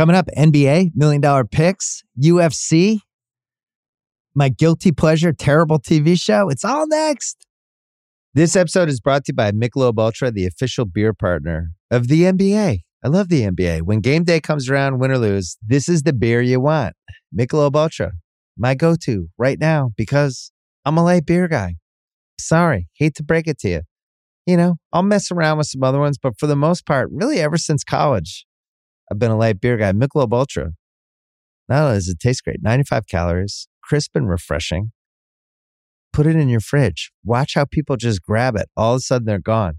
Coming up, NBA, Million Dollar Picks, UFC, my guilty pleasure, terrible TV show. It's all next. This episode is brought to you by Michelob Ultra, the official beer partner of the NBA. I love the NBA. When game day comes around, win or lose, this is the beer you want. Michelob Ultra, my go-to right now because I'm a light beer guy. Sorry, hate to break it to you. You know, I'll mess around with some other ones, but for the most part, really ever since college, I've been a light beer guy. Michelob Ultra. Not only does it taste great, 95 calories, crisp and refreshing. Put it in your fridge. Watch how people just grab it. All of a sudden, they're gone.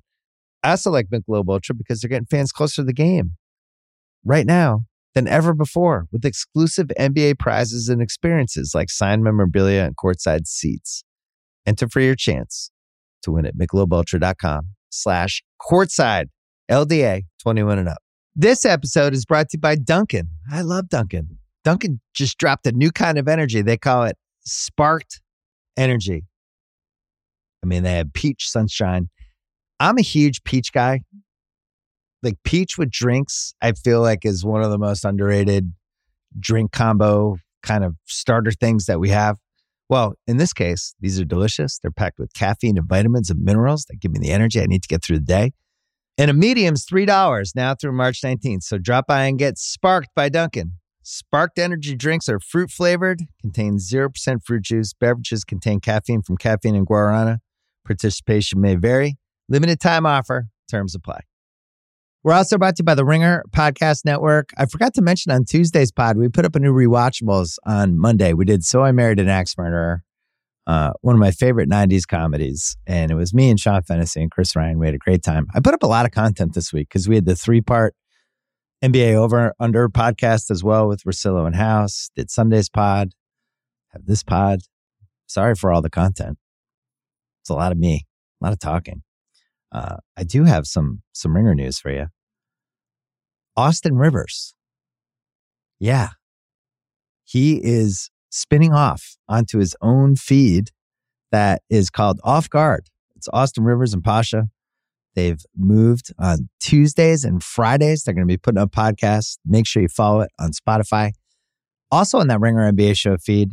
I also like Michelob Ultra because they're getting fans closer to the game right now than ever before with exclusive NBA prizes and experiences like signed memorabilia and courtside seats. Enter for your chance to win at michelobultra.com slash courtside LDA 21 and up. This episode is brought to you by Dunkin'. I love Dunkin'. Dunkin' just dropped a new kind of energy. They call it sparked energy. I mean, they have peach sunshine. I'm a huge peach guy. Like peach with drinks, I feel like is one of the most underrated drink combo kind of starter things that we have. Well, in this case, these are delicious. They're packed with caffeine and vitamins and minerals that give me the energy I need to get through the day. And a medium's $3 now through March 19th. So drop by and get sparked by Dunkin'. Sparked energy drinks are fruit flavored, contain 0% fruit juice. Beverages contain caffeine from caffeine and guarana. Participation may vary. Limited time offer. Terms apply. We're also brought to you by the Ringer Podcast Network. I forgot to mention on Tuesday's pod, we put up a new rewatchables on Monday. We did So I Married an Axe Murderer, uh, one of my favorite 90s comedies. And it was me and Sean Fennessy and Chris Ryan. We had a great time. I put up a lot of content this week because we had the three part NBA over under podcast as well with Russillo and House. Did Sunday's pod, have this pod. Sorry for all the content. It's a lot of me, a lot of talking. Uh, I do have some some ringer news for you. Austin Rivers, yeah, he is spinning off onto his own feed that is called Off Guard. It's Austin Rivers and Pasha. They've moved on Tuesdays and Fridays. They're going to be putting up podcasts. Make sure you follow it on Spotify. Also on that Ringer NBA show feed,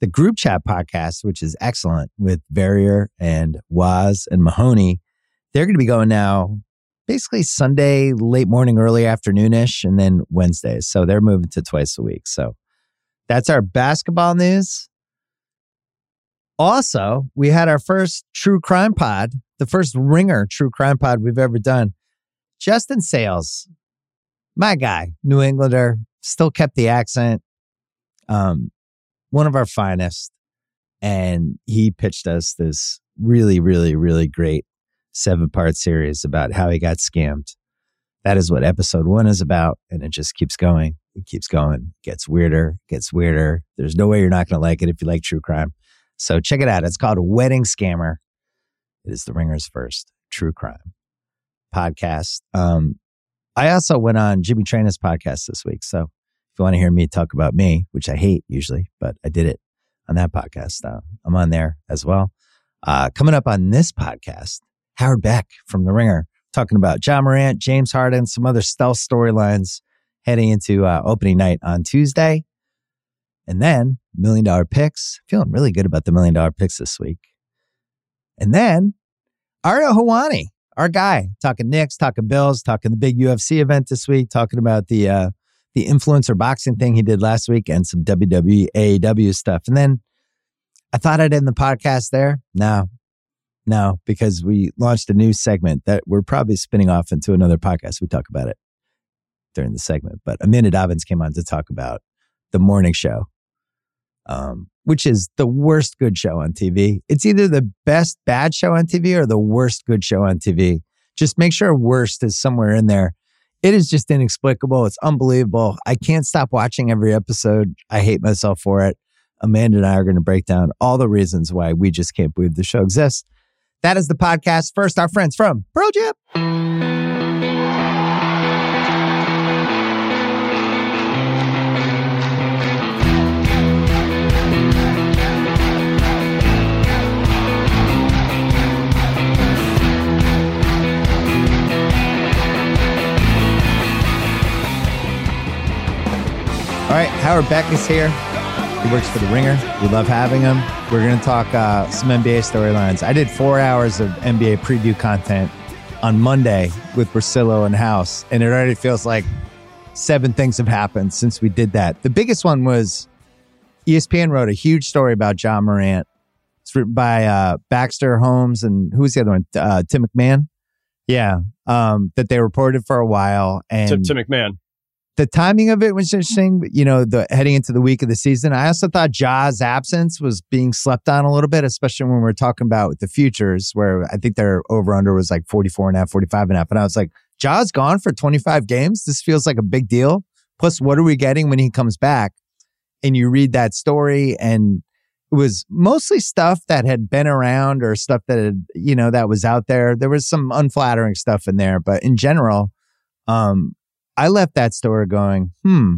the group chat podcast, which is excellent with Verrier and Waz and Mahoney. They're going to be going now basically Sunday, late morning, early afternoonish, and then Wednesdays. So they're moving to twice a week. So that's our basketball news. Also, we had our first true crime pod, the first ringer true crime pod we've ever done. Justin Sayles, my guy, New Englander, still kept the accent. Um, one of our finest. And he pitched us this really, really, really great seven part series about how he got scammed. That is what episode one is about. And it just keeps going. It keeps going, gets weirder, gets weirder. There's no way you're not going to like it if you like true crime. So check it out. It's called Wedding Scammer. It is the Ringer's first true crime podcast. Um, I also went on Jimmy Traina's podcast this week. So if you want to hear me talk about me, which I hate usually, but I did it on that podcast, uh, I'm on there as well. Uh, coming up on this podcast, Howard Beck from The Ringer talking about Ja Morant, James Harden, some other stealth storylines heading into uh, opening night on Tuesday. And then million dollar picks. Feeling really good about the million dollar picks this week. And then Ariel Helwani, our guy, talking Knicks, talking Bills, talking the big UFC event this week, talking about the uh, the influencer boxing thing he did last week and some WWE AEW stuff. And then I thought I'd end the podcast there. No, no, because we launched a new segment that we're probably spinning off into another podcast. We talk about it during the segment. But Amanda Dobbins came on to talk about the morning show, um, which is the worst good show on TV. It's either the best bad show on TV or the worst good show on TV. Just make sure worst is somewhere in there. It is just inexplicable. It's unbelievable. I can't stop watching every episode. I hate myself for it. Amanda and I are going to break down all the reasons why we just can't believe the show exists. That is the podcast. First, our friends from Pearl Jam. All right, Howard Beck is here. He works for The Ringer. We love having him. We're going to talk uh, some NBA storylines. I did four hours of NBA preview content on Monday with Russillo and House, and it already feels like seven things have happened since we did that. The biggest one was ESPN wrote a huge story about Ja Morant. It's written by uh, Baxter Holmes and who was the other one? Uh, Tim McMahon. Yeah, um, that they reported for a while, and Tim, Tim McMahon the timing of it was interesting. You know, the heading into the week of the season, I also thought Ja's absence was being slept on a little bit, especially when we are talking about the futures, where I think their over under was like 44 and a half, 45 and a half. And I was like, Ja's gone for 25 games. This feels like a big deal. Plus, what are we getting when he comes back? And you read that story, and it was mostly stuff that had been around or stuff that had, you know, that was out there. There was some unflattering stuff in there, but in general, um, I left that store going, hmm,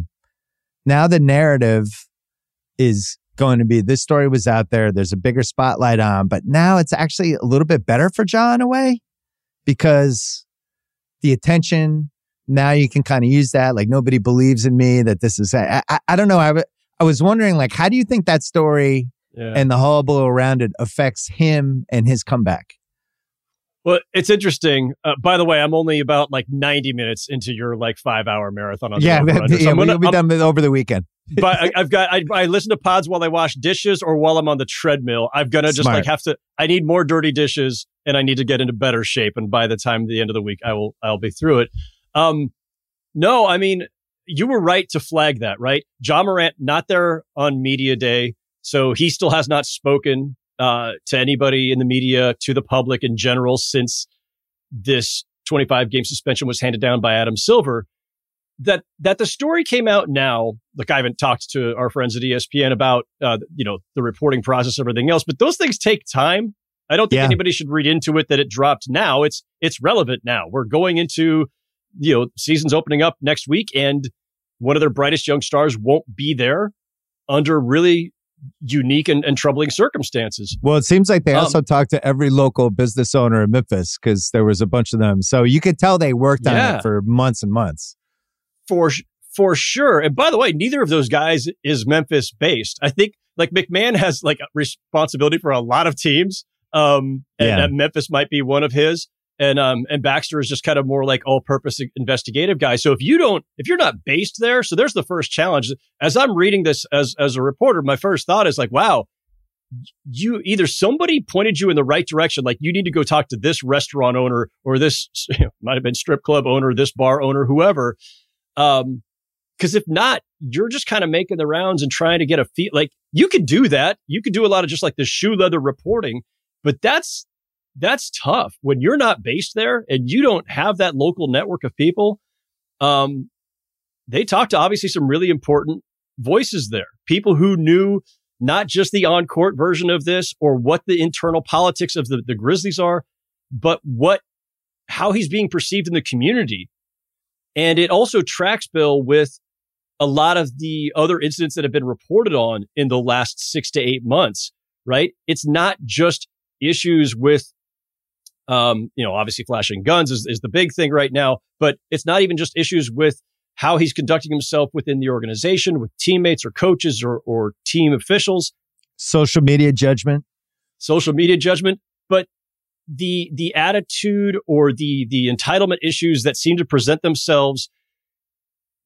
now the narrative is going to be this story was out there. There's a bigger spotlight on, but now it's actually a little bit better for Ja in a way because the attention, now you can kind of use that. Like nobody believes in me that this is, I, I, I don't know. I, I was wondering, like, how do you think that story yeah. and the hullabaloo around it affects him and his comeback? Well, it's interesting. Uh, by the way, I'm only about like 90 minutes into your like five hour marathon. On yeah, yeah, so gonna, we'll be I'm, done over the weekend. but I, have got I, I, listen to pods while I wash dishes or while I'm on the treadmill. I'm gonna just like have to. I need more dirty dishes and I need to get into better shape. And by the time the end of the week, I will I'll be through it. Um, no, I mean you were right to flag that. Right, Ja Morant not there on media day, so he still has not spoken uh, to anybody in the media, to the public in general, since this 25 game suspension was handed down by Adam Silver. That that the story came out now. Look, I haven't talked to our friends at ESPN about uh, you know the reporting process, everything else, but those things take time. I don't think yeah. anybody should read into it that it dropped now. It's it's relevant now. We're going into you know seasons opening up next week, and one of their brightest young stars won't be there under really unique and, and, troubling circumstances. Well, it seems like they um, also talked to every local business owner in Memphis because there was a bunch of them. So you could tell they worked yeah, on it for months and months. For for sure. And by the way, neither of those guys is Memphis based. I think like McMahon has like responsibility for a lot of teams. Um, and, yeah. and Memphis might be one of his and um and Baxter is just kind of more like all purpose investigative guy. So if you don't if you're not based there, so there's the first challenge. As I'm reading this as as a reporter, my first thought is like, wow, you either somebody pointed you in the right direction, like you need to go talk to this restaurant owner or this you know, might have been strip club owner, this bar owner, whoever. Um, because if not, you're just kind of making the rounds and trying to get a feel. Like you could do that. You could do a lot of just like the shoe leather reporting, but that's that's tough when you're not based there and you don't have that local network of people. Um, they talked to obviously some really important voices there, people who knew not just the on court version of this or what the internal politics of the, the Grizzlies are, but what, how he's being perceived in the community. And it also tracks Bill with a lot of the other incidents that have been reported on in the last six to eight months, right? It's not just issues with um, you know, obviously flashing guns is, is the big thing right now, but it's not even just issues with how he's conducting himself within the organization with teammates or coaches or, or team officials. Social media judgment. Social media judgment. But the, the attitude or the, the entitlement issues that seem to present themselves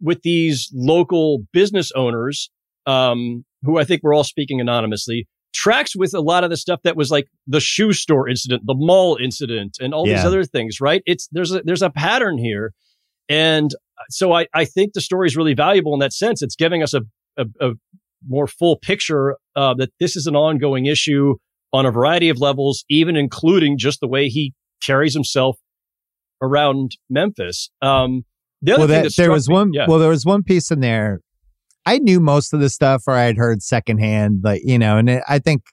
with these local business owners, um, who I think we're all speaking anonymously, tracks with a lot of the stuff that was like the shoe store incident, the mall incident, and all yeah. these other things, right? It's there's a there's a pattern here. And so I, I think the story is really valuable in that sense. It's giving us a, a, a more full picture uh, that this is an ongoing issue on a variety of levels, even including just the way he carries himself around Memphis. Um, the other well, thing that, that there was me, one. Yeah. Well, there was one piece in there I knew most of the stuff or I'd heard secondhand, like, you know, and it, I think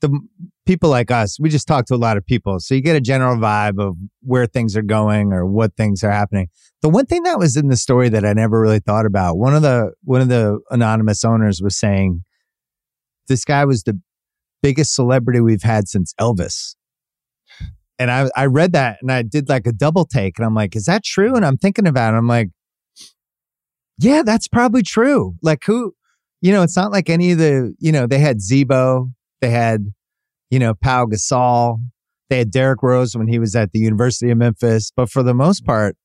the people like us, we just talk to a lot of people. So you get a general vibe of where things are going or what things are happening. The one thing that was in the story that I never really thought about, one of the, one of the anonymous owners was saying this guy was the biggest celebrity we've had since Elvis. And I, I read that and I did like a double take and I'm like, is that true? And I'm thinking about it. I'm like, Yeah, that's probably true. Like who, you know, it's not like any of the, you know, they had Z-Bo, they had, you know, Pau Gasol, they had Derrick Rose when he was at the University of Memphis. But for the most part,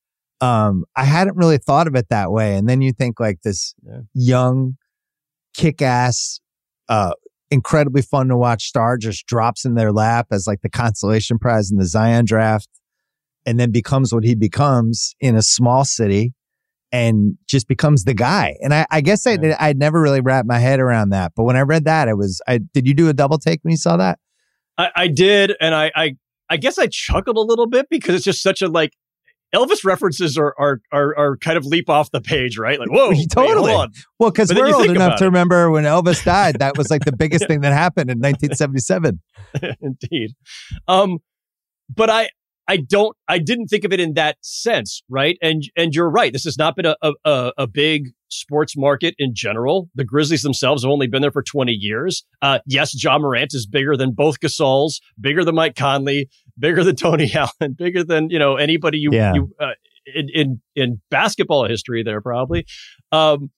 um, I hadn't really thought of it that way. And then you think like this yeah. young, kick ass, uh, incredibly fun to watch star just drops in their lap as like the consolation prize in the Zion draft and then becomes what he becomes in a small city and just becomes the guy. And I, I guess I, I'd never really wrapped my head around that. But when I read that, it was, I, did you do a double take when you saw that? I, I did. And I, I, I guess I chuckled a little bit because it's just such a like Elvis references are are are, are kind of leap off the page, right? Like, whoa, totally. Wait, well, because we're old enough to remember when Elvis died. That was like the biggest thing that happened in 1977. Indeed. Um, but I I don't I didn't think of it in that sense, right? And and you're right. This has not been a a, a big sports market in general. The Grizzlies themselves have only been there for 20 years. Uh, yes, Ja Morant is bigger than both Gasols, bigger than Mike Conley, bigger than Tony Allen, bigger than you know anybody you, yeah. you uh, in, in in basketball history there probably. Um,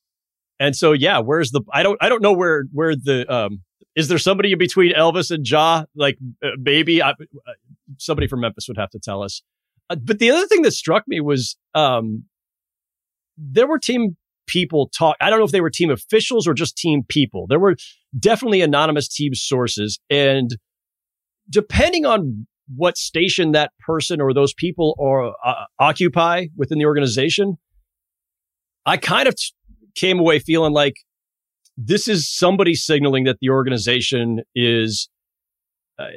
and so yeah, where's the I don't I don't know where where the um is there somebody in between Elvis and Ja like uh, maybe I, uh, somebody from Memphis would have to tell us. Uh, but the other thing that struck me was um there were team people talk. I don't know if they were team officials or just team people. There were definitely anonymous team sources and depending on what station that person or those people are uh, occupy within the organization, I kind of t- came away feeling like this is somebody signaling that the organization is uh,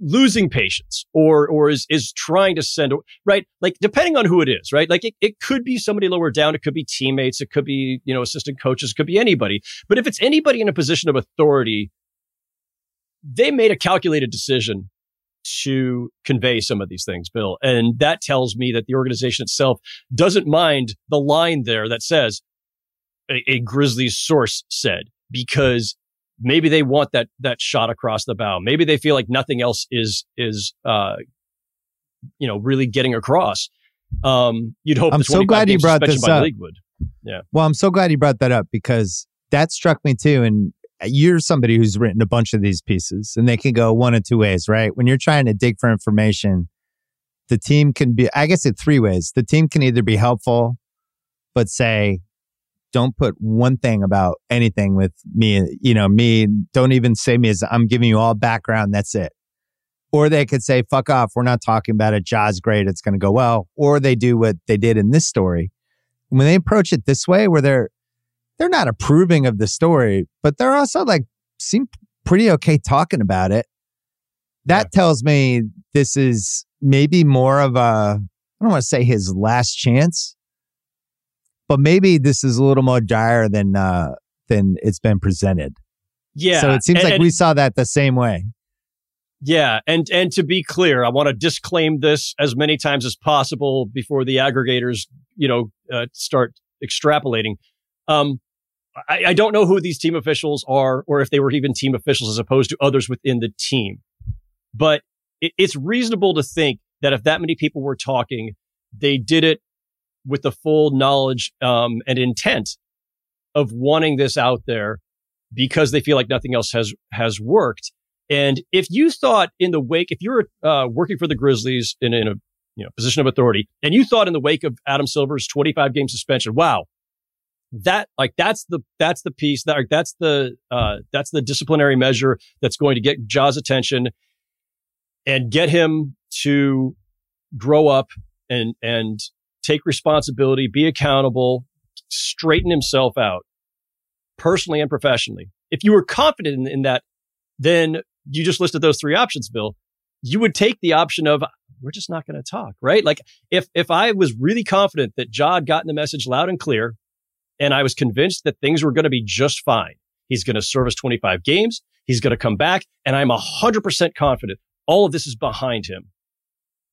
losing patience or or is is trying to send right? Like depending on who it is right? Like it, it could be somebody lower down. It could be teammates. It could be you know assistant coaches. It could be anybody. But if it's anybody in a position of authority they made a calculated decision to convey some of these things, Bill. And that tells me that the organization itself doesn't mind the line there that says a, a Grizzlies source said, because maybe they want that, that shot across the bow. Maybe they feel like nothing else is, is, uh, you know, really getting across. Um, you'd hope I'm so glad you brought this up. Yeah. Well, I'm so glad you brought that up because that struck me too. And you're somebody who's written a bunch of these pieces and they can go one of two ways, right? When you're trying to dig for information, the team can be, I guess, it three ways. The team can either be helpful, but say, don't put one thing about anything with me, you know, me, don't even say me as I'm giving you all background. That's it. Or they could say, fuck off. We're not talking about it. Ja's great. It's going to go well. Or they do what they did in this story. When they approach it this way, where they're, they're not approving of the story, but they're also like seem pretty okay talking about it. That yeah. tells me this is maybe more of a I don't want to say his last chance, but maybe this is a little more dire than uh than it's been presented. Yeah. So it seems and, like and, we saw that the same way. Yeah, and and to be clear, I want to disclaim this as many times as possible before the aggregators, you know, uh, start extrapolating. Um, I, I don't know who these team officials are or if they were even team officials as opposed to others within the team. But it, it's reasonable to think that if that many people were talking, they did it with the full knowledge um, and intent of wanting this out there because they feel like nothing else has has worked. And if you thought in the wake, if you're uh, working for the Grizzlies in, in a you know position of authority, and you thought in the wake of Adam Silver's 25 game suspension, wow, that like that's the that's the piece that like, that's the uh that's the disciplinary measure that's going to get Ja's attention and get him to grow up and and take responsibility, be accountable, straighten himself out personally and professionally. If you were confident in, in that, then you just listed those three options, Bill. You would take the option of we're just not going to talk, right? Like if if I was really confident that had gotten the message loud and clear, and I was convinced that things were going to be just fine. He's going to service 25 games. He's going to come back. And I'm 100% confident all of this is behind him.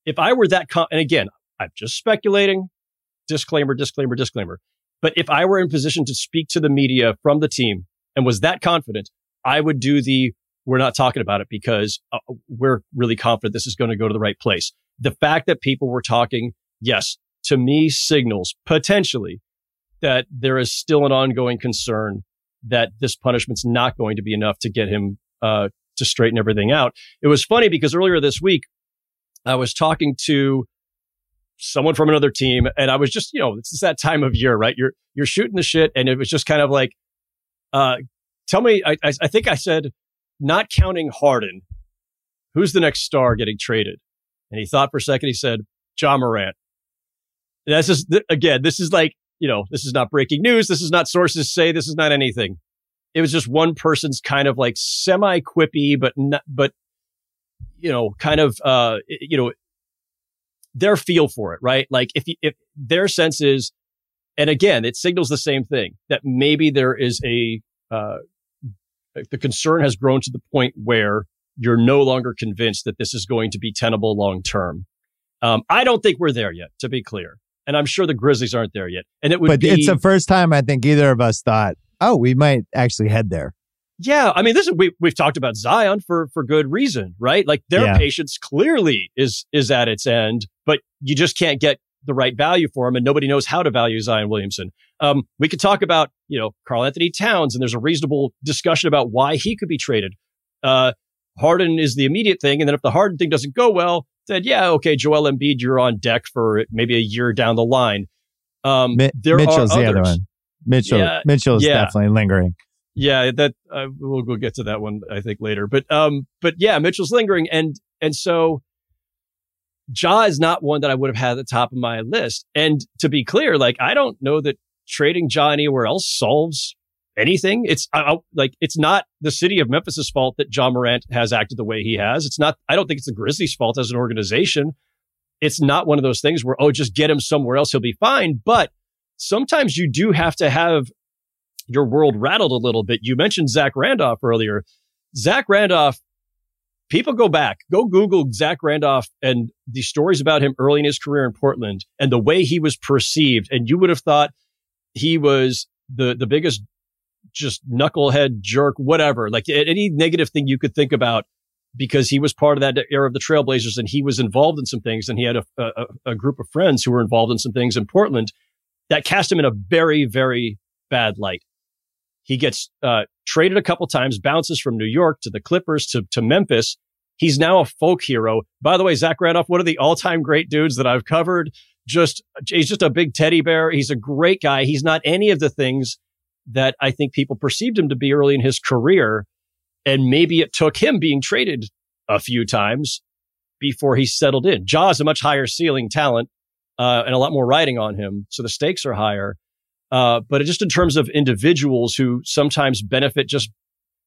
If I were that, con- and again, I'm just speculating, disclaimer, disclaimer, disclaimer. But if I were in position to speak to the media from the team and was that confident, I would do the, we're not talking about it because uh, we're really confident this is going to go to the right place. The fact that people were talking, yes, to me signals potentially that there is still an ongoing concern that this punishment's not going to be enough to get him uh, to straighten everything out. It was funny because earlier this week, I was talking to someone from another team, and I was just, you know, it's that time of year, right? You're you're shooting the shit, and it was just kind of like, uh, tell me. I, I, I think I said, not counting Harden, who's the next star getting traded? And he thought for a second. He said, Ja Morant. And that's just again, this is like, you know, this is not breaking news. This is not sources say. This is not anything. It was just one person's kind of like semi quippy, but not, but you know, kind of, uh, you know, their feel for it, right? Like if, if their sense is, and again, it signals the same thing that maybe there is a, uh, the concern has grown to the point where you're no longer convinced that this is going to be tenable long term. Um, I don't think we're there yet, to be clear. And I'm sure the Grizzlies aren't there yet. And it would but be. it's the first time I think either of us thought, oh, we might actually head there. Yeah, I mean, this is we we've talked about Zion for for good reason, right? Like their yeah. patience clearly is is at its end, but you just can't get the right value for him, and nobody knows how to value Zion Williamson. Um, we could talk about you know Karl-Anthony Towns, and there's a reasonable discussion about why he could be traded. Uh, Harden is the immediate thing, and then if the Harden thing doesn't go well, then yeah, okay, Joel Embiid, you're on deck for maybe a year down the line. Um, Mi- there Mitchell's are others. the other one. Mitchell, yeah, Mitchell is yeah. definitely lingering. Yeah, that uh, we'll go get to that one I think later. But um, but yeah, Mitchell's lingering, and and so Ja is not one that I would have had at the top of my list. And to be clear, like I don't know that trading Ja anywhere else solves anything. It's I, like it's not the city of Memphis's fault that Ja Morant has acted the way he has. It's not. I don't think it's the Grizzlies' fault as an organization. It's not one of those things where oh, just get him somewhere else, he'll be fine. But sometimes you do have to have your world rattled a little bit. You mentioned Zach Randolph earlier. Zach Randolph, people go back, go Google Zach Randolph and the stories about him early in his career in Portland and the way he was perceived. And you would have thought he was the, the biggest just knucklehead jerk, whatever, like any negative thing you could think about because he was part of that era of the Trailblazers and he was involved in some things and he had a, a, a group of friends who were involved in some things in Portland that cast him in a very, very bad light. He gets uh, traded a couple times, bounces from New York to the Clippers to, to Memphis. He's now a folk hero. By the way, Zach Randolph, one of the all time great dudes that I've covered. Just, he's just a big teddy bear. He's a great guy. He's not any of the things that I think people perceived him to be early in his career. And maybe it took him being traded a few times before he settled in. Ja is a much higher ceiling talent uh, and a lot more riding on him. So the stakes are higher. Uh, but just in terms of individuals who sometimes benefit just,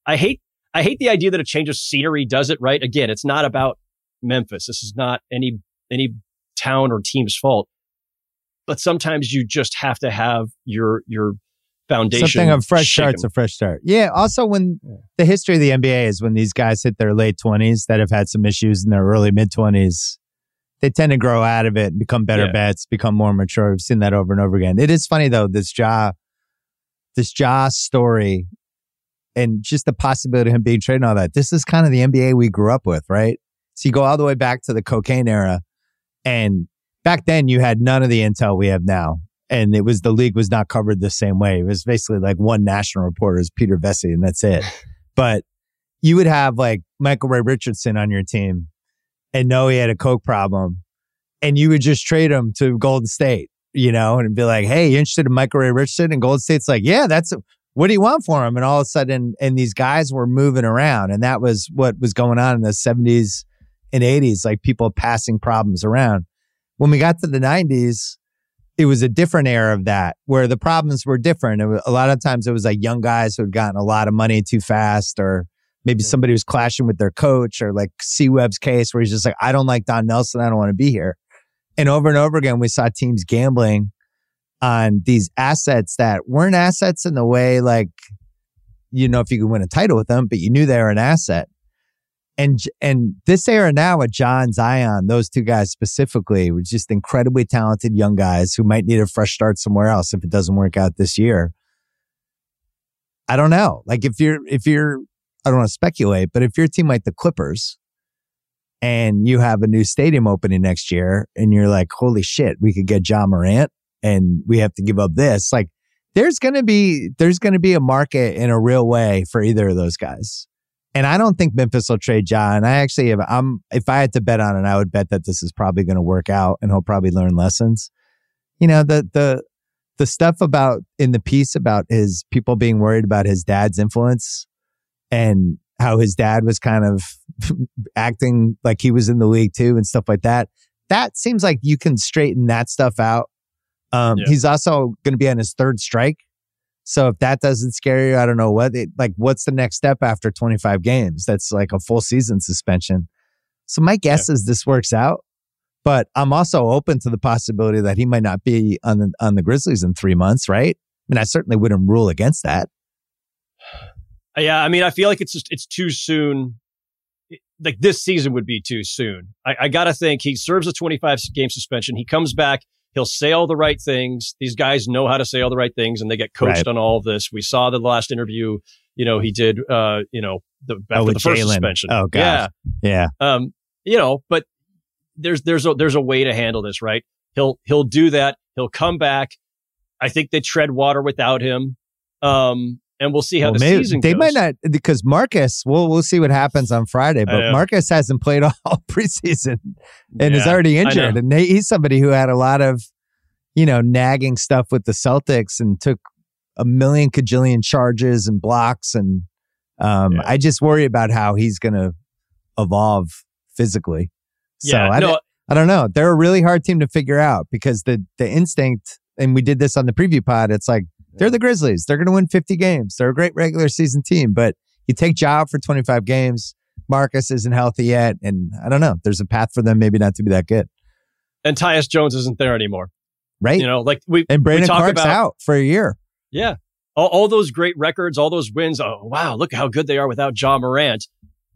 I hate, I hate the idea that a change of scenery does it right. Again, it's not about Memphis. This is not any, any town or team's fault. But sometimes you just have to have your, your foundation. Something of fresh start's a fresh start. Yeah. Also, when the history of the NBA is when these guys hit their late 20s that have had some issues in their early mid 20s, they tend to grow out of it and become better yeah. bets, become more mature. We've seen that over and over again. It is funny though, this Ja, this Ja story and just the possibility of him being traded and all that. This is kind of the NBA we grew up with, right? So you go all the way back to the cocaine era. And back then you had none of the intel we have now. And it was the league was not covered the same way. It was basically like one national reporter is Peter Vecsey and that's it. but you would have like Michael Ray Richardson on your team and know he had a coke problem, and you would just trade him to Golden State, you know, and be like, "Hey, you interested in Michael Ray Richardson?" And Golden State's like, "Yeah, that's what do you want for him?" And all of a sudden, and these guys were moving around, and that was what was going on in the seventies and eighties, like people passing problems around. When we got to the nineties, it was a different era of that where the problems were different. Was, a lot of times it was like young guys who had gotten a lot of money too fast or maybe somebody was clashing with their coach or like C Webb's case where he's just like, I don't like Don Nelson. I don't want to be here. And over and over again, we saw teams gambling on these assets that weren't assets in the way like, you know, if you could win a title with them, but you knew they were an asset. And, and this era now with John Zion, those two guys specifically were just incredibly talented young guys who might need a fresh start somewhere else if it doesn't work out this year. I don't know. Like if you're, if you're I don't want to speculate, but if you're a team like the Clippers and you have a new stadium opening next year and you're like, holy shit, we could get Ja Morant and we have to give up this. Like there's going to be, there's going to be a market in a real way for either of those guys. And I don't think Memphis will trade Ja. I actually, have, I'm, if I had to bet on it, I would bet that this is probably going to work out and he'll probably learn lessons. You know, the, the, the stuff about in the piece about his people being worried about his dad's influence and how his dad was kind of acting like he was in the league too and stuff like that. That seems like you can straighten that stuff out. Um, yeah. He's also going to be on his third strike. So if that doesn't scare you, I don't know what, it, like, what's the next step after 25 games? That's like a full season suspension. So my guess yeah. is this works out, but I'm also open to the possibility that he might not be on the, on the Grizzlies in three months, right? I mean, I certainly wouldn't rule against that. Yeah, I mean, I feel like it's just it's too soon. Like this season would be too soon. I, I got to think he serves a 25 game suspension. He comes back. He'll say all the right things. These guys know how to say all the right things, and they get coached right. on all of this. We saw the last interview. You know, he did. Uh, you know, the oh, the first Jaylen. suspension. Oh, God. yeah, yeah. Um, you know, but there's there's a there's a way to handle this, right? He'll he'll do that. He'll come back. I think they tread water without him. Um, and we'll see how well, the maybe, season they goes. might not because Marcus. We'll we'll see what happens on Friday. But Marcus hasn't played all preseason and yeah, is already injured. And he's somebody who had a lot of, you know, nagging stuff with the Celtics and took a million cajillion charges and blocks. And um, yeah. I just worry about how he's going to evolve physically. So yeah, I, no, I don't know. They're a really hard team to figure out because the the instinct, and we did this on the preview pod. It's like they're the Grizzlies. They're going to win 50 games. They're a great regular season team, but you take Ja for 25 games. Marcus isn't healthy yet. And I don't know. There's a path for them maybe not to be that good. And Tyus Jones isn't there anymore. Right. You know, like we, and Brandon we talk Clarke's about, out for a year. Yeah. All, all, those great records, all those wins. Oh, wow. Look how good they are without Ja Morant.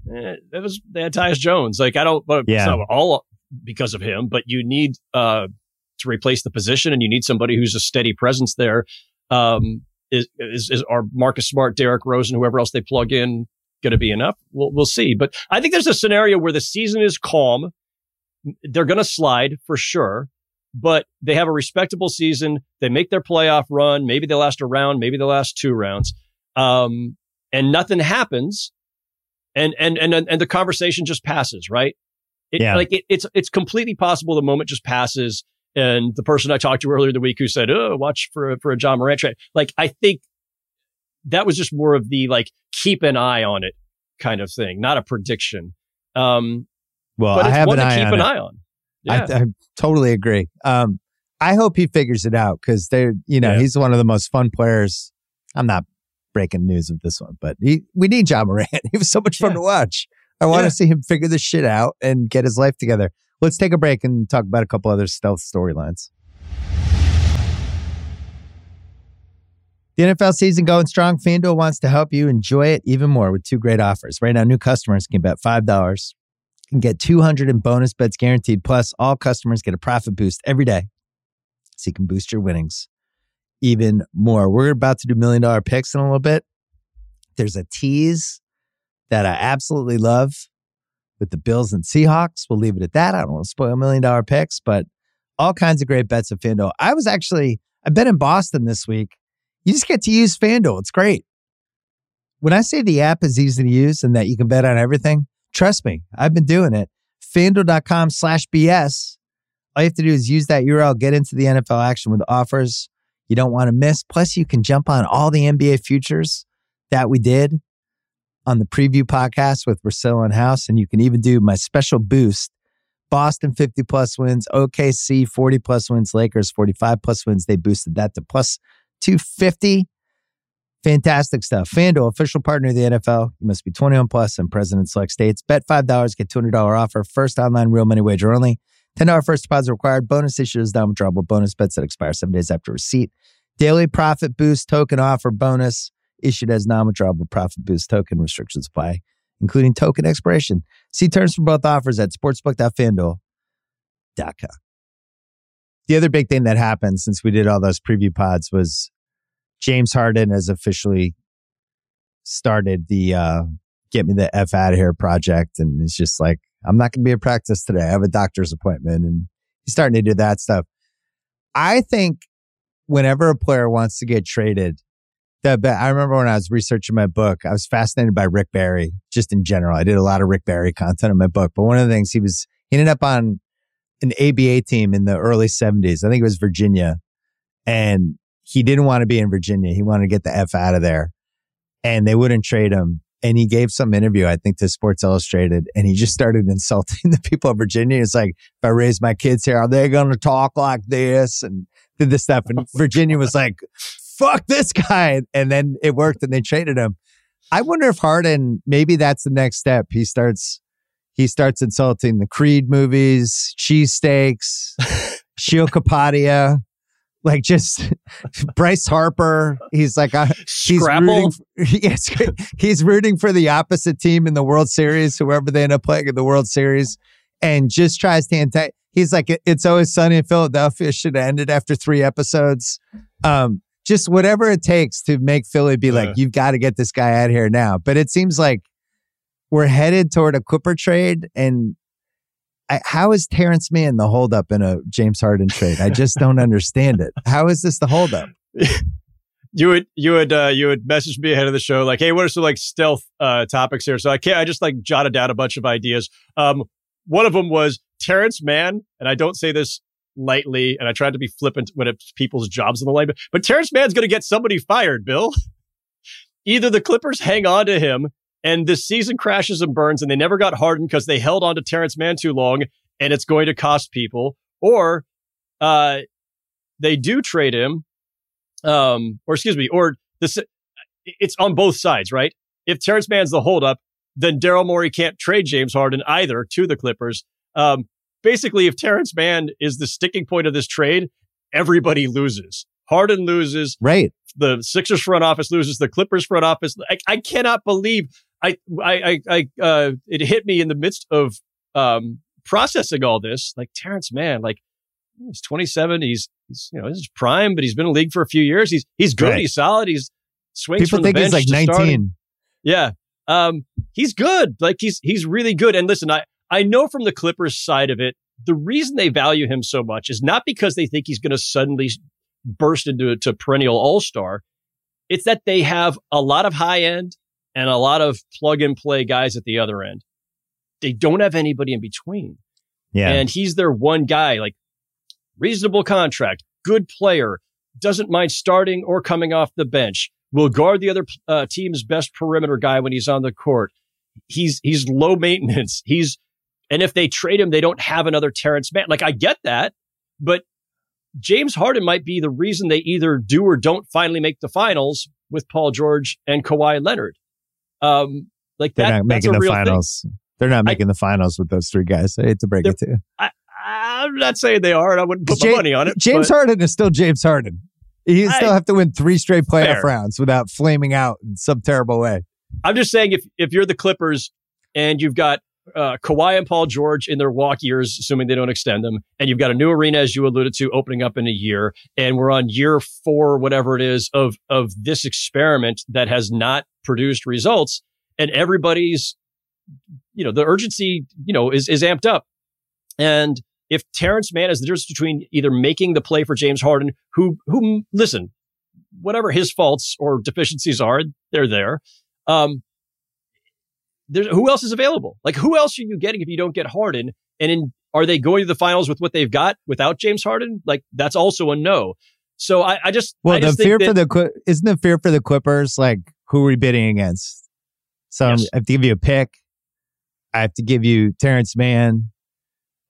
Eh, it was, they had Tyus Jones. Like, I don't, but yeah. all because of him, but you need, uh, to replace the position and you need somebody who's a steady presence there. Um, is, is, is our Marcus Smart, Derrick Rose, and whoever else they plug in going to be enough? We'll, we'll see. But I think there's a scenario where the season is calm. They're going to slide for sure, but they have a respectable season. They make their playoff run. Maybe they last a round, maybe they last two rounds. Um, and nothing happens. And, and, and, and the conversation just passes, right? It, yeah. Like it, it's, it's completely possible the moment just passes and the person I talked to earlier in the week who said, "Oh, watch for a, for a Ja Morant trade," like I think that was just more of the like keep an eye on it kind of thing, not a prediction. Um, well, but it's I have one an to keep an it. eye on. Yeah. I, I, totally agree. Um, I hope he figures it out because they're, you know, yeah. he's one of the most fun players. I'm not breaking news of this one, but he, we need Ja Morant. he was so much fun yeah. to watch. I want to see him figure this shit out and get his life together. Let's take a break and talk about a couple other stealth storylines. The NFL season going strong. FanDuel wants to help you enjoy it even more with two great offers. Right now, new customers can bet $5 and get 200 in bonus bets guaranteed. Plus, all customers get a profit boost every day so you can boost your winnings even more. We're about to do million dollar picks in a little bit. There's a tease that I absolutely love with the Bills and Seahawks. We'll leave it at that. I don't want to spoil million dollar picks, but all kinds of great bets at FanDuel. I was actually, I've been in Boston this week. You just get to use FanDuel. It's great. When I say the app is easy to use and that you can bet on everything, trust me, I've been doing it. FanDuel.com slash BS. All you have to do is use that URL, get into the NFL action with offers you don't want to miss. Plus, you can jump on all the NBA futures that we did on the preview podcast with Russillo and House. And you can even do my special boost Boston 50 plus wins, OKC 40 plus wins, Lakers 45 plus wins. They boosted that to plus 250. Fantastic stuff. FanDuel, official partner of the NFL. You must be 21 plus and present in select states. Bet $5, get $200 offer. First online real money wager only. $10 first deposit required. Bonus issues non withdrawable bonus bets that expire seven days after receipt. Daily profit boost token offer bonus issued as non-withdrawable profit boost token restrictions apply, including token expiration. See terms for both offers at sportsbook.fanduel.com. The other big thing that happened since we did all those preview pods was James Harden has officially started the uh, Get Me the F Out of Here project. And it's just like, I'm not going to be at practice today. I have a doctor's appointment. And he's starting to do that stuff. I think whenever a player wants to get traded, the, I remember when I was researching my book, I was fascinated by Rick Barry just in general. I did a lot of Rick Barry content in my book, but one of the things he was, he ended up on an ABA team in the early 70s. I think it was Virginia. And he didn't want to be in Virginia. He wanted to get the F out of there. And they wouldn't trade him. And he gave some interview, I think, to Sports Illustrated, and he just started insulting the people of Virginia. It's like, if I raise my kids here, are they going to talk like this? And did this stuff. And Virginia was like, fuck this guy. And then it worked and they traded him. I wonder if Harden, maybe that's the next step. He starts he starts insulting the Creed movies, cheesesteaks, Sheil Kapadia, like just Bryce Harper. He's like, uh, he's rooting, yes, he's rooting for the opposite team in the World Series, whoever they end up playing in the World Series, and just tries to anti. He's like, it's always sunny in Philadelphia should have ended after three episodes. Um, just whatever it takes to make Philly be like, you've got to get this guy out here now. But it seems like we're headed toward a Clipper trade. And I, how is Terance Mann the holdup in a James Harden trade? I just don't understand it. How is this the holdup? you would you would uh, you would message me ahead of the show like, hey, what are some like stealth uh, topics here? So I can't. I just like jotted down a bunch of ideas. Um, one of them was Terance Mann, and I don't say this lightly, and I tried to be flippant when it's people's jobs in the line, but, but Terance Mann's going to get somebody fired, Bill. Either the Clippers hang on to him and this season crashes and burns and they never got hardened because they held on to Terance Mann too long and it's going to cost people. Or uh, they do trade him, um, or excuse me, or this, it's on both sides, right? If Terance Mann's the holdup, then Daryl Morey can't trade James Harden either to the Clippers. Um, basically, if Terance Mann is the sticking point of this trade, everybody loses. Harden loses. Right. The Sixers front office loses. The Clippers front office. I, I cannot believe I, I, I, uh, it hit me in the midst of, um, processing all this. Like Terance Mann, like he's 27. He's, he's, you know, this is prime, but he's been in the league for a few years. He's, he's good. Right. He's solid. He's swings People from think he's like 19. Starting. Yeah. Um, he's good. Like he's, he's really good. And listen, I, I know from the Clippers side of it, the reason they value him so much is not because they think he's going to suddenly burst into to perennial all star. It's that they have a lot of high end and a lot of plug and play guys at the other end. They don't have anybody in between. Yeah. And he's their one guy, like reasonable contract, good player, doesn't mind starting or coming off the bench, will guard the other uh, team's best perimeter guy when he's on the court. He's, he's low maintenance. He's, and if they trade him, they don't have another Terance Mann. Like I get that, but James Harden might be the reason they either do or don't finally make the finals with Paul George and Kawhi Leonard. Um, like they're that, not making the finals. Thing. They're not making I, the finals with those three guys. I hate to break it to you. I, am not saying they are, and I wouldn't put James, my money on it. James but, Harden is still James Harden. He still have to win three straight playoff fair. rounds without flaming out in some terrible way. I'm just saying, if if you're the Clippers and you've got uh, Kawhi and Paul George in their walk years, assuming they don't extend them. And you've got a new arena, as you alluded to, opening up in a year. And we're on year four, whatever it is, of, of this experiment that has not produced results. And everybody's, you know, the urgency, you know, is, is amped up. And if Terance Mann is the difference between either making the play for James Harden, who, who, listen, whatever his faults or deficiencies are, they're there. Um, there's, who else is available? Like, who else are you getting if you don't get Harden? And in, are they going to the finals with what they've got without James Harden? Like, that's also a no. So I, I just well, I the just fear that, for the isn't the fear for the Clippers like who are we bidding against? So yes. I have to give you a pick. I have to give you Terance Mann.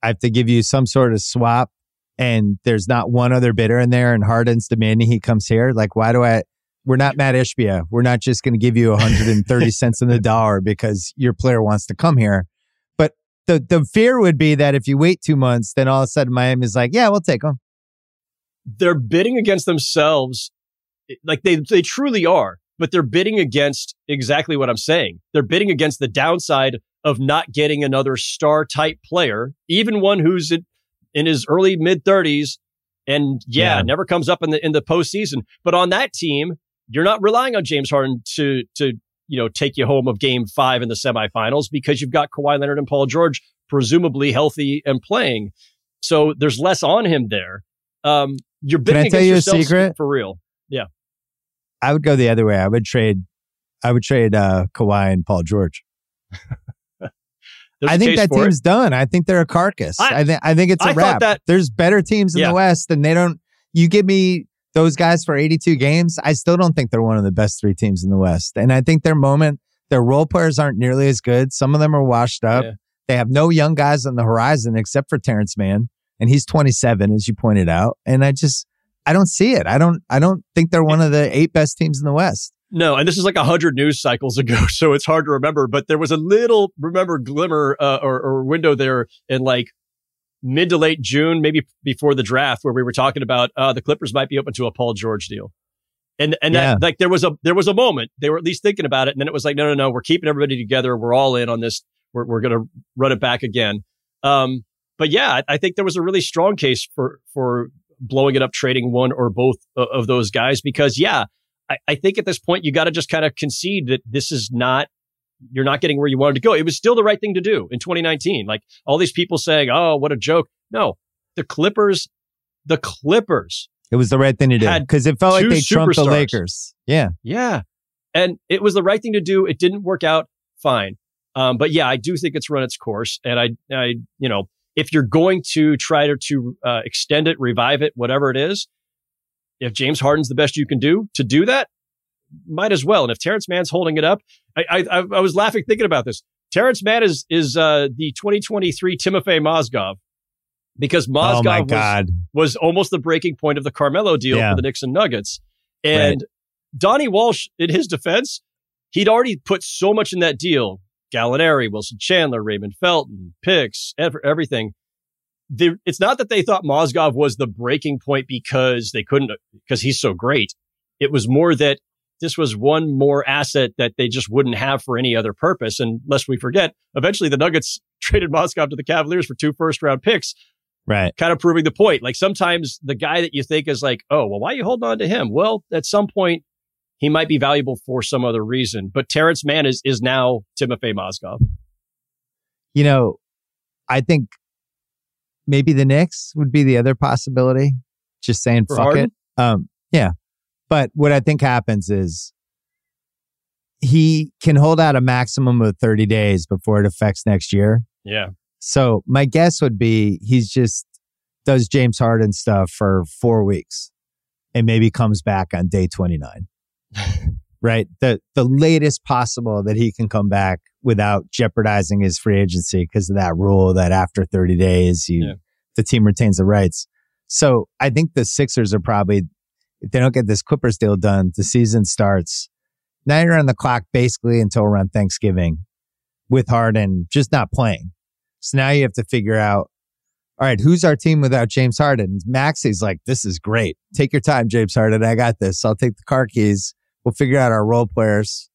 I have to give you some sort of swap, and there's not one other bidder in there. And Harden's demanding he comes here. Like, why do I? We're not Matt Ishbia. We're not just going to give you 130 cents in the dollar because your player wants to come here. But the the fear would be that if you wait two months, then all of a sudden Miami's like, yeah, we'll take them. They're bidding against themselves, like they they truly are. But they're bidding against exactly what I'm saying. They're bidding against the downside of not getting another star type player, even one who's in, in his early mid 30s and yeah, yeah, never comes up in the in the postseason. But on that team, you're not relying on James Harden to to you know, take you home of game five in the semifinals because you've got Kawhi Leonard and Paul George presumably healthy and playing. So there's less on him there. Um, you're bidding Can I tell you a secret? for real. Yeah. I would go the other way. I would trade, I would trade, uh, Kawhi and Paul George. I think that team's it. done. I think they're a carcass. I, I think I think it's a I wrap. That, There's better teams in yeah. the West, and they don't. You give me those guys for 82 games. I still don't think they're one of the best three teams in the West, and I think their moment, their role players aren't nearly as good. Some of them are washed up. Yeah. They have no young guys on the horizon except for Terance Mann, and he's 27, as you pointed out. And I just, I don't see it. I don't, I don't think they're one of the eight best teams in the West. No, and this is like a hundred news cycles ago, so it's hard to remember. But there was a little, remember, glimmer uh, or, or window there in like mid to late June, maybe before the draft, where we were talking about uh, the Clippers might be open to a Paul George deal. And and yeah. that, like there was a there was a moment they were at least thinking about it, and then it was like no no no we're keeping everybody together we're all in on this we're we're gonna run it back again. Um, but yeah, I, I think there was a really strong case for for blowing it up, trading one or both of those guys because yeah, I, I think at this point, you got to just kind of concede that this is not, you're not getting where you wanted to go. It was still the right thing to do in 2019. Like all these people saying, oh, what a joke. No, the Clippers, the Clippers. It was the right thing to do because it felt like they trumped the Lakers. Yeah. Yeah. And it was the right thing to do. It didn't work out fine. Um, but yeah, I do think it's run its course. And I, I, you know, if you're going to try to, to uh, extend it, revive it, whatever it is, if James Harden's the best you can do to do that, might as well. And if Terance Mann's holding it up, I, I, I was laughing thinking about this. Terance Mann is, is, uh, the 2023 Timofey Mozgov because oh Mozgov oh was, was almost the breaking point of the Carmelo deal yeah. for the Knicks and Nuggets. And right. Donnie Walsh, in his defense, he'd already put so much in that deal. Gallinari, Wilson Chandler, Raymond Felton, picks, everything the, it's not that they thought Mozgov was the breaking point because they couldn't, because he's so great. It was more that this was one more asset that they just wouldn't have for any other purpose. And lest we forget, eventually the Nuggets traded Mozgov to the Cavaliers for two first round picks. Right. Kind of proving the point. Like sometimes the guy that you think is like, oh, well, why are you holding on to him? Well, at some point, he might be valuable for some other reason. But Terance Mann is, is now Timofey Mozgov. You know, I think maybe the Knicks would be the other possibility. Just saying, For fuck Harden? it. Um, yeah. But what I think happens is he can hold out a maximum of 30 days before it affects next year. Yeah. So my guess would be he's just does James Harden stuff for four weeks and maybe comes back on day 29. right? The the latest possible that he can come back without jeopardizing his free agency because of that rule that after 30 days you yeah. the team retains the rights. So I think the Sixers are probably if they don't get this Clippers deal done, the season starts. Now you're on the clock basically until around Thanksgiving with Harden just not playing. So now you have to figure out, all right, who's our team without James Harden? Maxey's like, this is great. Take your time, James Harden. I got this. I'll take the car keys. We'll figure out our role players.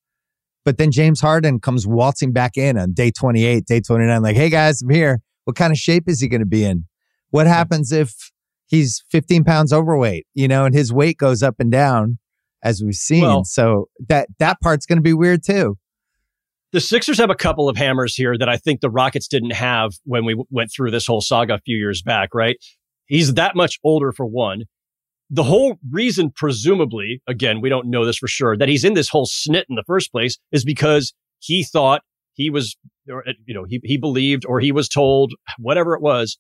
But then James Harden comes waltzing back in on day 28, day 29, like, hey guys, I'm here. What kind of shape is he going to be in? What happens if he's 15 pounds overweight, you know, and his weight goes up and down as we've seen. Well, so that, that part's going to be weird too. The Sixers have a couple of hammers here that I think the Rockets didn't have when we went through this whole saga a few years back, right? He's that much older for one the whole reason, presumably, again, we don't know this for sure, that he's in this whole snit in the first place is because he thought he was, or, uh, you know, he, he believed or he was told, whatever it was,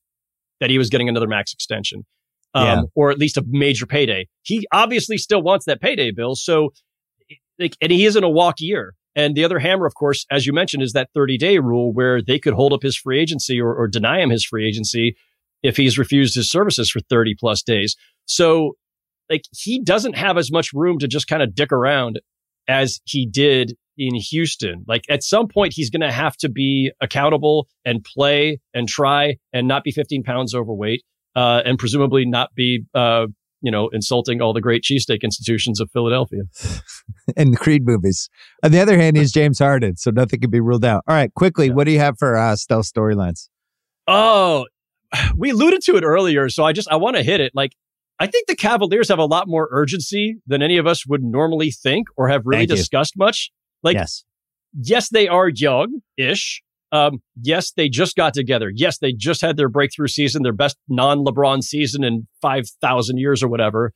that he was getting another max extension. Um, yeah. or at least a major payday. He obviously still wants that payday bill. So, like, and he is in a walk year. And the other hammer, of course, as you mentioned, is that 30 day rule where they could hold up his free agency or, or deny him his free agency if he's refused his services for 30 plus days. So like he doesn't have as much room to just kind of dick around as he did in Houston. Like at some point, he's going to have to be accountable and play and try and not be 15 pounds overweight, uh, and presumably not be, uh, you know, insulting all the great cheesesteak institutions of Philadelphia. and the Creed movies. On the other hand, he's James Harden, so nothing can be ruled out. All right, quickly, yeah. what do you have for uh, stealth storylines? Oh, we alluded to it earlier, so I just I want to hit it. Like I think the Cavaliers have a lot more urgency than any of us would normally think or have really Thank discussed you. much. Like, yes. yes, they are young ish. Um, yes, they just got together. Yes, they just had their breakthrough season, their best non LeBron season in 5,000 years or whatever.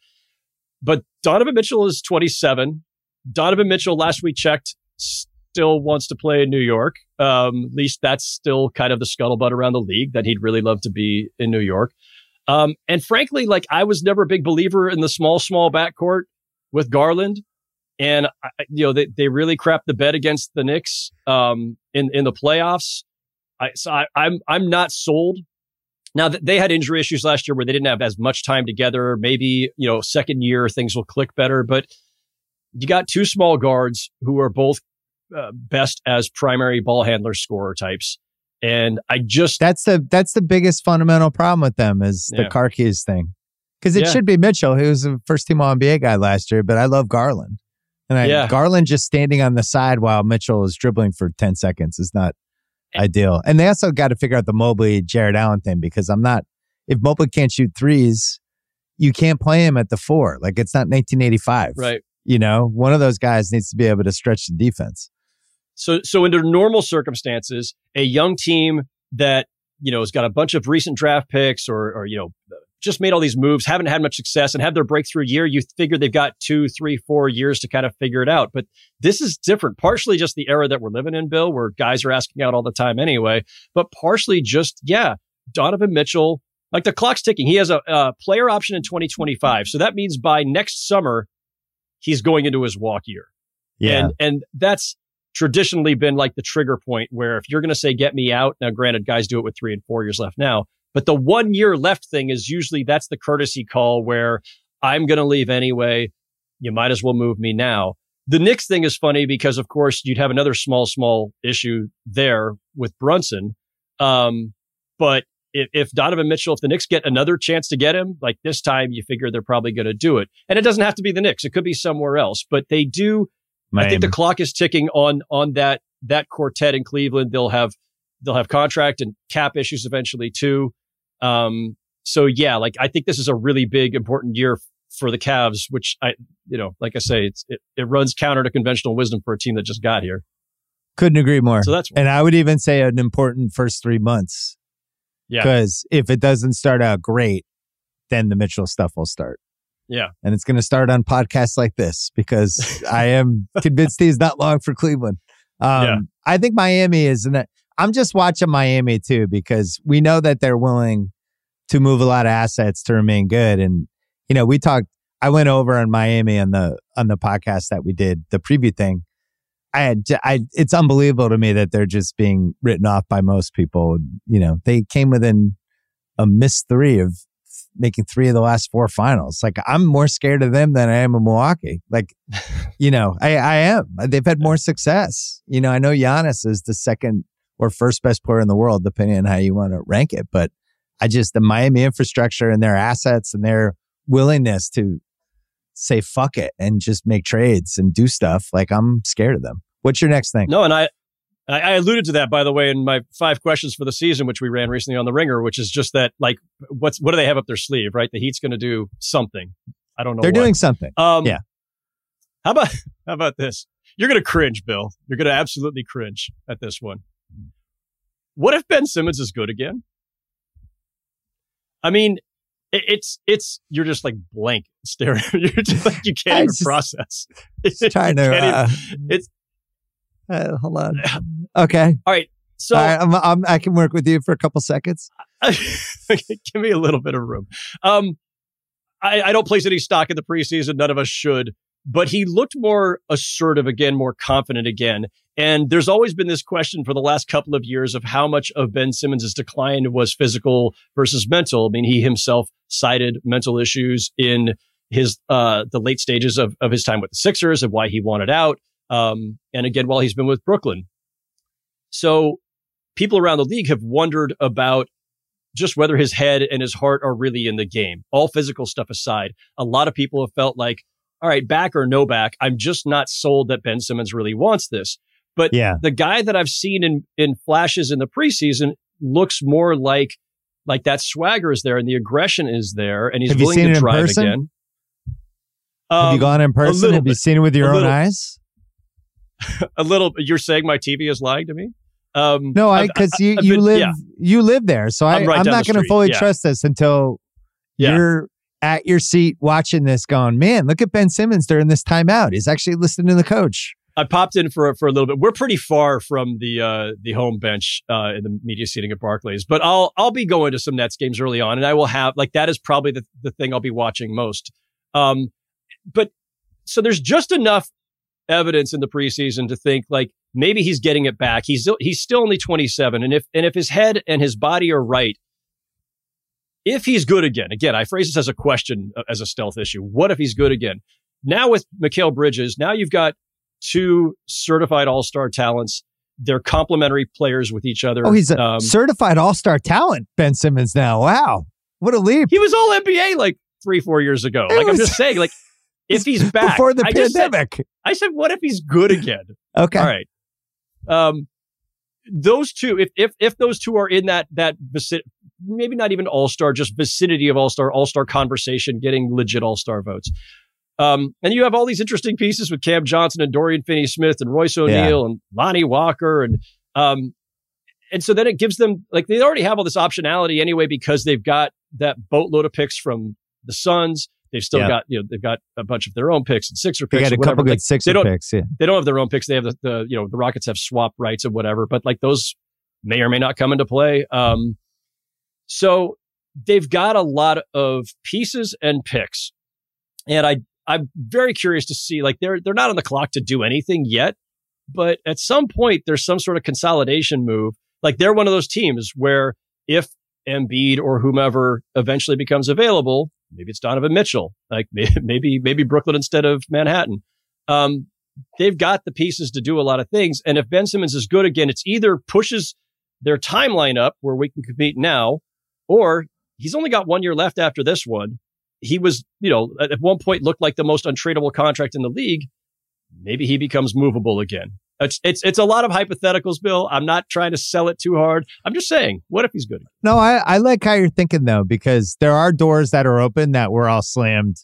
But Donovan Mitchell is 27. Donovan Mitchell, last we checked, still wants to play in New York. Um, at least that's still kind of the scuttlebutt around the league that he'd really love to be in New York. Um, and frankly, like I was never a big believer in the small, small backcourt with Garland. And you know they, they really crapped the bed against the Knicks um, in in the playoffs. I, so I, I'm I'm not sold. Now they had injury issues last year where they didn't have as much time together. Maybe you know second year things will click better, but you got two small guards who are both uh, best as primary ball handler scorer types. And I just that's the that's the biggest fundamental problem with them is the yeah. car keys thing. Because it yeah. should be Mitchell, who was a first team All NBA guy last year, but I love Garland. And I, yeah. Garland just standing on the side while Mitchell is dribbling for 10 seconds is not and, ideal. And they also got to figure out the Mobley Jarrett Allen thing because I'm not, if Mobley can't shoot threes, you can't play him at the four. Like it's not 1985. Right. You know, one of those guys needs to be able to stretch the defense. So, so under normal circumstances, a young team that, you know, has got a bunch of recent draft picks or, or, you know, just made all these moves, haven't had much success, and have their breakthrough year, you figure they've got two, three, four years to kind of figure it out. But this is different. Partially just the era that we're living in, Bill, where guys are asking out all the time anyway, but partially just, yeah, Donovan Mitchell, like the clock's ticking. He has a, a player option in 2025. So that means by next summer, he's going into his walk year. Yeah. And, and that's traditionally been like the trigger point where if you're going to say, get me out, now granted, guys do it with three and four years left now, but the one year left thing is usually that's the courtesy call where I'm going to leave anyway. You might as well move me now. The Knicks thing is funny because, of course, you'd have another small, small issue there with Brunson. Um, but if, if Donovan Mitchell, if the Knicks get another chance to get him, like this time, you figure they're probably going to do it. And it doesn't have to be the Knicks; it could be somewhere else. But they do. I think the clock is ticking on on that that quartet in Cleveland. They'll have they'll have contract and cap issues eventually too. Um, so yeah, like I think this is a really big, important year for the Cavs, which I, you know, like I say, it's, it, it runs counter to conventional wisdom for a team that just got here. Couldn't agree more. So that's, and I would even say an important first three months. Yeah. Because if it doesn't start out great, then the Mitchell stuff will start. Yeah. And it's going to start on podcasts like this because I am convinced he's not long for Cleveland. Um, yeah. I think Miami is an, I'm just watching Miami too because we know that they're willing to move a lot of assets to remain good. And you know, we talked. I went over in Miami on the on the podcast that we did the preview thing. I had I it's unbelievable to me that they're just being written off by most people. You know, they came within a miss three of making three of the last four finals. Like I'm more scared of them than I am of Milwaukee. Like, you know, I, I am. They've had more success. You know, I know Giannis is the second or first best player in the world, depending on how you want to rank it. But I just, the Miami infrastructure and their assets and their willingness to say fuck it and just make trades and do stuff, like I'm scared of them. What's your next thing? No, and I, I alluded to that, by the way, in my five questions for the season, which we ran recently on the Ringer, which is just that, like, what's what do they have up their sleeve, right? The Heat's going to do something. I don't know. They're what. doing something. Um, yeah. How about how about this? You're going to cringe, Bill. You're going to absolutely cringe at this one. What if Ben Simmons is good again? I mean, it, it's it's you're just like blank staring. you're just like you can't even just, process. It's trying to. Uh, even, it's uh, hold on. Okay. All right. So All right, I'm, I'm, i can work with you for a couple seconds. give me a little bit of room. Um, I, I don't place any stock in the preseason. None of us should but he looked more assertive again, more confident again. And there's always been this question for the last couple of years of how much of Ben Simmons' decline was physical versus mental. I mean, he himself cited mental issues in his uh, the late stages of, of his time with the Sixers and why he wanted out. Um, and again, while he's been with Brooklyn. So people around the league have wondered about just whether his head and his heart are really in the game. All physical stuff aside, a lot of people have felt like all right, back or no back, I'm just not sold that Ben Simmons really wants this. But yeah. the guy that I've seen in in flashes in the preseason looks more like like that swagger is there and the aggression is there and he's Have willing to drive again. Um, Have you um, gone in person? Have you seen it with your own little, eyes? a little. You're saying my TV is lying to me. Um, no, I because you you been, live yeah. you live there, so I, am right not going to fully yeah. trust this until yeah. you're at your seat watching this, going, man, look at Ben Simmons during this timeout. He's actually listening to the coach. I popped in for for a little bit. We're pretty far from the uh, the home bench uh, in the media seating at Barclays, but I'll I'll be going to some Nets games early on, and I will have like that is probably the the thing I'll be watching most. Um, but so there's just enough evidence in the preseason to think like maybe he's getting it back. He's he's still only 27, and if and if his head and his body are right, if he's good again, again, I phrase this as a question uh, as a stealth issue. What if he's good again? Now with Mikal Bridges, now you've got two certified all star talents. They're complementary players with each other. Oh, he's a um, certified all star talent, Ben Simmons now. Wow. What a leap. He was all NBA like three, four years ago. It like was, I'm just saying, like if he's back before the I pandemic. Said, I said, what if he's good again? okay. All right. Um, those two, if if if those two are in that that vicinity, maybe not even all star, just vicinity of all star, all star conversation, getting legit all star votes. Um, and you have all these interesting pieces with Cam Johnson and Dorian Finney Smith and Royce O'Neale yeah. and Lonnie Walker and um, and so then it gives them like they already have all this optionality anyway because they've got that boatload of picks from the Suns. They've still yeah. got you know they've got a bunch of their own picks and Sixer picks. They got a couple good like, Sixer picks. Yeah, they don't have their own picks. They have the, the you know the Rockets have swap rights and whatever, but like those may or may not come into play. Um, so they've got a lot of pieces and picks, and I I'm very curious to see like they're they're not on the clock to do anything yet, but at some point there's some sort of consolidation move. Like they're one of those teams where if Embiid or whomever eventually becomes available, maybe it's Donovan Mitchell, like maybe maybe Brooklyn instead of Manhattan. Um, they've got the pieces to do a lot of things, and if Ben Simmons is good again, it's either pushes their timeline up where we can compete now, or he's only got one year left after this one, he was, you know, at one point looked like the most untradeable contract in the league. Maybe he becomes movable again. It's, it's it's a lot of hypotheticals, Bill. I'm not trying to sell it too hard. I'm just saying, what if he's good? No, I, I like how you're thinking though, because there are doors that are open that were all slammed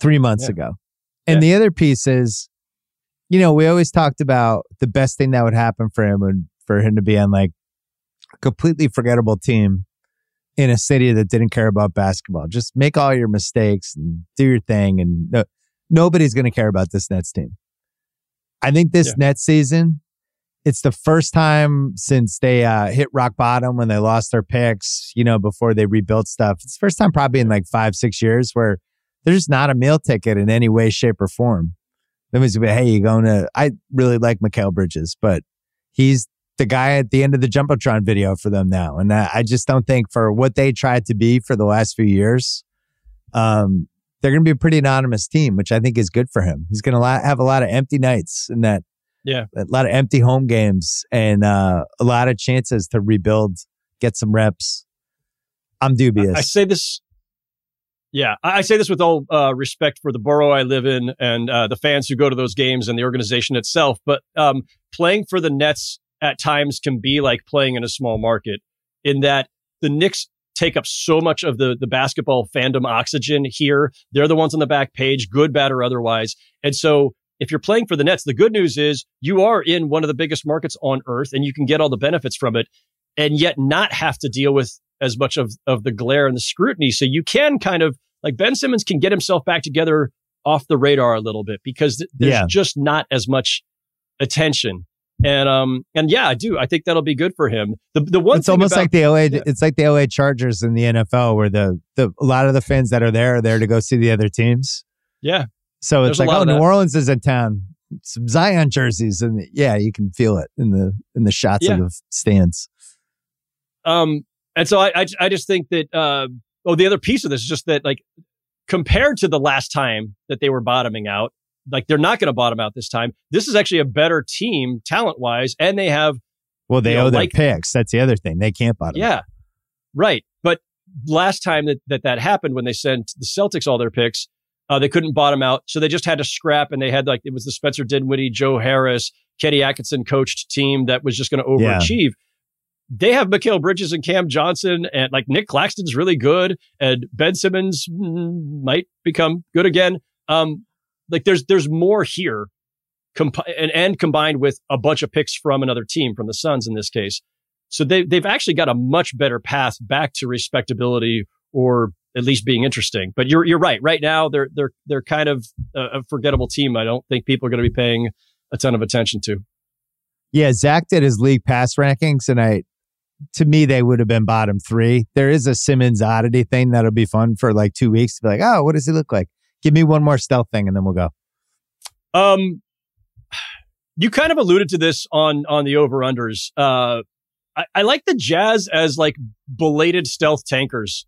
three months yeah. ago. And yeah. the other piece is, you know, we always talked about the best thing that would happen for him and for him to be on like a completely forgettable team in a city that didn't care about basketball. Just make all your mistakes and do your thing. And no, nobody's going to care about this Nets team. I think this yeah. Nets season, it's the first time since they uh, hit rock bottom when they lost their picks, you know, before they rebuilt stuff. It's the first time probably in like five, six years where there's not a meal ticket in any way, shape, or form. That means, hey, you're going to, I really like Mikal Bridges, but he's the guy at the end of the Jumbotron video for them now. And I, I just don't think for what they tried to be for the last few years, um, they're going to be a pretty anonymous team, which I think is good for him. He's going to have a lot of empty nights and that, yeah, a lot of empty home games and uh, a lot of chances to rebuild, get some reps. I'm dubious. I, I say this. Yeah, I say this with all uh, respect for the borough I live in and uh, the fans who go to those games and the organization itself. But um, playing for the Nets at times can be like playing in a small market in that the Knicks take up so much of the, the basketball fandom oxygen here. They're the ones on the back page, good, bad, or otherwise. And so if you're playing for the Nets, the good news is you are in one of the biggest markets on earth and you can get all the benefits from it and yet not have to deal with as much of, of the glare and the scrutiny. So you can kind of like Ben Simmons can get himself back together off the radar a little bit because th- there's yeah. just not as much attention and um and yeah, I do. I think that'll be good for him. The the one it's almost about, like the LA. Yeah. It's like the LA Chargers in the NFL, where the the a lot of the fans that are there are there to go see the other teams. Yeah. So it's There's like, oh, New Orleans is in town. Some Zion jerseys, and yeah, you can feel it in the in the shots yeah. of the stands. Um, and so I, I I just think that uh oh, the other piece of this is just that like compared to the last time that they were bottoming out, like they're not going to bottom out this time. This is actually a better team talent wise, and they have. Well, they owe know, their like, picks. That's the other thing. They can't bottom. Yeah, right. But last time that, that that happened, when they sent the Celtics all their picks, uh, they couldn't bottom out, so they just had to scrap, and they had like it was the Spencer Dinwiddie, Joe Harris, Kenny Atkinson coached team that was just going to overachieve. Yeah. They have Mikal Bridges and Cam Johnson, and like Nick Claxton's really good, and Ben Simmons mm, might become good again. Um, like there's there's more here comp- and, and combined with a bunch of picks from another team, from the Suns in this case. So they, they've actually got a much better path back to respectability or at least being interesting. But you're, you're right. Right now, they're, they're, they're kind of a, a forgettable team. I don't think people are going to be paying a ton of attention to. Yeah. Zach did his league pass rankings and I, to me, they would have been bottom three. There is a Simmons oddity thing that'll be fun for like two weeks to be like, oh, what does he look like? Give me one more stealth thing and then we'll go. Um, you kind of alluded to this on on the over unders. Uh, I, like the Jazz as like belated stealth tankers.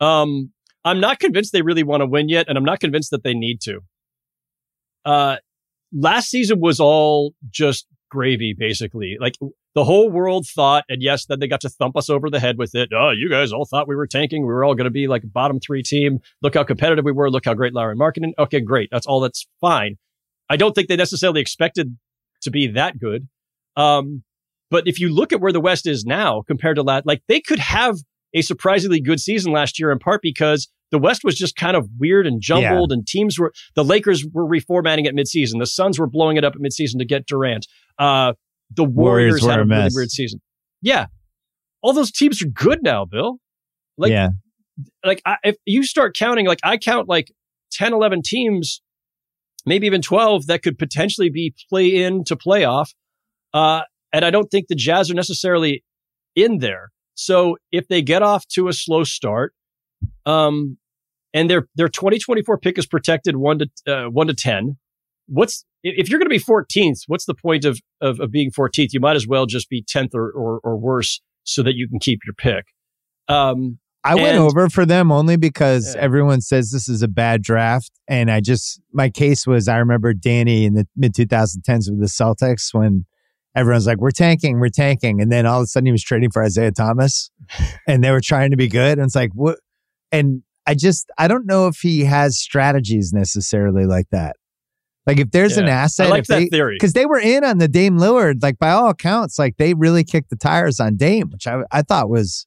Um, I'm not convinced they really want to win yet, and I'm not convinced that they need to. Uh, last season was all just gravy, basically. Like the whole world thought, and yes, then they got to thump us over the head with it. Oh, you guys all thought we were tanking. We were all going to be like bottom three team. Look how competitive we were. Look how great Lauri Markkanen. Okay, great. That's all. That's fine. I don't think they necessarily expected to be that good. Um, but if you look at where the West is now compared to that, like they could have a surprisingly good season last year in part because the West was just kind of weird and jumbled yeah. and teams were, the Lakers were reformatting at midseason. The Suns were blowing it up at midseason to get Durant. Uh, the Warriors, Warriors had a, a really weird season. Yeah. All those teams are good now, Bill. Like, yeah. like I, if you start counting, like I count like 10, 11 teams, maybe even 12 that could potentially be play in to playoff. Uh, and I don't think the Jazz are necessarily in there. So if they get off to a slow start, um, and their their 2024 pick is protected one to uh, one to ten, what's if you're going to be 14th? What's the point of, of, of being 14th? You might as well just be 10th or, or, or worse so that you can keep your pick. Um, I and, went over for them only because yeah. everyone says this is a bad draft. And I just, my case was I remember Danny in the mid 2010s with the Celtics when everyone's like, we're tanking, we're tanking. And then all of a sudden he was trading for Isaiah Thomas and they were trying to be good. And it's like, what? And I just, I don't know if he has strategies necessarily like that. Like if there's yeah. an asset, I like that they, theory because they were in on the Dame Lillard. Like by all accounts, like they really kicked the tires on Dame, which I I thought was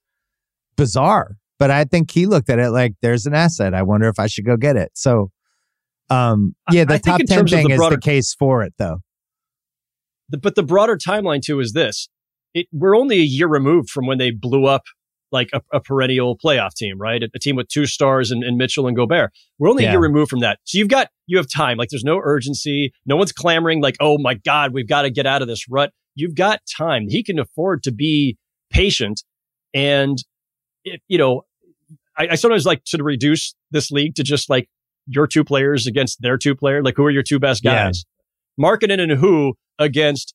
bizarre. But I think he looked at it like there's an asset. I wonder if I should go get it. So, um, yeah, the I top ten thing the broader, is the case for it, though. The, but the broader timeline too is this: it, we're only a year removed from when they blew up like a, a perennial playoff team, right? A, a, team with two stars and, and Mitchell and Gobert. We're only yeah. a year removed from that. So you've got, you have time. Like there's no urgency. No one's clamoring like, oh my God, we've got to get out of this rut. You've got time. He can afford to be patient. And, it, you know, I, I sometimes like to reduce this league to just like your two players against their two players. Like who are your two best guys? Yeah. Markkanen and who against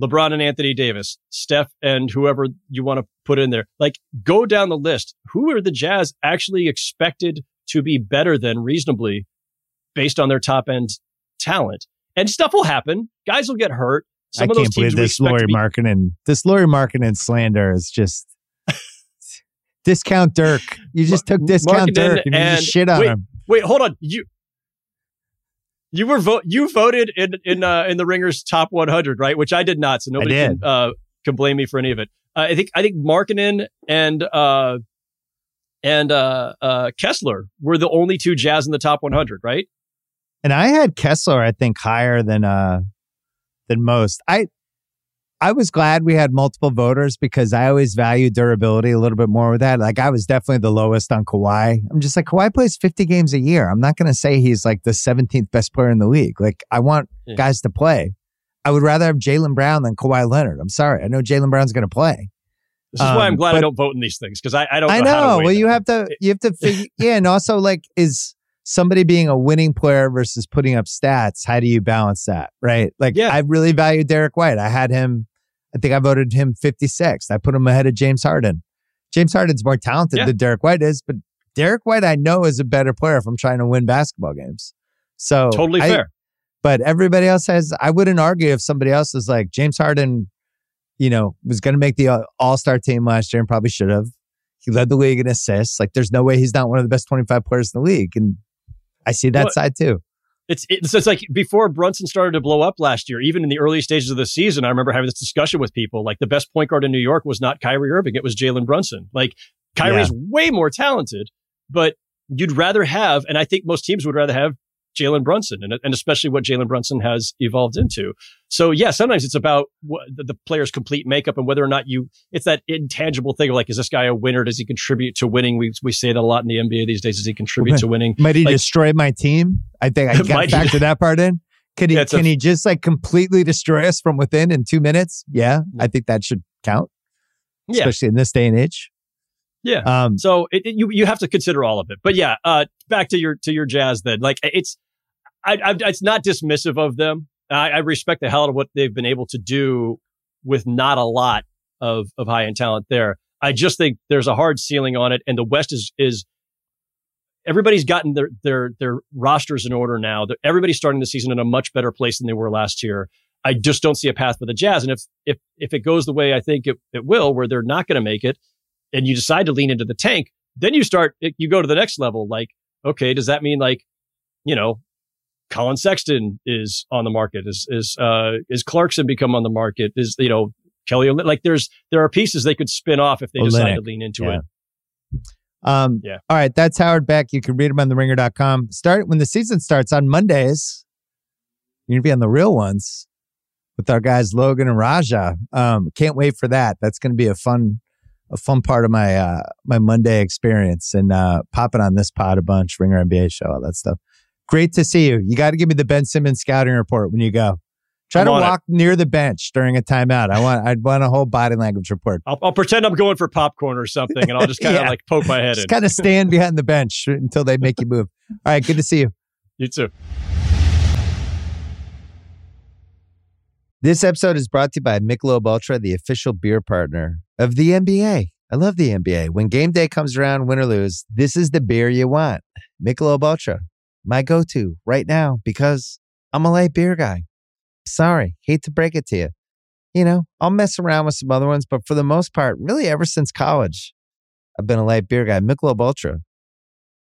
LeBron and Anthony Davis, Steph and whoever you want to put in there. Like go down the list. Who are the Jazz actually expected to be better than reasonably based on their top end talent? And stuff will happen. Guys will get hurt. Some I of those can't believe this Lauri be- Markkanen, this Lauri Markkanen slander is just discount Dirk. You just took discount Markkanen Dirk and, and you just shit on wait, him. Wait, hold on. You you were vote. You voted in in uh, in the Ringers top 100, right? Which I did not, so nobody can uh, can blame me for any of it. Uh, I think I think Markkanen and uh and uh, uh, Kessler were the only two Jazz in the top 100, right? And I had Kessler, I think, higher than uh than most. I I was glad we had multiple voters because I always value durability a little bit more with that. Like I was definitely the lowest on Kawhi. I'm just like Kawhi plays 50 games a year. I'm not going to say he's like the 17th best player in the league. Like I want yeah. guys to play. I would rather have Jaylen Brown than Kawhi Leonard. I'm sorry. I know Jaylen Brown's going to play. This is um, why I'm um, glad I don't vote in these things because I, I don't. I know. know well, you have to. You have to figure. yeah, and also like is somebody being a winning player versus putting up stats. How do you balance that? Right. Like yeah. I really value Derrick White. I had him I think I voted him 56th. I put him ahead of James Harden. James Harden's more talented yeah. than Derrick White is, but Derrick White I know is a better player if I'm trying to win basketball games. So totally I, fair. But everybody else has. I wouldn't argue if somebody else is like James Harden. You know, was going to make the uh, All Star team last year and probably should have. He led the league in assists. Like, there's no way he's not one of the best 25 players in the league, and I see that side too it's, it's it's like before Brunson started to blow up last year, even in the early stages of the season, I remember having this discussion with people. Like the best point guard in New York was not Kyrie Irving, it was Jalen Brunson. Like Kyrie's yeah. way more talented, but you'd rather have, and I think most teams would rather have Jalen Brunson and, and especially what Jalen Brunson has evolved into. So yeah, sometimes it's about what, the, the, player's complete makeup and whether or not you, it's that intangible thing of like, is this guy a winner? Does he contribute to winning? We, we say that a lot in the NBA these days. Does he contribute to winning? Might he like, destroy my team? I think I got back to factor that part in. Can he, yeah, can a, he just like completely destroy us from within in two minutes? Yeah, I think that should count. Yeah. Especially in this day and age. Yeah. Um, so it, it, you you have to consider all of it. But yeah, uh, back to your to your Jazz then. Like it's, I, I it's not dismissive of them. I, I respect the hell out of what they've been able to do with not a lot of of high end talent there. I just think there's a hard ceiling on it, and the West is is everybody's gotten their their their rosters in order now. Everybody's starting the season in a much better place than they were last year. I just don't see a path for the Jazz, and if if if it goes the way I think it, it will, where they're not going to make it, and you decide to lean into the tank, then you start, you go to the next level. Like, okay, does that mean like, you know, Collin Sexton is on the market? Is, is, uh, is Clarkson become on the market? Is, you know, Kelly, like there's, there are pieces they could spin off if they Olynyk. decide to lean into yeah. it. Um, yeah. All right. That's Howard Beck. You can read him on the ringer.com. Start when the season starts on Mondays. You're to be on the real ones with our guys, Logan and Raja. Um, can't wait for that. That's going to be a fun, a fun part of my uh, my Monday experience and uh, popping on this pod a bunch, Ringer NBA show, all that stuff. Great to see you. You got to give me the Ben Simmons scouting report when you go. Try I'm to walk it. near the bench during a timeout. I want I'd want a whole body language report. I'll, I'll pretend I'm going for popcorn or something, and I'll just kind of yeah. like poke my head just in. Kind of stand behind the bench until they make you move. All right, good to see you. You too. This episode is brought to you by Michelob Ultra, the official beer partner of the NBA. I love the NBA. When game day comes around, win or lose, this is the beer you want. Michelob Ultra, my go-to right now because I'm a light beer guy. Sorry, hate to break it to you. You know, I'll mess around with some other ones, but for the most part, really ever since college, I've been a light beer guy. Michelob Ultra.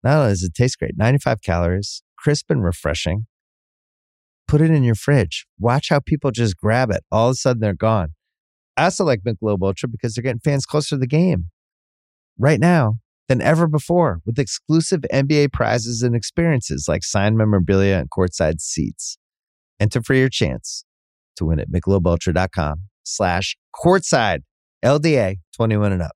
Not only does it taste great, 95 calories, crisp and refreshing put it in your fridge. Watch how people just grab it. All of a sudden, they're gone. I also like Michelob Ultra because they're getting fans closer to the game right now than ever before with exclusive NBA prizes and experiences like signed memorabilia and courtside seats. Enter for your chance to win at michelobultra.com slash courtside LDA 21 and up.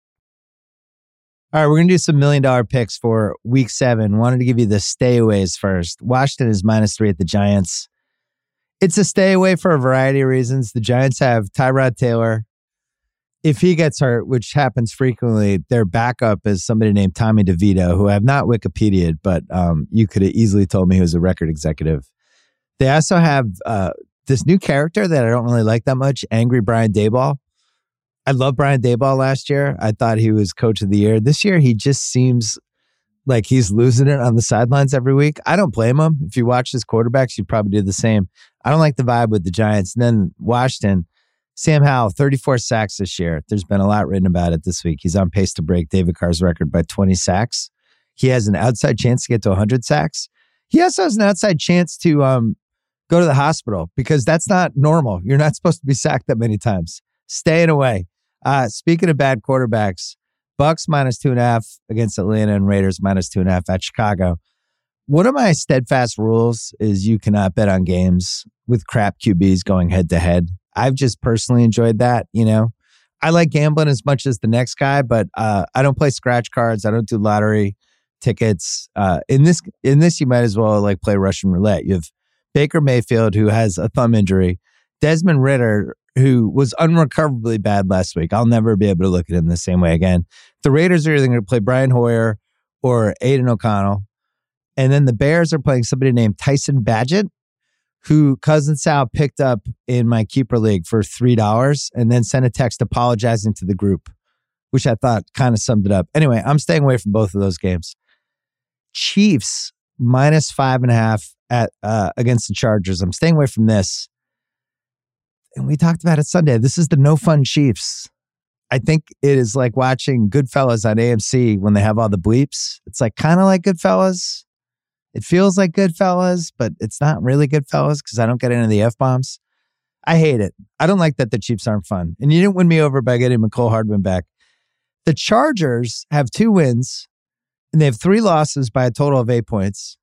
All right, we're going to do some million dollar picks for week seven. Wanted to give you the stayaways first. Washington is minus three at the Giants. It's a stay away for a variety of reasons. The Giants have Tyrod Taylor. If he gets hurt, which happens frequently, their backup is somebody named Tommy DeVito, who I have not Wikipedia'd, but um, you could have easily told me he was a record executive. They also have uh, this new character that I don't really like that much, Angry Brian Daboll. I love Brian Daboll last year. I thought he was coach of the year. This year, he just seems like he's losing it on the sidelines every week. I don't blame him. If you watch his quarterbacks, you'd probably do the same. I don't like the vibe with the Giants. And then Washington, Sam Howell, 34 sacks this year. There's been a lot written about it this week. He's on pace to break David Carr's record by 20 sacks. He has an outside chance to get to 100 sacks. He also has an outside chance to um, go to the hospital because that's not normal. You're not supposed to be sacked that many times. Staying away. Uh, speaking of bad quarterbacks, Bucs minus two and a half against Atlanta and Raiders minus two and a half at Chicago. One of my steadfast rules is you cannot bet on games with crap QBs going head to head. I've just personally enjoyed that. You know, I like gambling as much as the next guy, but uh, I don't play scratch cards. I don't do lottery tickets. Uh, in this, in this, you might as well like play Russian roulette. You have Baker Mayfield who has a thumb injury, Desmond Ridder who was unrecoverably bad last week. I'll never be able to look at him the same way again. The Raiders are either going to play Brian Hoyer or Aidan O'Connell. And then the Bears are playing somebody named Tyson Bagent, who Cousin Sal picked up in my keeper league for $3 and then sent a text apologizing to the group, which I thought kind of summed it up. Anyway, I'm staying away from both of those games. Chiefs minus five and a half at uh, against the Chargers. I'm staying away from this. And we talked about it Sunday. This is the no fun Chiefs. I think it is like watching Goodfellas on AMC when they have all the bleeps. It's like kind of like Goodfellas, it feels like Goodfellas, but it's not really Goodfellas because I don't get into the F bombs. I hate it. I don't like that the Chiefs aren't fun. And you didn't win me over by getting Mecole Hardman back. The Chargers have two wins and they have three losses by a total of eight points.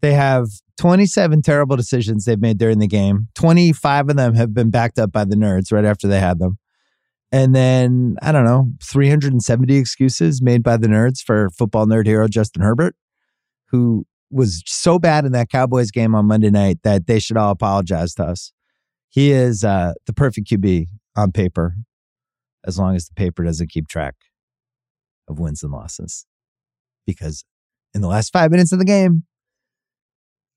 They have 27 terrible decisions they've made during the game. 25 of them have been backed up by the nerds right after they had them. And then, I don't know, 370 excuses made by the nerds for football nerd hero Justin Herbert, who was so bad in that Cowboys game on Monday night that they should all apologize to us. He is uh, the perfect QB on paper, as long as the paper doesn't keep track of wins and losses. Because in the last five minutes of the game,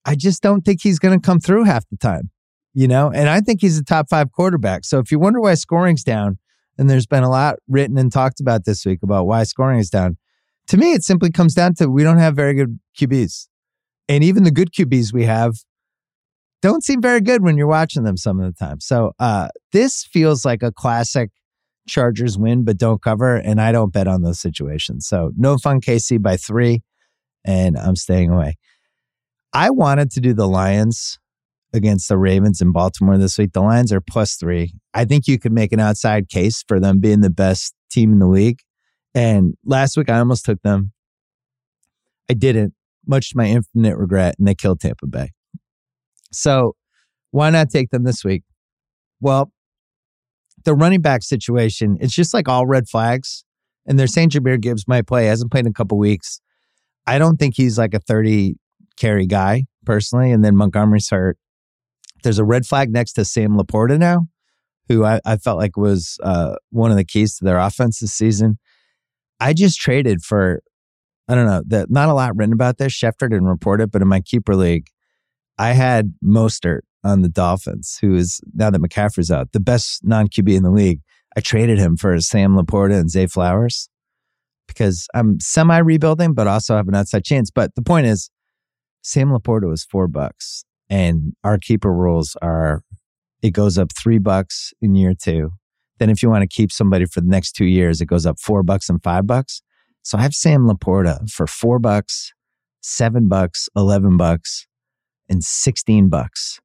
I just don't think he's going to come through half the time, you know? And I think he's a top five quarterback. So if you wonder why scoring's down, and there's been a lot written and talked about this week about why scoring is down. To me, it simply comes down to we don't have very good QBs. And even the good QBs we have don't seem very good when you're watching them some of the time. So uh, this feels like a classic Chargers win, but don't cover. And I don't bet on those situations. So no fun KC by three, and I'm staying away. I wanted to do the Lions against the Ravens in Baltimore this week. The Lions are plus three. I think you could make an outside case for them being the best team in the league. And last week I almost took them. I didn't, much to my infinite regret, and they killed Tampa Bay. So why not take them this week? Well, the running back situation, it's just like all red flags. And they're saying Jahmyr Gibbs might play, hasn't played in a couple weeks. I don't think he's like a 30 carry guy personally. And then Montgomery's hurt. There's a red flag next to Sam LaPorta now, who I, I felt like was uh, one of the keys to their offense this season. I just traded for, I don't know, that not a lot written about this. Schefter didn't report it, but in my keeper league, I had Mostert on the Dolphins, who is now that McCaffrey's out, the best non QB in the league. I traded him for Sam LaPorta and Zay Flowers because I'm semi rebuilding, but also have an outside chance. But the point is, Sam LaPorta was four bucks, and our keeper rules are it goes up three bucks in year two. Then, if you want to keep somebody for the next two years, it goes up four bucks and five bucks. So I have Sam LaPorta for four bucks, seven bucks, 11 bucks, and 16 bucks.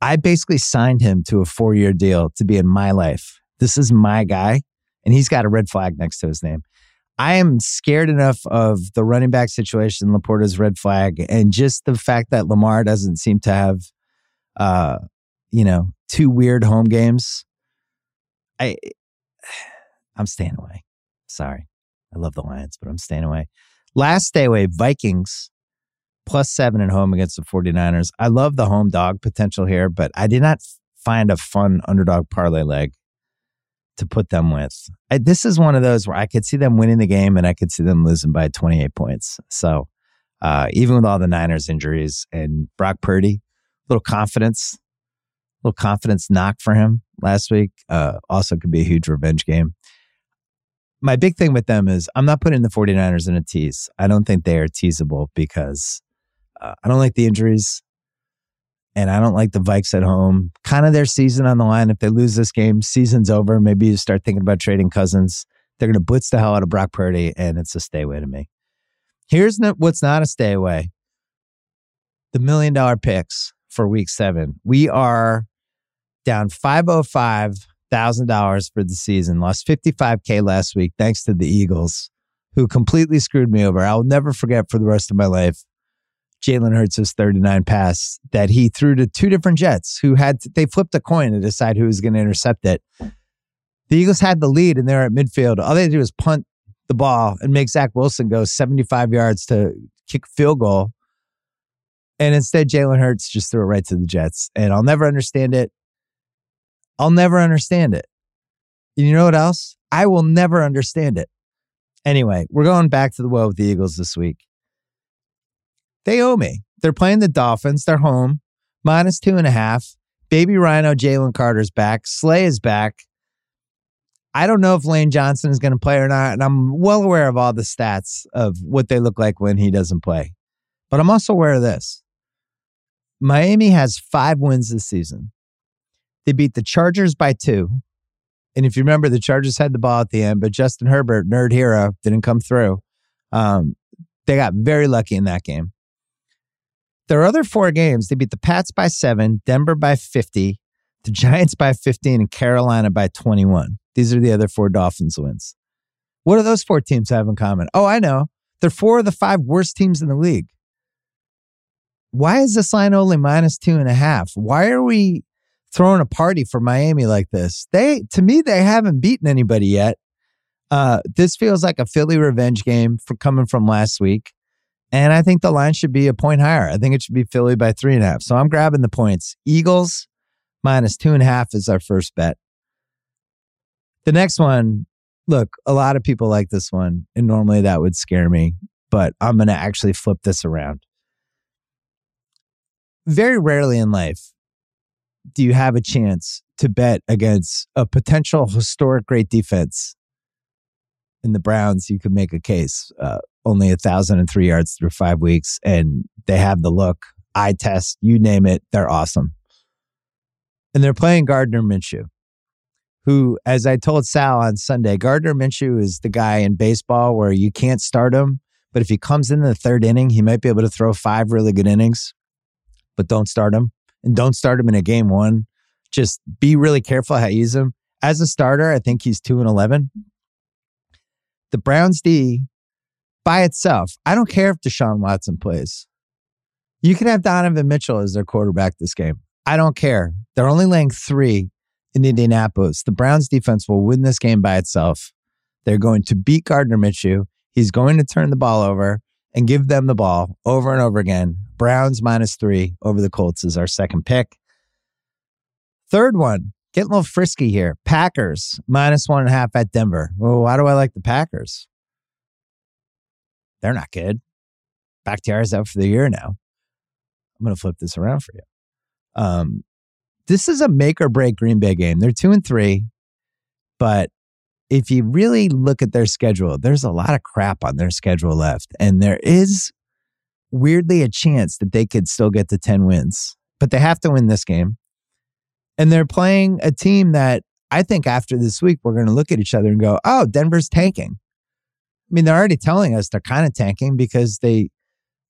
I basically signed him to a four year deal to be in my life. This is my guy, and he's got a red flag next to his name. I am scared enough of the running back situation, LaPorta's red flag, and just the fact that Lamar doesn't seem to have, uh, you know, two weird home games. I, I'm staying away. Sorry, I love the Lions, but I'm staying away. Last stay away, Vikings plus seven at home against the 49ers. I love the home dog potential here, but I did not find a fun underdog parlay leg to put them with. I, this is one of those where I could see them winning the game and I could see them losing by 28 points. So uh, even with all the Niners injuries and Brock Purdy, little confidence, little confidence knock for him last week. Uh, also could be a huge revenge game. My big thing with them is I'm not putting the 49ers in a tease. I don't think they are teasable because uh, I don't like the injuries and I don't like the Vikes at home. Kind of their season on the line. If they lose this game, season's over. Maybe you start thinking about trading Cousins. They're going to blitz the hell out of Brock Purdy, and it's a stay away to me. Here's what's not a stay away the million dollar picks for week seven. We are down $505,000 for the season, lost 55K last week, thanks to the Eagles, who completely screwed me over. I'll never forget for the rest of my life Jalen Hurts' 39 pass that he threw to two different Jets who had, to, they flipped a coin to decide who was going to intercept it. The Eagles had the lead and they're at midfield. All they had to do was punt the ball and make Zach Wilson go 75 yards to kick field goal. And instead, Jalen Hurts just threw it right to the Jets. And I'll never understand it. I'll never understand it. You know what else? I will never understand it. Anyway, we're going back to the well with the Eagles this week. They owe me. They're playing the Dolphins. They're home, minus two and a half. Baby Rhino Jalen Carter's back. Slay is back. I don't know if Lane Johnson is going to play or not. And I'm well aware of all the stats of what they look like when he doesn't play. But I'm also aware of this Miami has five wins this season. They beat the Chargers by two. And if you remember, the Chargers had the ball at the end, but Justin Herbert, nerd hero, didn't come through. Um, they got very lucky in that game. Their other four games, they beat the Pats by seven, Denver by 50, the Giants by 15, and Carolina by 21. These are the other four Dolphins wins. What do those four teams have in common? Oh, I know. They're four of the five worst teams in the league. why is this line only minus two and a half? Why are we throwing a party for Miami like this? They, to me, they haven't beaten anybody yet. Uh, this feels like a Philly revenge game for coming from last week. And I think the line should be a point higher. I think it should be Philly by three and a half. So I'm grabbing the points. Eagles minus two and a half is our first bet. The next one, look, a lot of people like this one, and normally that would scare me, but I'm going to actually flip this around very rarely in life do you have a chance to bet against a potential historic great defense. In the Browns, you could make a case. Uh, only a thousand and three yards through five weeks, and they have the look, eye test, you name it, they're awesome. And they're playing Gardner Minshew, who, as I told Sal on Sunday, Gardner Minshew is the guy in baseball where you can't start him, but if he comes in the third inning, he might be able to throw five really good innings but don't start him and don't start him in a game one. Just be really careful how you use him. As a starter, I think he's 2 and 11. The Browns D by itself, I don't care if Deshaun Watson plays. You can have Donovan Mitchell as their quarterback this game. I don't care. They're only laying three in Indianapolis. The Browns defense will win this game by itself. They're going to beat Gardner Minshew. He's going to turn the ball over and give them the ball over and over again. Browns minus three over the Colts is our second pick. Third one, getting a little frisky here. Packers minus one and a half at Denver. Well, why do I like the Packers? They're not good. Bakhtiari's out for the year now. I'm going to flip this around for you. Um, this is a make or break Green Bay game. They're two and three, but if you really look at their schedule, there's a lot of crap on their schedule left. And there is weirdly a chance that they could still get to 10 wins, but they have to win this game. And they're playing a team that I think after this week, we're going to look at each other and go, oh, Denver's tanking. I mean, they're already telling us they're kind of tanking because they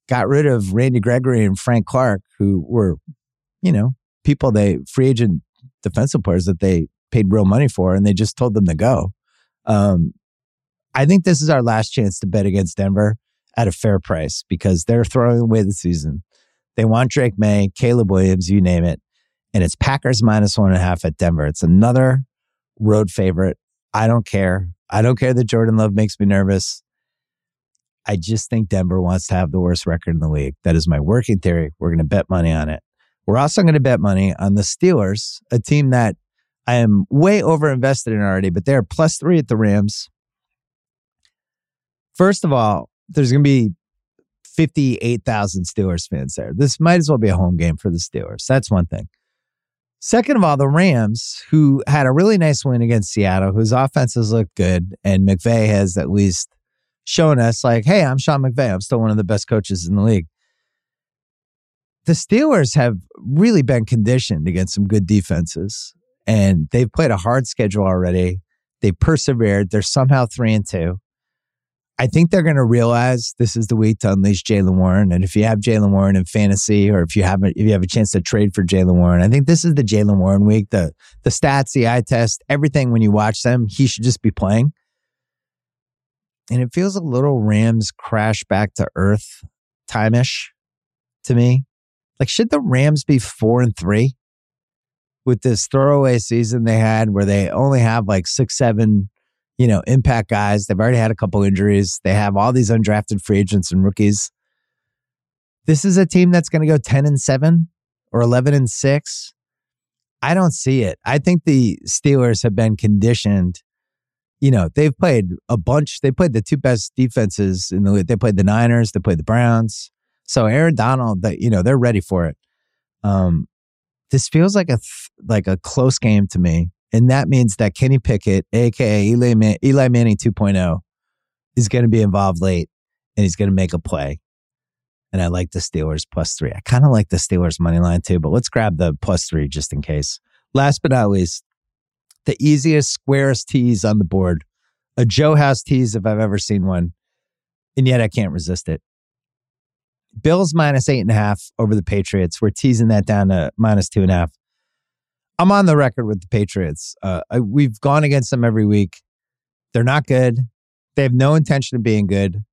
got rid of Randy Gregory and Frank Clark, who were, you know, people they free agent defensive players that they paid real money for, and they just told them to go. Um, I think this is our last chance to bet against Denver at a fair price because they're throwing away the season. They want Drake Maye, Caleb Williams, you name it. And it's Packers minus one and a half at Denver. It's another road favorite. I don't care. I don't care that Jordan Love makes me nervous. I just think Denver wants to have the worst record in the league. That is my working theory. We're going to bet money on it. We're also going to bet money on the Steelers, a team that I am way over invested in already, but they're plus three at the Rams. First of all, there's going to be 58,000 Steelers fans there. This might as well be a home game for the Steelers. That's one thing. Second of all, the Rams, who had a really nice win against Seattle, whose offenses look good, and McVay has at least shown us, like, hey, I'm Sean McVay. I'm still one of the best coaches in the league. The Steelers have really been conditioned against some good defenses, and they've played a hard schedule already. They persevered. They're somehow three and two. I think they're going to realize this is the week to unleash Jaylen Warren. And if you have Jaylen Warren in fantasy, or if you have if you have a chance to trade for Jaylen Warren, I think this is the Jaylen Warren week. The the stats, the eye test, everything. When you watch them, he should just be playing. And it feels a little Rams crash back to earth time ish to me. Like, should the Rams be four and three with this throwaway season they had, where they only have like six, seven you know, impact guys. They've already had a couple injuries. They have all these undrafted free agents and rookies. This is a team that's going to go 10 and 7 or 11 and 6. I don't see it. I think the Steelers have been conditioned. You know, they've played a bunch. They played the two best defenses in the league. They played the Niners, they played the Browns. So Aaron Donald, that you know, they're ready for it. Um, this feels like a th- like a close game to me. And that means that Kenny Pickett, aka Eli, Man- Eli Manning 2.0, is going to be involved late and he's going to make a play. And I like the Steelers plus three. I kind of like the Steelers money line too, but let's grab the plus three just in case. Last but not least, the easiest, squarest tease on the board. A Joe House tease if I've ever seen one. And yet I can't resist it. Bills minus eight and a half over the Patriots. We're teasing that down to minus two and a half. I'm on the record with the Patriots. Uh, I, we've gone against them every week. They're not good. They have no intention of being good.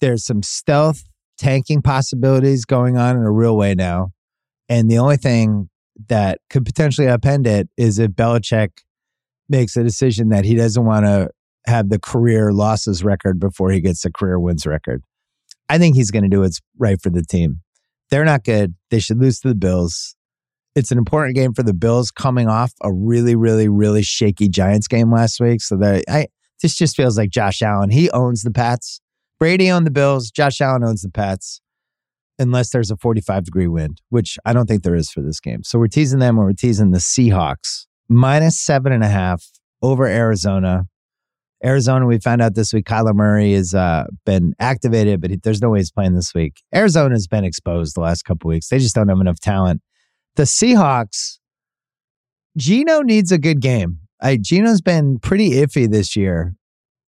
There's some stealth tanking possibilities going on in a real way now. And the only thing that could potentially upend it is if Belichick makes a decision that he doesn't want to have the career losses record before he gets a career wins record. I think he's going to do what's right for the team. They're not good. They should lose to the Bills. It's an important game for the Bills coming off a really, really, really shaky Giants game last week. So that I this just feels like Josh Allen. He owns the Pats. Brady owns the Bills. Josh Allen owns the Pats. Unless there's a 45 degree wind, which I don't think there is for this game. So we're teasing them or we're teasing the Seahawks. Minus seven and a half over Arizona. Arizona, we found out this week Kyler Murray has uh, been activated, but he, there's no way he's playing this week. Arizona's been exposed the last couple weeks. They just don't have enough talent. The Seahawks, Geno needs a good game. I, Geno's been pretty iffy this year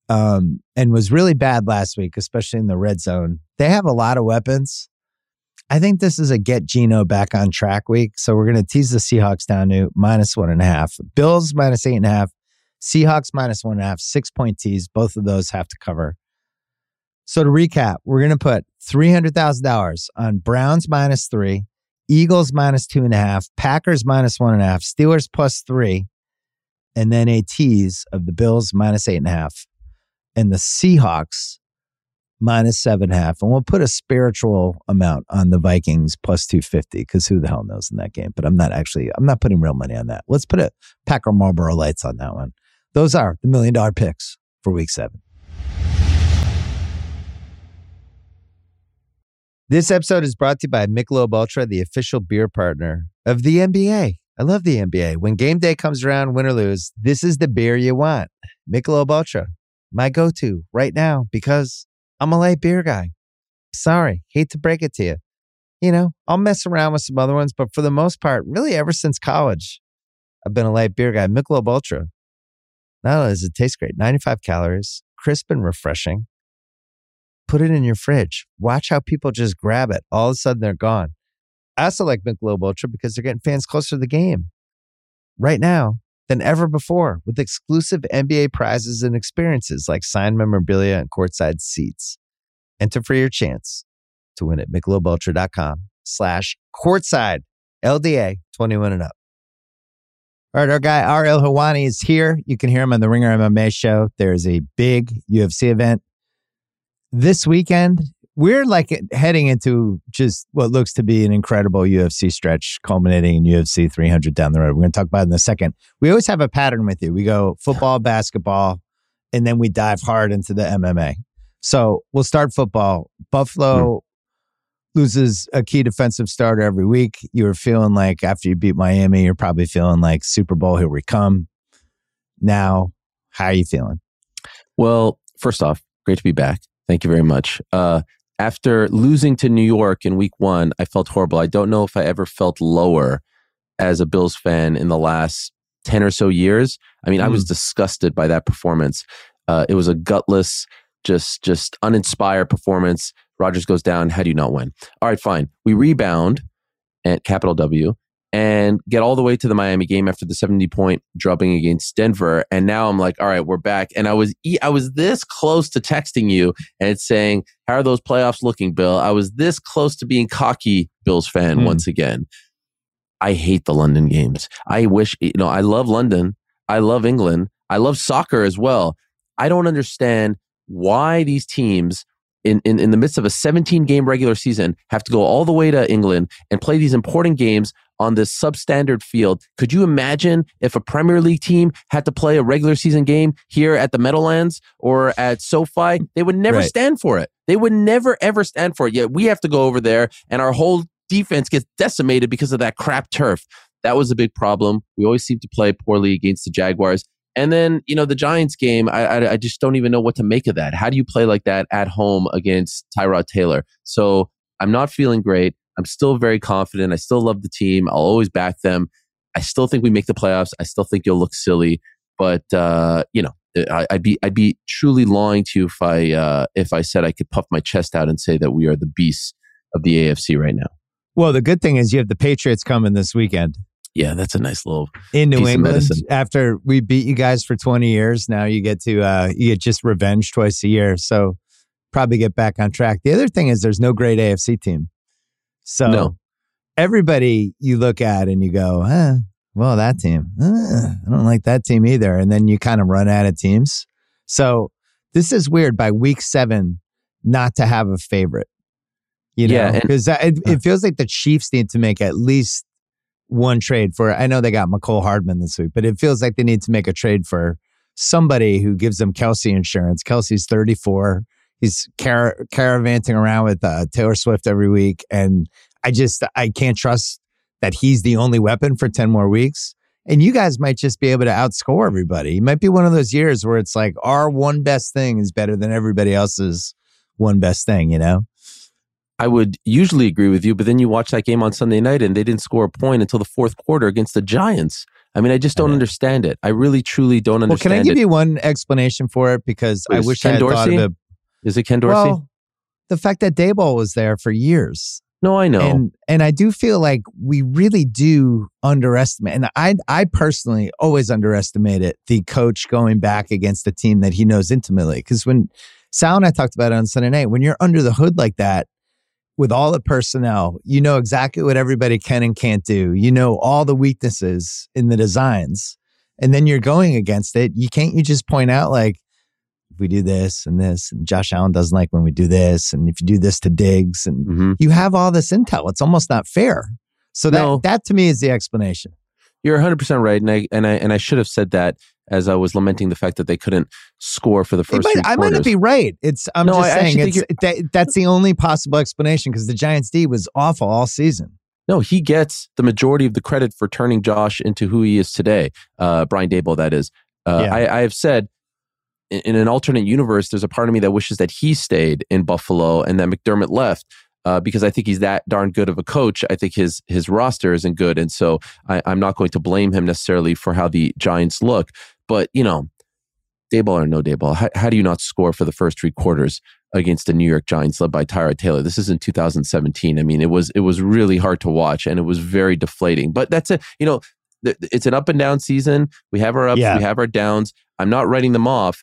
um, and was really bad last week, especially in the red zone. They have a lot of weapons. I think this is a get Geno back on track week. So we're going to tease the Seahawks down to minus one and a half. Bills minus eight and a half. Seahawks minus one and a half, six point tease. Both of those have to cover. So to recap, we're going to put $300,000 on Browns minus three, Eagles minus two and a half, Packers minus one and a half, Steelers plus three, and then a tease of the Bills minus eight and a half, and the Seahawks minus seven and a half. And we'll put a spiritual amount on the Vikings plus 250 because who the hell knows in that game? But I'm not actually, I'm not putting real money on that. Let's put a Packer Marlboro lights on that one. Those are the million dollar picks for week seven. This episode is brought to you by Michelob Ultra, the official beer partner of the NBA. I love the NBA. When game day comes around, win or lose, this is the beer you want. Michelob Ultra, my go-to right now because I'm a light beer guy. Sorry, hate to break it to you. You know, I'll mess around with some other ones, but for the most part, really ever since college, I've been a light beer guy. Michelob Ultra, not only does it taste great, 95 calories, crisp and refreshing. Put it in your fridge. Watch how people just grab it. All of a sudden, they're gone. I also like Michelob Ultra because they're getting fans closer to the game right now than ever before with exclusive NBA prizes and experiences like signed memorabilia and courtside seats. Enter for your chance to win at michelobultra.com slash courtside LDA 21 and up. All right, our guy Ariel Helwani is here. You can hear him on the Ringer MMA show. There's a big UFC event this weekend. We're like heading into just what looks to be an incredible UFC stretch, culminating in UFC 300 down the road. We're going to talk about it in a second. We always have a pattern with you. We go football, basketball, and then we dive hard into the MMA. So we'll start football. Buffalo hmm. Loses a key defensive starter every week. You were feeling like after you beat Miami, you're probably feeling like Super Bowl, here we come. Now, how are you feeling? Well, first off, great to be back. Thank you very much. Uh, after losing to New York in week one, I felt horrible. I don't know if I ever felt lower as a Bills fan in the last 10 or so years. I mean, mm. I was mm. disgusted by that performance. Uh, it was a gutless, just just uninspired performance. Rodgers goes down. How do you not win? All right, fine. We rebound at capital W and get all the way to the Miami game after the 70 point drubbing against Denver. And now I'm like, all right, we're back. And I was, I was this close to texting you and saying, how are those playoffs looking, Bill? I was this close to being cocky Bills fan hmm. once again. I hate the London games. I wish, you know, I love London. I love England. I love soccer as well. I don't understand why these teams in, in, in the midst of a 17 game regular season have to go all the way to England and play these important games on this substandard field. Could you imagine if a Premier League team had to play a regular season game here at the Meadowlands or at SoFi? They would never right. stand for it. They would never ever stand for it. Yet we have to go over there and our whole defense gets decimated because of that crap turf. That was a big problem. We always seem to play poorly against the Jaguars. And then, you know, the Giants game, I, I, I, just don't even know what to make of that. How do you play like that at home against Tyrod Taylor? So I'm not feeling great. I'm still very confident. I still love the team. I'll always back them. I still think we make the playoffs. I still think you'll look silly, but uh, you know, I, would be I'd be truly lying to you if I uh, if I said I could puff my chest out and say that we are the beasts of the AFC right now. Well, the good thing is you have the Patriots coming this weekend. Yeah, that's a nice little in New England. After we beat you guys for twenty years, now you get to uh, you get just revenge twice a year. So probably get back on track. The other thing is there's no great AFC team. So no. everybody you look at and you go, eh, well, that team, eh, I don't like that team either. And then you kind of run out of teams. So this is weird by week seven not to have a favorite. You know, because yeah, it, it feels like the Chiefs need to make at least one trade for. I know they got Mecole Hardman this week, but it feels like they need to make a trade for somebody who gives them Kelce insurance. Kelce's 34. He's car- caravanting around with uh, Taylor Swift every week. And I just, I can't trust that he's the only weapon for 10 more weeks. And you guys might just be able to outscore everybody. It might be one of those years where it's like our one best thing is better than everybody else's one best thing, you know? I would usually agree with you, but then you watch that game on Sunday night and they didn't score a point until the fourth quarter against the Giants. I mean, I just don't understand it. I really, truly don't understand. Well, can I give it. you one explanation for it? Because Please. I wish Ken I had Dorsey? thought of it. Is it Ken Dorsey? Well, the fact that Daboll was there for years. No, I know, and and I do feel like we really do underestimate. And I I personally always underestimate it. The coach going back against a team that he knows intimately. Because when Sal and I talked about it on Sunday night, when you're under the hood like that, with all the personnel, you know exactly what everybody can and can't do. You know all the weaknesses in the designs. And then you're going against it. You can't you just point out like if we do this and this and Josh Allen doesn't like when we do this and if you do this to Diggs and mm-hmm. you have all this intel. It's almost not fair. So that no. that to me is the explanation. You're 100% right and I and I and I should have said that as I was lamenting the fact that they couldn't score for the first. Might, I might not be right. It's I'm no, just I saying it's that, that's the only possible explanation because the Giants D was awful all season. No, he gets the majority of the credit for turning Josh into who he is today. Uh, Brian Daboll, that is. Uh, yeah. I, I have said in, in an alternate universe, there's a part of me that wishes that he stayed in Buffalo and that McDermott left. Uh, because I think he's that darn good of a coach. I think his his roster isn't good, and so I, am not going to blame him necessarily for how the Giants look. But, you know, Daboll or no Daboll, how, how do you not score for the first three quarters against the New York Giants led by Tyrod Taylor? This is in 2017. I mean, it was it was really hard to watch and it was very deflating. But that's it. You know, it's an up and down season. We have our ups, yeah. we have our downs. I'm not writing them off.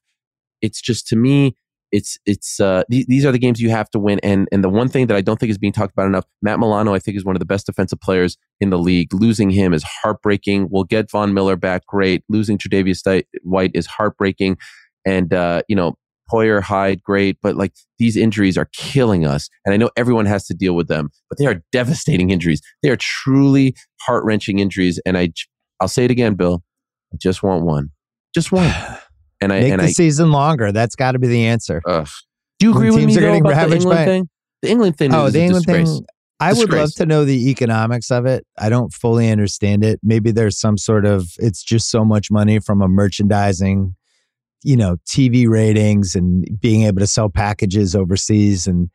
It's just to me, it's it's uh, th- these are the games you have to win. And and the one thing that I don't think is being talked about enough, Matt Milano, I think is one of the best defensive players in the league. Losing him is heartbreaking. We'll get Von Miller back, great. Losing Tre'Davious White is heartbreaking. And uh, you know, Poyer, Hyde, great, but like these injuries are killing us. And I know everyone has to deal with them, but they are devastating injuries. They are truly heart wrenching injuries. And I, I'll say it again, Bill. I just want one, just one. And I make and the I, season longer. That's got to be the answer. Ugh. Do you agree when with me though, about the England by, thing? The England thing. Oh, the England disgrace. thing. I disgrace. would love to know the economics of it. I don't fully understand it. Maybe there's some sort of it's just so much money from a merchandising, you know, TV ratings and being able to sell packages overseas and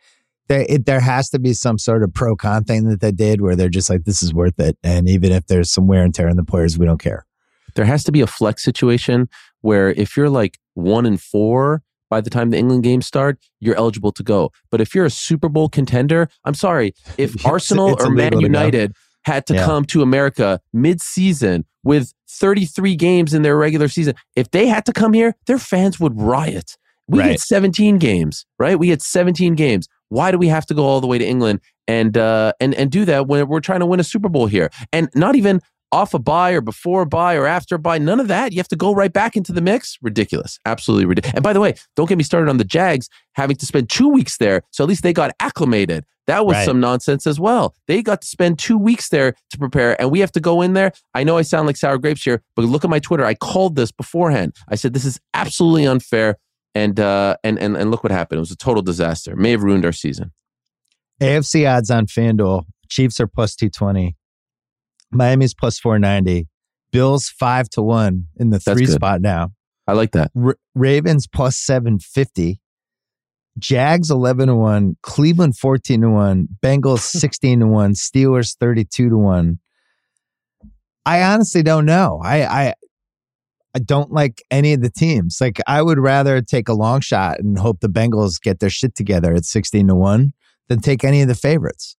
there, it, there has to be some sort of pro con thing that they did where they're just like, this is worth it. And even if there's some wear and tear in the players, we don't care. There has to be a flex situation where if you're like one and four by the time the England games start, you're eligible to go. But if you're a Super Bowl contender, I'm sorry, if it's, Arsenal it's or Man United had to yeah. come to America mid-season with 33 games in their regular season, if they had to come here, their fans would riot. We right. had 17 games, right? We had 17 games. Why do we have to go all the way to England and uh, and and do that when we're trying to win a Super Bowl here? And not even off a bye or before a bye or after a bye. None of that. You have to go right back into the mix. Ridiculous. Absolutely ridiculous. And by the way, don't get me started on the Jags having to spend two weeks there. So at least they got acclimated. That was right. some nonsense as well. They got to spend two weeks there to prepare, and we have to go in there. I know I sound like sour grapes here, but look at my Twitter. I called this beforehand. I said this is absolutely unfair, and uh, and and and look what happened. It was a total disaster. May have ruined our season. AFC odds on FanDuel: Chiefs are plus two twenty. Miami's plus 490. Bills five to one in the three spot now. I like that. R- Ravens plus 750. Jags 11 to 1. Cleveland 14 to 1. Bengals 16 to 1. Steelers 32 to 1. I honestly don't know. I, I, I don't like any of the teams. Like I would rather take a long shot and hope the Bengals get their shit together at 16 to 1 than take any of the favorites.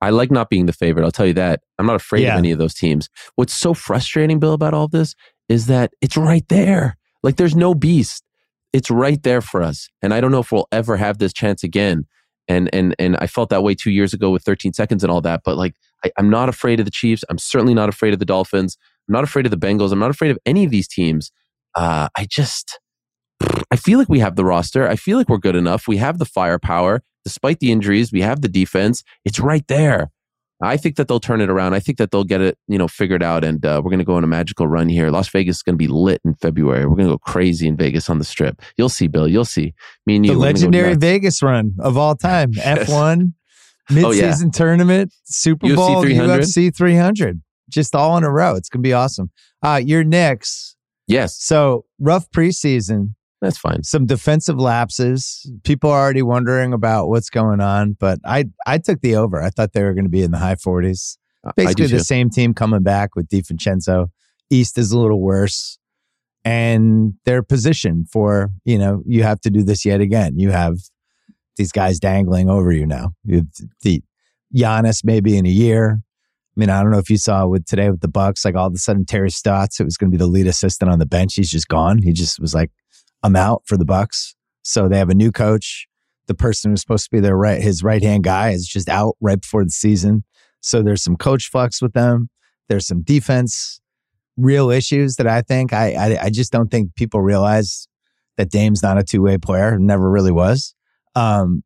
I like not being the favorite. I'll tell you that. I'm not afraid yeah. of any of those teams. What's so frustrating, Bill, about all this is that it's right there. Like there's no beast. it's right there for us. And I don't know if we'll ever have this chance again. And and and I felt that way two years ago with 13 seconds and all that. But like I, I'm not afraid of the Chiefs. I'm certainly not afraid of the Dolphins. I'm not afraid of the Bengals. I'm not afraid of any of these teams. Uh, I just I feel like we have the roster. I feel like we're good enough. We have the firepower. Despite the injuries, we have the defense. It's right there. I think that they'll turn it around. I think that they'll get it, you know, figured out, and uh, we're going to go on a magical run here. Las Vegas is going to be lit in February. We're going to go crazy in Vegas on the Strip. You'll see, Bill. You'll see. Me and you. The legendary go Vegas run of all time. F one, midseason oh, yeah. tournament, Super UFC Bowl, 300. UFC 300, just all in a row. It's going to be awesome. Uh, your Knicks. Yes. So rough preseason. That's fine. Some defensive lapses. People are already wondering about what's going on, but I I took the over. I thought they were going to be in the high 40s. Basically the same team coming back with DiVincenzo. East is a little worse. And their position for, you know, you have to do this yet again. You have these guys dangling over you now. You the Giannis maybe in a year. I mean, I don't know if you saw with today with the Bucks, like all of a sudden Terry Stotts, it was going to be the lead assistant on the bench. He's just gone. He just was like, I'm out for the Bucks. So they have a new coach. The person who's supposed to be their right, his right hand guy is just out right before the season. So there's some coach flux with them. There's some defense real issues that I think I, I, I just don't think people realize that Dame's not a two way player. Never really was. Um,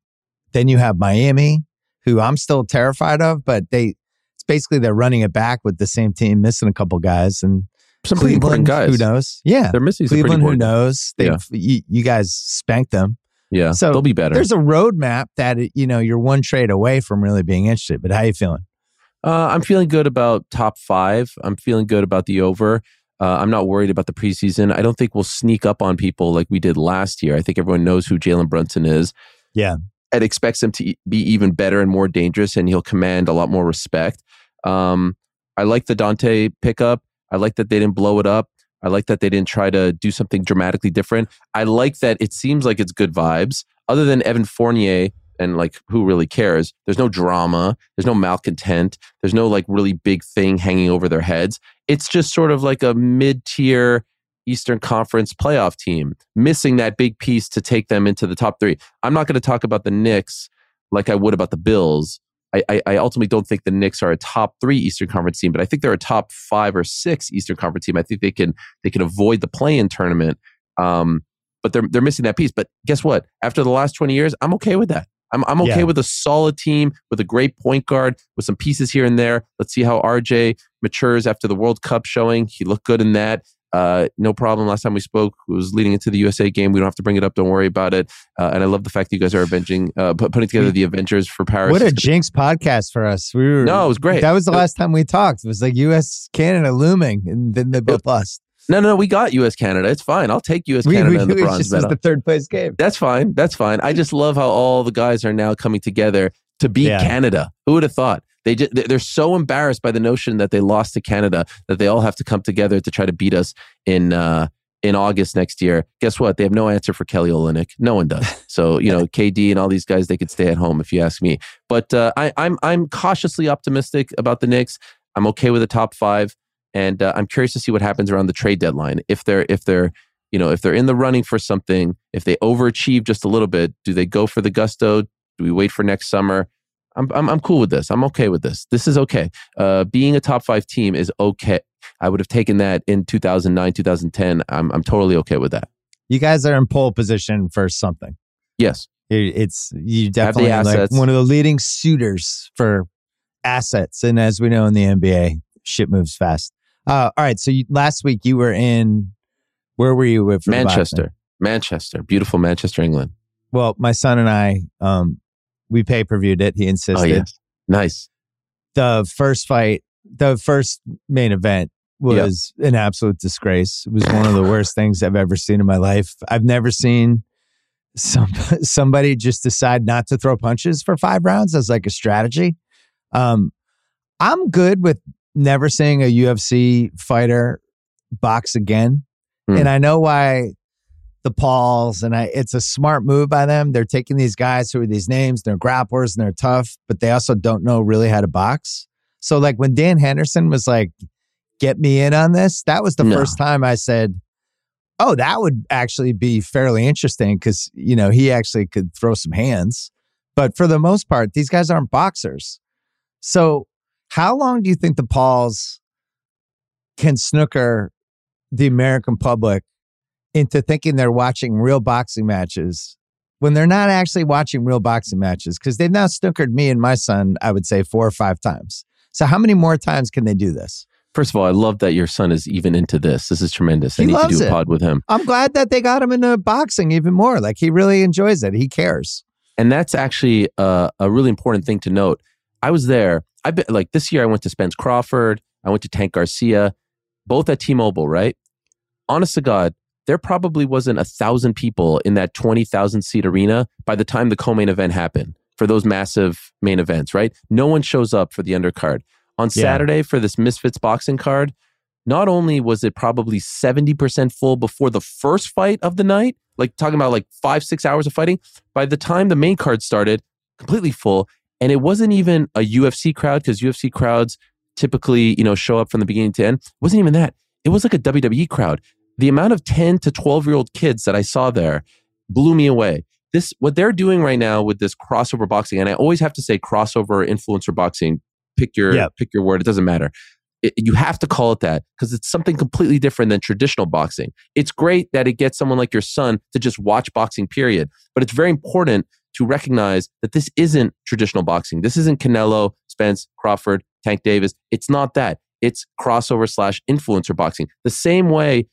then you have Miami, who I'm still terrified of, but they it's basically they're running it back with the same team, missing a couple guys, and some pretty guys. Who knows? Yeah, they're missing Cleveland. who knows? They, yeah. you, you, guys spanked them. Yeah, so they'll be better. There's a roadmap that you know you're one trade away from really being interested. But how you feeling? Uh, I'm feeling good about top five. I'm feeling good about the over. Uh, I'm not worried about the preseason. I don't think we'll sneak up on people like we did last year. I think everyone knows who Jalen Brunson is. Yeah. And expects him to be even better and more dangerous, and he'll command a lot more respect. Um, I like the Donte pickup. I like that they didn't blow it up. I like that they didn't try to do something dramatically different. I like that it seems like it's good vibes. Other than Evan Fournier, and like who really cares? There's no drama. There's no malcontent. There's no like really big thing hanging over their heads. It's just sort of like a mid tier Eastern Conference playoff team, missing that big piece to take them into the top three. I'm not going to talk about the Knicks like I would about the Bills I, I, ultimately don't think the Knicks are a top three Eastern Conference team, but I think they're a top five or six Eastern Conference team. I think they can they can avoid the play-in tournament. Um, but they're they're missing that piece. But guess what? After the last twenty years, I'm okay with that. I'm I'm okay yeah. with a solid team with a great point guard with some pieces here and there. Let's see how RJ matures after the World Cup showing. He looked good in that. Uh, no problem. Last time we spoke was leading into the USA game. We don't have to bring it up. Don't worry about it. Uh, and I love the fact that you guys are avenging, uh, putting together the Avengers for Paris. What a jinx podcast for us. We were no, it was great. That was the last time we talked. It was like U.S. Canada looming, and then they both lost. No, no, we got U.S. Canada. It's fine. I'll take U.S. Canada we, we, in the bronze just medal. the third place game. That's fine. That's fine. I just love how all the guys are now coming together to beat yeah. Canada. Who would have thought? They just, they're so embarrassed by the notion that they lost to Canada that they all have to come together to try to beat us in uh, in August next year. Guess what? They have no answer for Kelly Olynyk. No one does. So you know, KD and all these guys, they could stay at home if you ask me. But uh, I, I'm I'm cautiously optimistic about the Knicks. I'm okay with the top five, and uh, I'm curious to see what happens around the trade deadline. If they're if they're you know if they're in the running for something, if they overachieve just a little bit, do they go for the gusto? Do we wait for next summer? I'm, I'm, I'm cool with this. I'm okay with this. This is okay. Uh, being a top five team is okay. I would have taken that in 2009, 2010. I'm, I'm totally okay with that. You guys are in pole position for something. Yes. It's you definitely like one of the leading suitors for assets. And as we know in the NBA, shit moves fast. Uh, all right. So you, last week you were in, where were you with? Manchester. Manchester. Beautiful Manchester, England. Well, my son and I, um, we pay per viewed it. He insisted. Oh, yes. Nice. The first fight, the first main event was yep. an absolute disgrace. It was one of the worst things I've ever seen in my life. I've never seen some somebody just decide not to throw punches for five rounds as like a strategy. Um, I'm good with never seeing a UFC fighter box again. Hmm. And I know why the Pauls, and I, it's a smart move by them. They're taking these guys who are these names, they're grapplers and they're tough, but they also don't know really how to box. So, like when Dan Henderson was like, "Get me in on this," that was the no. first time I said, oh, that would actually be fairly interesting because, you know, he actually could throw some hands. But for the most part, these guys aren't boxers. So, how long do you think the Pauls can snooker the American public into thinking they're watching real boxing matches when they're not actually watching real boxing matches? Because they've now snookered me and my son, I would say, four or five times. So, how many more times can they do this? First of all, I love that your son is even into this. This is tremendous. He I need loves to do a it. pod with him. I'm glad that they got him into boxing even more. Like, he really enjoys it. He cares. And that's actually a, a really important thing to note. I was there. I bet like this year I went to Spence Crawford, I went to Tank Garcia, both at T-Mobile, right? Honest to God, there probably wasn't a thousand people in that 20,000 seat arena by the time the co-main event happened for those massive main events, right? No one shows up for the undercard. On Yeah. Saturday for this Misfits boxing card, not only was it probably 70% full before the first fight of the night, like talking about like five, six hours of fighting, by the time the main card started, completely full. And it wasn't even a UFC crowd because UFC crowds typically, you know, show up from the beginning to end. It wasn't even that. It was like a WWE crowd. The amount of 10 to 12 year old kids that I saw there blew me away. This, what they're doing right now with this crossover boxing, and I always have to say crossover influencer boxing, pick your, Yep. pick your word. It doesn't matter. It- you have to call it that because it's something completely different than traditional boxing. It's great that it gets someone like your son to just watch boxing, period. But it's very important to recognize that this isn't traditional boxing. This isn't Canelo, Spence, Crawford, Tank Davis. It's not that. It's crossover slash influencer boxing. The same way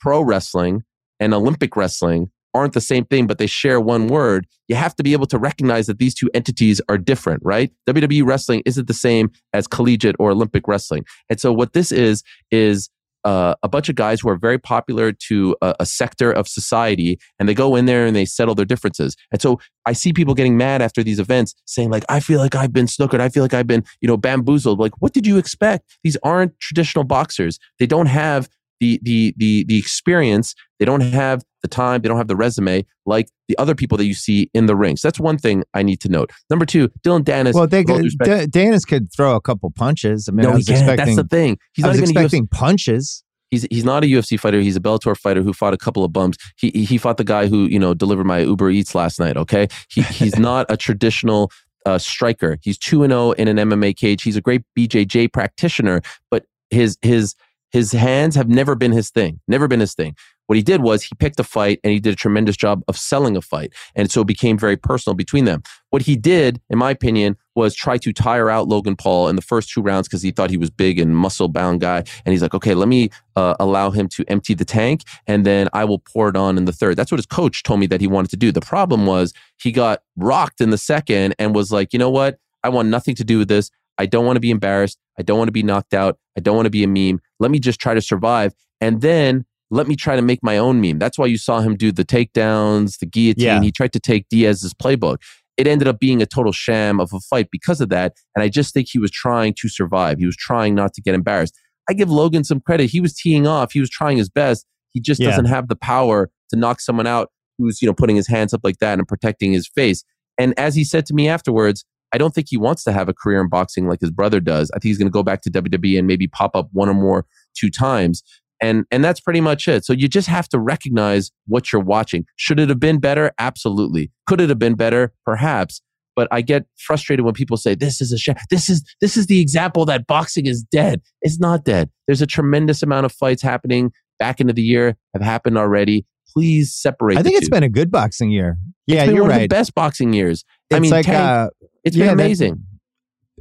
pro wrestling and Olympic wrestling aren't the same thing, but they share one word. You have to be able to recognize that these two entities are different, right? WWE wrestling isn't the same as collegiate or Olympic wrestling. And so what this is, is uh, a bunch of guys who are very popular to a, a sector of society and they go in there and they settle their differences. And so I see people getting mad after these events saying like, I feel like I've been snookered. I feel like I've been, you know, bamboozled. Like, what did you expect? These aren't traditional boxers. They don't have the, the, the, the experience. They don't have the time. They don't have the resume like the other people that you see in the ring. So that's one thing I need to note. Number two, Dillon Danis. Well, they with all due could, D- Danis could throw a couple punches. I mean, no, I was expecting. That's the thing. He's I not was even a UFC expecting punches. he's he's not a UFC fighter. He's a Bellator fighter who fought a couple of bumps. He he fought the guy who you know delivered my Uber Eats last night. Okay, he he's not a traditional uh, striker. He's two and zero in an MMA cage. He's a great BJJ practitioner, but his his his hands have never been his thing. Never been his thing. What he did was he picked a fight and he did a tremendous job of selling a fight, and so it became very personal between them. What he did, in my opinion, was try to tire out Logan Paul in the first two rounds because he thought he was big and muscle bound guy, and he's like, okay, let me uh, allow him to empty the tank, and then I will pour it on in the third. That's what his coach told me that he wanted to do. The problem was he got rocked in the second and was like, you know what? I want nothing to do with this. I don't want to be embarrassed. I don't want to be knocked out. I don't want to be a meme. Let me just try to survive. And then let me try to make my own meme. That's why you saw him do the takedowns, the guillotine. Yeah. He tried to take Diaz's playbook. It ended up being a total sham of a fight because of that. And I just think he was trying to survive. He was trying not to get embarrassed. I give Logan some credit. He was teeing off. He was trying his best. He just Yeah. doesn't have the power to knock someone out who's, you know, putting his hands up like that and protecting his face. And as he said to me afterwards, I don't think he wants to have a career in boxing like his brother does. I think he's going to go back to WWE and maybe pop up one or more two times. And and that's pretty much it. So you just have to recognize what you're watching. Should it have been better? Absolutely. Could it have been better? Perhaps. But I get frustrated when people say this is a sh- this is this is the example that boxing is dead. It's not dead. There's a tremendous amount of fights happening back into the year have happened already. Please separate. I think it's two. been a good boxing year. Yeah, It's been you're one of the right. best boxing years. It's I mean, like Tank, uh, it's yeah, been that- amazing.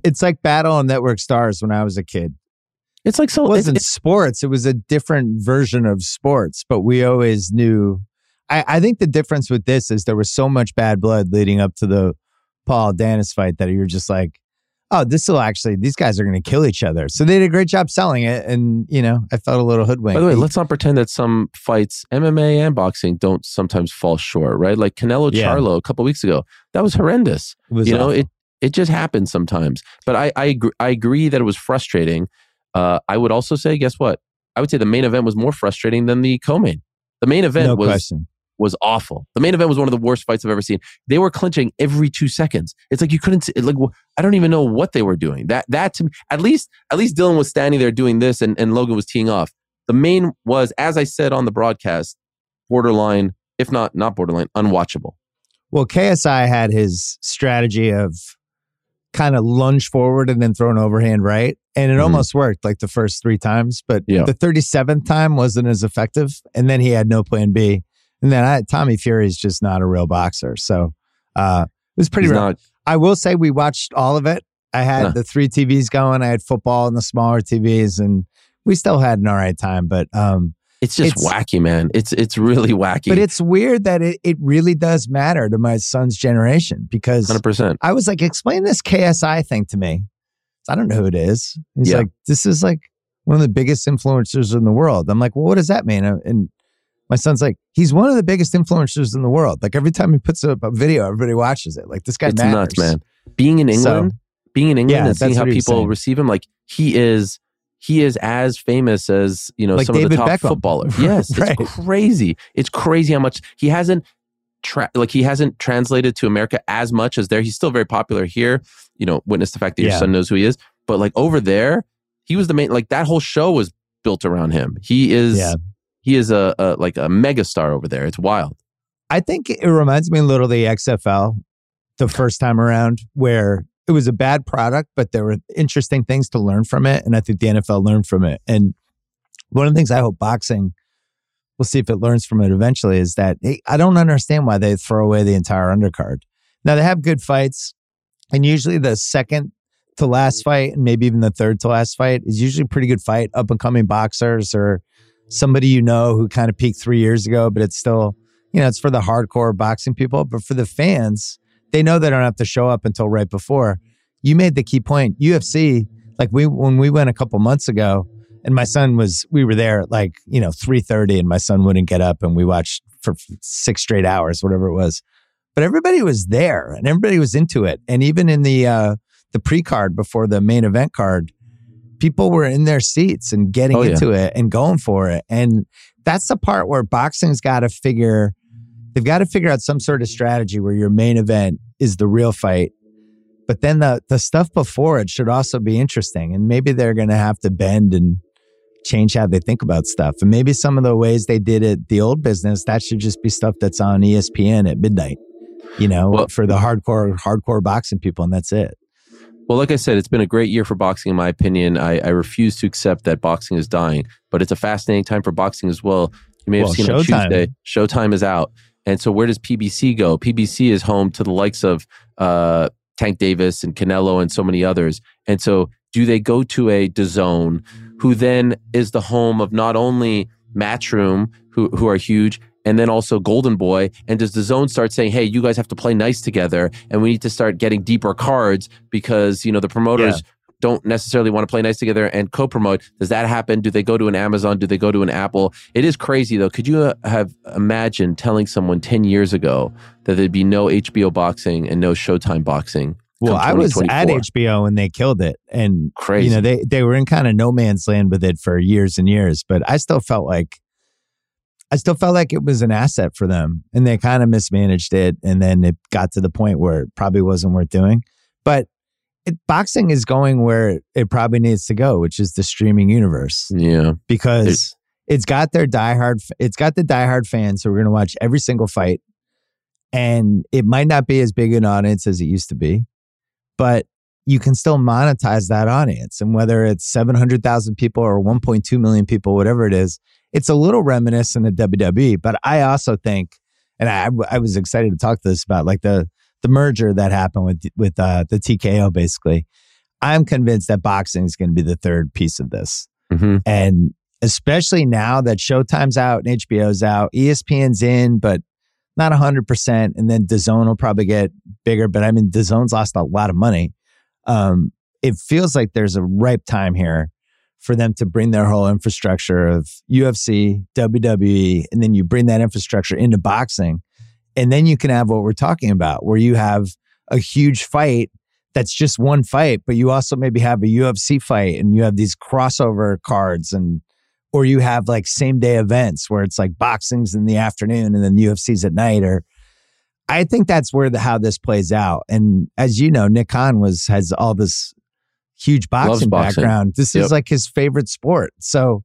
it's like Battle on Network Stars when I was a kid. It's like so. It wasn't sports. It was a different version of sports, but we always knew. I, I think the difference with this is there was so much bad blood leading up to the Paul Danis fight that you're just like, oh, this will actually, these guys are going to kill each other. So they did a great job selling it. And, you know, I felt a little hoodwinked. By the way, let's not pretend that some fights, MMA and boxing, don't sometimes fall short, right? Like Canelo Yeah. Charlo a couple weeks ago, that was horrendous. It was you know, it it just happens sometimes. But I I agree, I agree that it was frustrating. Uh, I would also say, guess what? I would say the main event was more frustrating than the co-main. The main event no was question. Was awful. The main event was one of the worst fights I've ever seen. They were clinching every two seconds. It's like you couldn't see, like I don't even know what they were doing. That that to me, at least at least Dillon was standing there doing this and, and Logan was teeing off. The main was, as I said on the broadcast, borderline, if not not borderline, unwatchable. Well, KSI had his strategy of kind of lunge forward and then throw an overhand right. And it mm-hmm. almost worked like the first three times, but yeah. the 37th time wasn't as effective. And then he had no plan B. And then I, Tommy Fury is just not a real boxer. So uh, it was pretty rough. I will say we watched all of it. I had huh. the three TVs going. I had football and the smaller TVs, and we still had an all right time. But um, it's just it's, wacky, man. It's it's really wacky. But it's weird that it, it really does matter to my son's generation because 100%. I was like, explain this KSI thing to me. I don't know who it is. He's yeah. like, this is like one of the biggest influencers in the world. I'm like, well, what does that mean? And my son's like, he's one of the biggest influencers in the world. Like every time he puts up a video, everybody watches it. Like this guy it's matters. nuts, man. Being in England, so, being in England yeah, and seeing how people receive him, like he is he is as famous as you know like some David of the top Beckham. footballers. Yes, right. it's crazy. It's crazy how much he hasn't tra- like he hasn't translated to America as much as there. He's still very popular here. You know, witness the fact that your yeah. son knows who he is. But like over there, he was the main. Like that whole show was built around him. He is. Yeah. He is a, a like a megastar over there. It's wild. I think it reminds me a little of the XFL the first time around, where it was a bad product, but there were interesting things to learn from it. And I think the NFL learned from it. And one of the things I hope boxing, we'll see if it learns from it eventually, is that hey, I don't understand why they throw away the entire undercard. Now, they have good fights. And usually the second to last mm. fight, and maybe even the third to last fight, is usually a pretty good fight. Up and coming boxers or somebody you know who kind of peaked three years ago, but it's still, you know, it's for the hardcore boxing people. But for the fans, they know they don't have to show up until right before. You made the key point. UFC, like we when we went a couple months ago, and my son was we were there at like you know 3.30 and my son wouldn't get up and we watched for six straight hours whatever it was but everybody was there and everybody was into it and even in the uh the pre-card before the main event card people were in their seats and getting oh, into yeah. it and going for it and that's the part where boxing's got to figure they've got to figure out some sort of strategy where your main event is the real fight. But then the the stuff before it should also be interesting. And maybe they're gonna have to bend and change how they think about stuff. And maybe some of the ways they did it, the old business, that should just be stuff that's on ESPN at midnight, you know, well, for the hardcore, hardcore boxing people, and that's it. Well, like I said, it's been a great year for boxing, in my opinion. I, I refuse to accept that boxing is dying, but it's a fascinating time for boxing as well. You may have well, seen Showtime. on Tuesday, Showtime is out. And so where does PBC go? PBC is home to the likes of uh, Tank Davis and Canelo and so many others. And so do they go to a DAZN, who then is the home of not only Matchroom, who, who are huge, and then also Golden Boy. And does DAZN start saying, hey, you guys have to play nice together and we need to start getting deeper cards because, you know, the promoters yeah don't necessarily want to play nice together and co-promote. Does that happen? Do they go to an Amazon? Do they go to an Apple? It is crazy though. Could you uh, have imagined telling someone 10 years ago that there'd be no HBO boxing and no Showtime boxing? Well, I was at HBO and they killed it. And crazy. You know, they they were in kind of no man's land with it for years and years, but I still felt like I still felt like it was an asset for them and they kind of mismanaged it and then it got to the point where it probably wasn't worth doing. But it, boxing is going where it probably needs to go, which is the streaming universe. Yeah, because it's, it's got their diehard, it's got the diehard fans who are going to watch every single fight, and it might not be as big an audience as it used to be, but you can still monetize that audience. And whether it's seven hundred thousand people or one point two million people, whatever it is, it's a little reminiscent of WWE. But I also think, and I, I was excited to talk to this about like the the merger that happened with with uh, the TKO. Basically, I'm convinced that boxing is going to be the third piece of this, mm-hmm. and especially now that Showtime's out and HBO's out, ESPN's in, but not hundred percent, and then DAZN will probably get bigger. But I mean, DAZN's lost a lot of money. Um, it feels like there's a ripe time here for them to bring their whole infrastructure of UFC, WWE, and then you bring that infrastructure into boxing and then you can have what we're talking about, where you have a huge fight that's just one fight, but you also maybe have a UFC fight and you have these crossover cards and or you have like same day events where it's like boxing's in the afternoon and then UFC's at night or I think that's where the how this plays out. And as you know, Nick Khan was has all this huge boxing, boxing. background. This yep. is like his favorite sport. So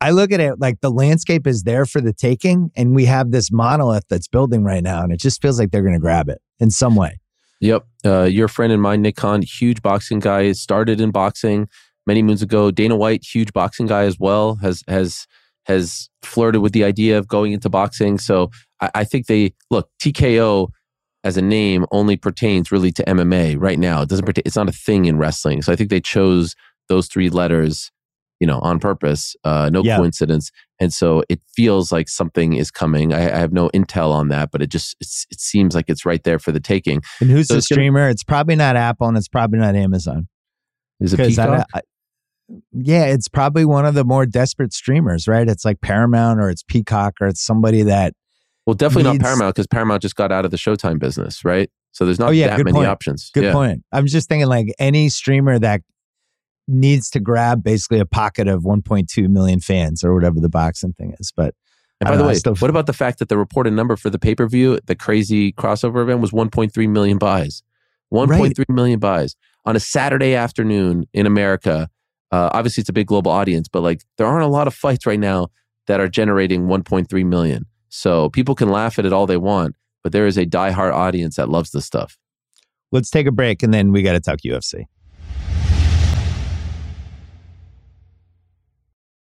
I look at it like the landscape is there for the taking, and we have this monolith that's building right now, and it just feels like they're going to grab it in some way. Yep. Uh, your friend and mine, Nick Khan, huge boxing guy, started in boxing many moons ago. Dana White, huge boxing guy as well, has has has flirted with the idea of going into boxing. So I, I think they look TKO as a name only pertains really to MMA right now. It doesn't pertain, it's not a thing in wrestling. So I think they chose those three letters, you know, on purpose. Uh, no yeah. coincidence. And so it feels like something is coming. I, I have no intel on that, but it just it seems like it's right there for the taking. And who's so the streamer? Gonna, it's probably not Apple, and it's probably not Amazon. Is it Peacock? I, I, yeah, it's probably one of the more desperate streamers, right? It's like Paramount or it's Peacock or it's somebody that. Well, definitely needs, not Paramount because Paramount just got out of the Showtime business, right? So there's not oh, yeah, that many point. options. Good yeah. point. I'm just thinking like any streamer that needs to grab basically a pocket of 1.2 million fans or whatever the boxing thing is. But and by the know, way, still, what about the fact that the reported number for the pay per view, the crazy crossover event, was 1.3 million buys? 1.3 right. million buys on a Saturday afternoon in America uh, obviously, it's a big global audience, but like there aren't a lot of fights right now that are generating 1.3 million. So people can laugh at it all they want, but there is a diehard audience that loves this stuff. Let's take a break and then we got to talk UFC.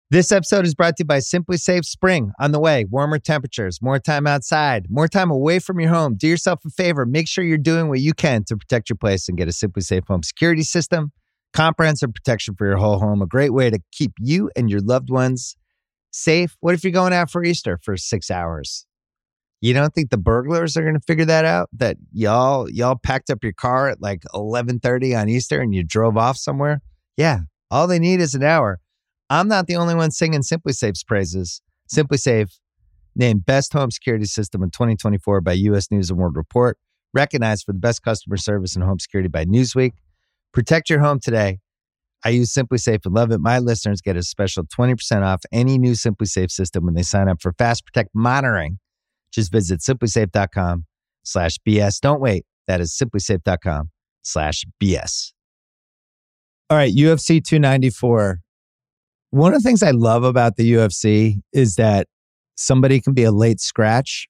This episode is brought to you by SimpliSafe Spring. On the way, warmer temperatures, more time outside, more time away from your home. Do yourself a favor. Make sure you're doing what you can to protect your place and get a SimpliSafe home security system. Comprehensive protection for your whole home, a great way to keep you and your loved ones safe. What if you're going out for Easter for six hours? You don't think the burglars are going to figure that out? That y'all y'all packed up your car at like eleven thirty on Easter and you drove off somewhere? Yeah, all they need is an hour. I'm not the only one singing SimpliSafe's praises. SimpliSafe, named Best Home Security System in 2024 by U.S. News and World Report, recognized for the best customer service in home security by Newsweek. Protect your home today. I use SimpliSafe and love it. My listeners get a special 20% off any new SimpliSafe system when they sign up for Fast Protect monitoring. Just visit simplisafe.com slash BS. Don't wait. That is simplisafe.com slash BS. All right, UFC 294. One of the things I love about the UFC is that somebody can be a late scratch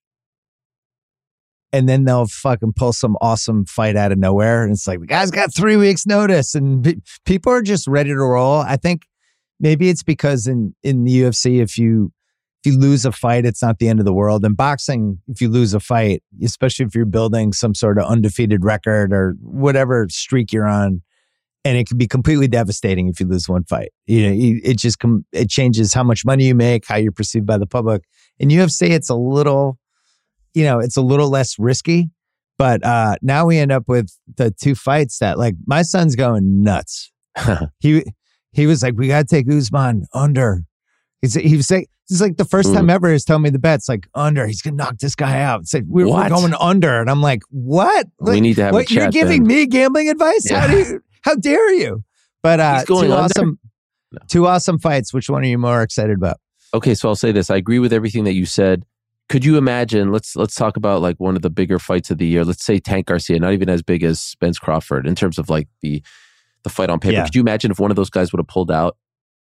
and then they'll fucking pull some awesome fight out of nowhere. And it's like the guy's got three weeks notice, and people are just ready to roll. I think maybe it's because in in the UFC, if you if you lose a fight, it's not the end of the world. In boxing, if you lose a fight, especially if you're building some sort of undefeated record or whatever streak you're on, and it can be completely devastating if you lose one fight. You know, it just com- it changes how much money you make, how you're perceived by the public. In UFC, it's a little you know, it's a little less risky. But uh, now we end up with the two fights that like my son's going nuts. he he was like, we gotta take Usman under. He's he was saying this is like the first time ever he's telling me the bets like under. He's gonna knock this guy out. It's like we're, we're going under, and I'm like, what? Like, we need to have what, You're giving then. me gambling advice? Yeah. How do you? How dare you? But uh, two under? awesome, no. two awesome fights. Which one are you more excited about? Okay, so I'll say this. I agree with everything that you said could you imagine let's let's talk about like one of the bigger fights of the year. Let's say tank garcia not even as big as spence crawford in terms of like the the fight on paper. Yeah. could you imagine if one of those guys would have pulled out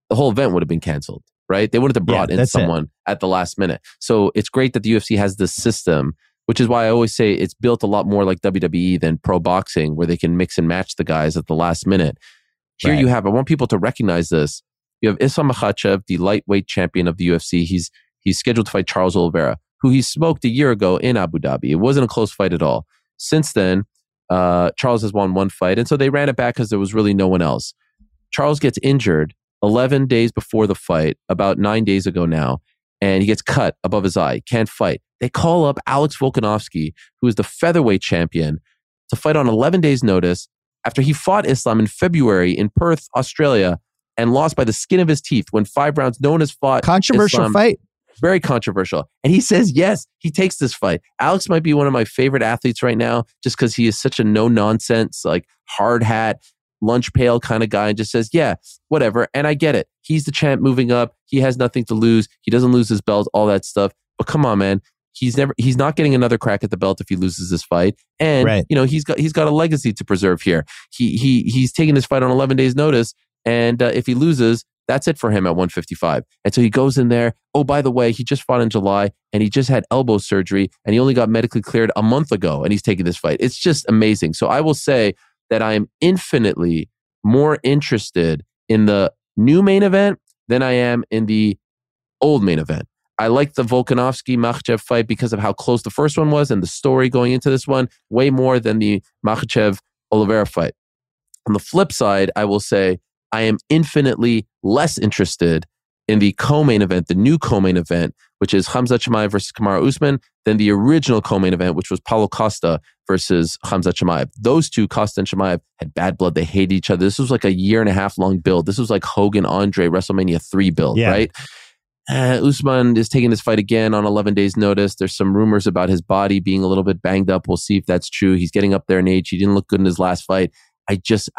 the whole event would have been canceled right? They wouldn't have brought yeah, in someone it. at the last minute. So it's great that the ufc has this system which is why i always say it's built a lot more like wwe than pro boxing where they can mix and match the guys at the last minute. Here right. you have i want people to recognize this. You have islam makhachev the lightweight champion of the ufc he's he's scheduled to fight charles oliveira who he smoked a year ago in Abu Dhabi. It wasn't a close fight at all. Since then, uh, Charles has won one fight, and so they ran it back because there was really no one else. Charles gets injured 11 days before the fight, about nine days ago now, and he gets cut above his eye, can't fight. They call up Alex Volkanovski, who is the featherweight champion, to fight on 11 days' notice after he fought Islam in February in Perth, Australia, and lost by the skin of his teeth when five rounds. No one has fought. Controversial Islam. fight very controversial. And he says, yes, he takes this fight. Alex might be one of my favorite athletes right now just because he is such a no nonsense, like hard hat, lunch pail kind of guy and just says, yeah, whatever. And I get it. He's the champ moving up. He has nothing to lose. He doesn't lose his belt, all that stuff. But come on, man. He's never he's not getting another crack at the belt if he loses this fight. And right. you know, he's got he's got a legacy to preserve here. He he he's taking this fight on 11 days notice and uh, if he loses, That's it for him at 155. And so he goes in there. Oh, by the way, he just fought in July and he just had elbow surgery and he only got medically cleared a month ago and he's taking this fight. It's just amazing. So I will say that I am infinitely more interested in the new main event than I am in the old main event. I like the Volkanovski Makhachev fight because of how close the first one was and the story going into this one way more than the Makhachev Oliveira fight. On the flip side, I will say I am infinitely less interested in the co-main event, the new co-main event, which is Khamzat Chimaev versus Kamaru Usman, than the original co-main event, which was Paulo Costa versus Khamzat Chimaev. Those two, Costa and Chimaev, had bad blood. They hated each other. This was like a year and a half long build. This was like Hogan Andre WrestleMania 3 build, yeah. right? Uh, Usman is taking this fight again on 11 days' notice. There's some rumors about his body being a little bit banged up. We'll see if that's true. He's getting up there in age. He didn't look good in his last fight. I just,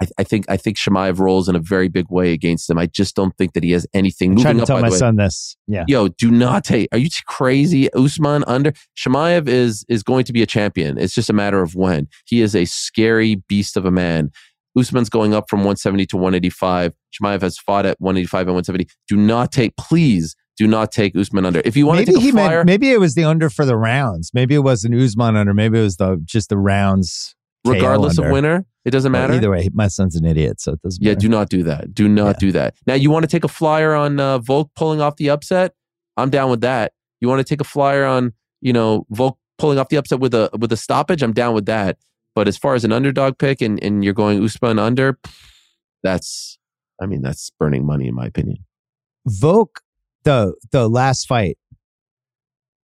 I, I, think I think Chimaev rolls in a very big way against him. I just don't think that he has anything. I'm trying to up, tell my way, son this. Yeah. Yo, do not take. Are you crazy? Usman under Chimaev is is going to be a champion. It's just a matter of when. He is a scary beast of a man. Usman's going up from 170 to 185. Chimaev has fought at 185 and 170. Do not take, please do not take Usman under. If you want maybe to take a flyer, meant, maybe it was the under for the rounds. Maybe it wasn't Usman under. Maybe it was the just the rounds. Regardless of winner, it doesn't matter. Well, either way, my son's an idiot, so it doesn't. Matter. Yeah, matter. do not do that. Do not yeah. do that. Now, you want to take a flyer on uh, Volk pulling off the upset? I'm down with that. You want to take a flyer on you know Volk pulling off the upset with a with a stoppage? I'm down with that. But as far as an underdog pick and and you're going Usman under, that's I mean that's burning money in my opinion. Volk, the the last fight,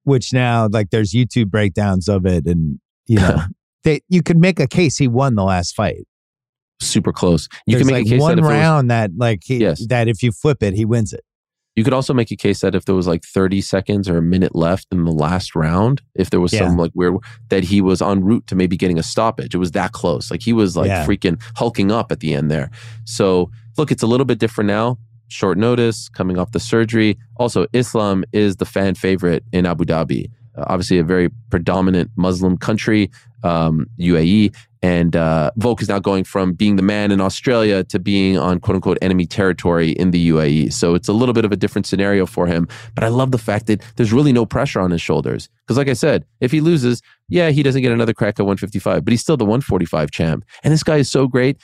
which now like there's YouTube breakdowns of it, and you know that you could make a case he won the last fight. Super close. You There's can make like a case one that round was, that like he, yes. that if you flip it, he wins it. You could also make a case that if there was like 30 seconds or a minute left in the last round, if there was yeah. some like weird that he was en route to maybe getting a stoppage. It was that close. Like he was like yeah. freaking hulking up at the end there. So look, it's a little bit different now. Short notice, coming off the surgery. Also, Islam is the fan favorite in Abu Dhabi. Uh, obviously, a very predominant Muslim country um, UAE. And uh, Volk is now going from being the man in Australia to being on quote unquote enemy territory in the UAE. So it's a little bit of a different scenario for him. But I love the fact that there's really no pressure on his shoulders. Because, like I said, if he loses, yeah, he doesn't get another crack at 155, but he's still the 145 champ. And this guy is so great.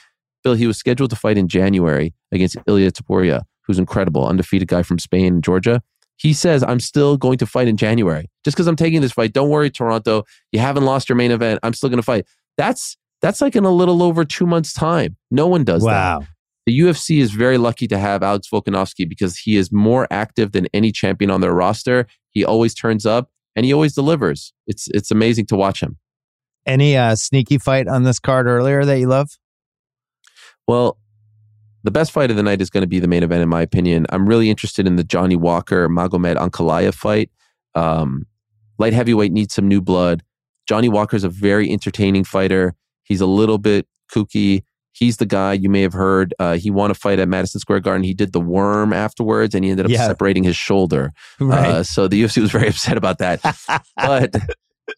Bill, he was scheduled to fight in January against Ilya Topuria, who's incredible, undefeated guy from Spain and Georgia. He says, I'm still going to fight in January. Just because I'm taking this fight, don't worry, Toronto. You haven't lost your main event. I'm still going to fight. That's that's like in a little over two months' time. No one does wow. that. The UFC is very lucky to have Alex Volkanovski because he is more active than any champion on their roster. He always turns up and he always delivers. It's it's amazing to watch him. Any uh, sneaky fight on this card earlier that you love? Well, the best fight of the night is going to be the main event, in my opinion. I'm really interested in the Johnny Walker Magomed Ankalaev fight. Um, light heavyweight needs some new blood. Johnny Walker is a very entertaining fighter. He's a little bit kooky. He's the guy you may have heard. Uh, he won a fight at Madison Square Garden. He did the worm afterwards, and he ended up yeah. separating his shoulder. Right. Uh, so the UFC was very upset about that. but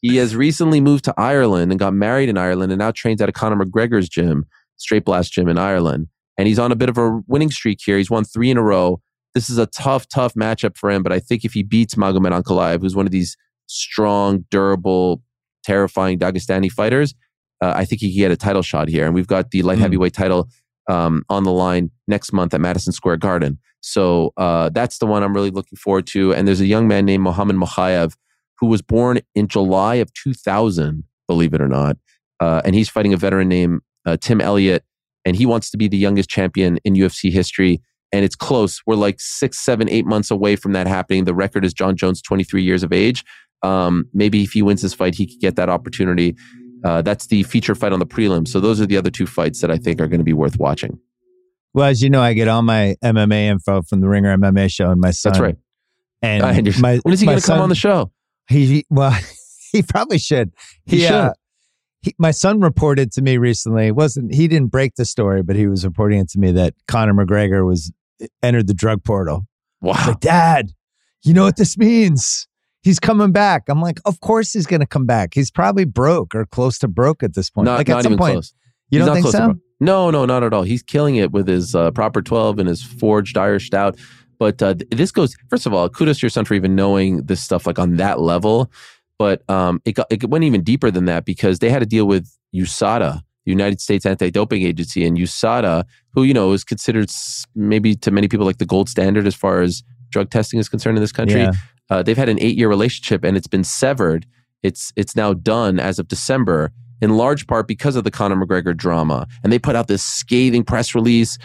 he has recently moved to Ireland and got married in Ireland, and now trains at a Conor McGregor's gym, Straight Blast Gym in Ireland and he's on a bit of a winning streak here. He's won three in a row. This is a tough, tough matchup for him, but I think if he beats Magomed Ankalaev, who's one of these strong, durable, terrifying Dagestani fighters, uh, I think he can get a title shot here. And we've got the light mm. heavyweight title um, on the line next month at Madison Square Garden. So uh, that's the one I'm really looking forward to. And there's a young man named Mohamed Mokaev who was born in July of 2000, believe it or not. Uh, and he's fighting a veteran named uh, Tim Elliott and he wants to be the youngest champion in UFC history. And it's close. We're like six, seven, eight months away from that happening. The record is Jon Jones, 23 years of age. Um, maybe if he wins this fight, he could get that opportunity. Uh, that's the feature fight on the prelim. So those are the other two fights that I think are going to be worth watching. Well, as you know, I get all my MMA info from the Ringer MMA show and my son. That's right. And uh, my, when is he going to come on the show? He well, he probably should. He, he should. Uh, he, my son reported to me recently. Wasn't he didn't break the story, but he was reporting it to me that Conor McGregor was entered the drug portal. Wow, like, Dad, you know what this means? He's coming back. I'm like, of course he's going to come back. He's probably broke or close to broke at this point. Not, like not at some point, close. you he's don't think so? No, no, not at all. He's killing it with his uh, proper 12 and his forged Irish stout. But uh, this goes, first of all, kudos to your son for even knowing this stuff like on that level. But um, it, got, it went even deeper than that because they had to deal with USADA, the United States Anti-Doping Agency, and USADA, who you know is considered maybe to many people like the gold standard as far as drug testing is concerned in this country. Yeah. Uh, they've had an eight-year relationship, and it's been severed. It's it's now done as of December, in large part because of the Conor McGregor drama. And they put out this scathing press release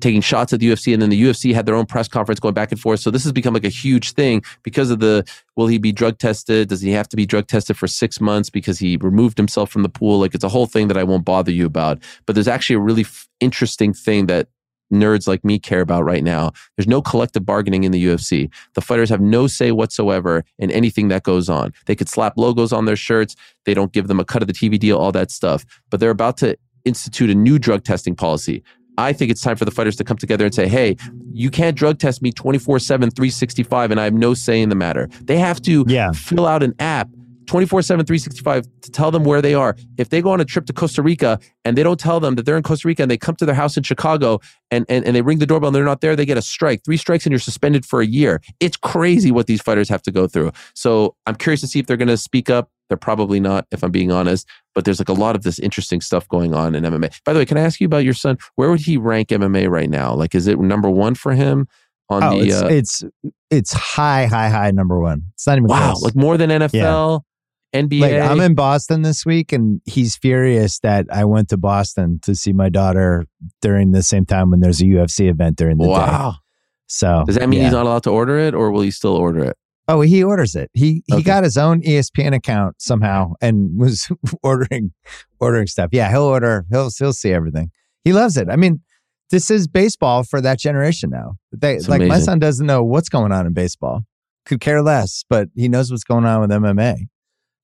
taking shots at the UFC, and then the UFC had their own press conference going back and forth. So this has become like a huge thing because of the will he be drug tested? Does he have to be drug tested for six months because he removed himself from the pool? Like it's a whole thing that I won't bother you about. But there's actually a really f- interesting thing that nerds like me care about right now. There's no collective bargaining in the UFC. The fighters have no say whatsoever in anything that goes on. They could slap logos on their shirts. They don't give them a cut of the TV deal, all that stuff. But they're about to institute a new drug testing policy. I think it's time for the fighters to come together and say, hey, you can't drug test me 24 7, 365, and I have no say in the matter. They have to yeah. fill out an app 24 7, 365 to tell them where they are. If they go on a trip to Costa Rica and they don't tell them that they're in Costa Rica and they come to their house in Chicago and, and, and they ring the doorbell and they're not there, they get a strike. Three strikes and you're suspended for a year. It's crazy what these fighters have to go through. So I'm curious to see if they're going to speak up. They're probably not, if I'm being honest. But there's like a lot of this interesting stuff going on in MMA. By the way, can I ask you about your son? Where would he rank MMA right now? Like, is it number one for him? On oh, the, it's, uh, it's it's high, high, high number one. It's not even wow, close. like more than NFL. Yeah. NBA. Like I'm in Boston this week, and he's furious that I went to Boston to see my daughter during the same time when there's a UFC event during the wow. day. Wow. So does that mean yeah. he's not allowed to order it, or will he still order it? Oh, he orders it. He he okay. got his own ESPN account somehow and was ordering ordering stuff. Yeah, he'll order. He'll he'll see everything. He loves it. I mean, this is baseball for that generation now. They, like amazing. my son doesn't know what's going on in baseball. Could care less, but he knows what's going on with MMA.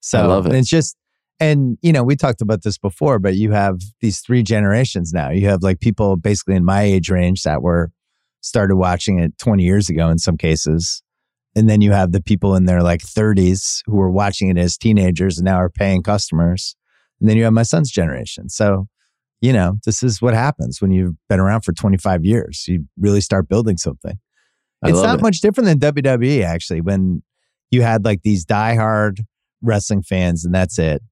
So I love it. it's just, and you know, we talked about this before, but you have these three generations now. You have like people basically in my age range that were started watching it 20 years ago in some cases. And then you have the people in their like 30s who were watching it as teenagers and now are paying customers. And then you have my son's generation. So, you know, this is what happens when you've been around for 25 years. You really start building something. I it's not it. much different than WWE, actually, when you had like these diehard wrestling fans and that's it.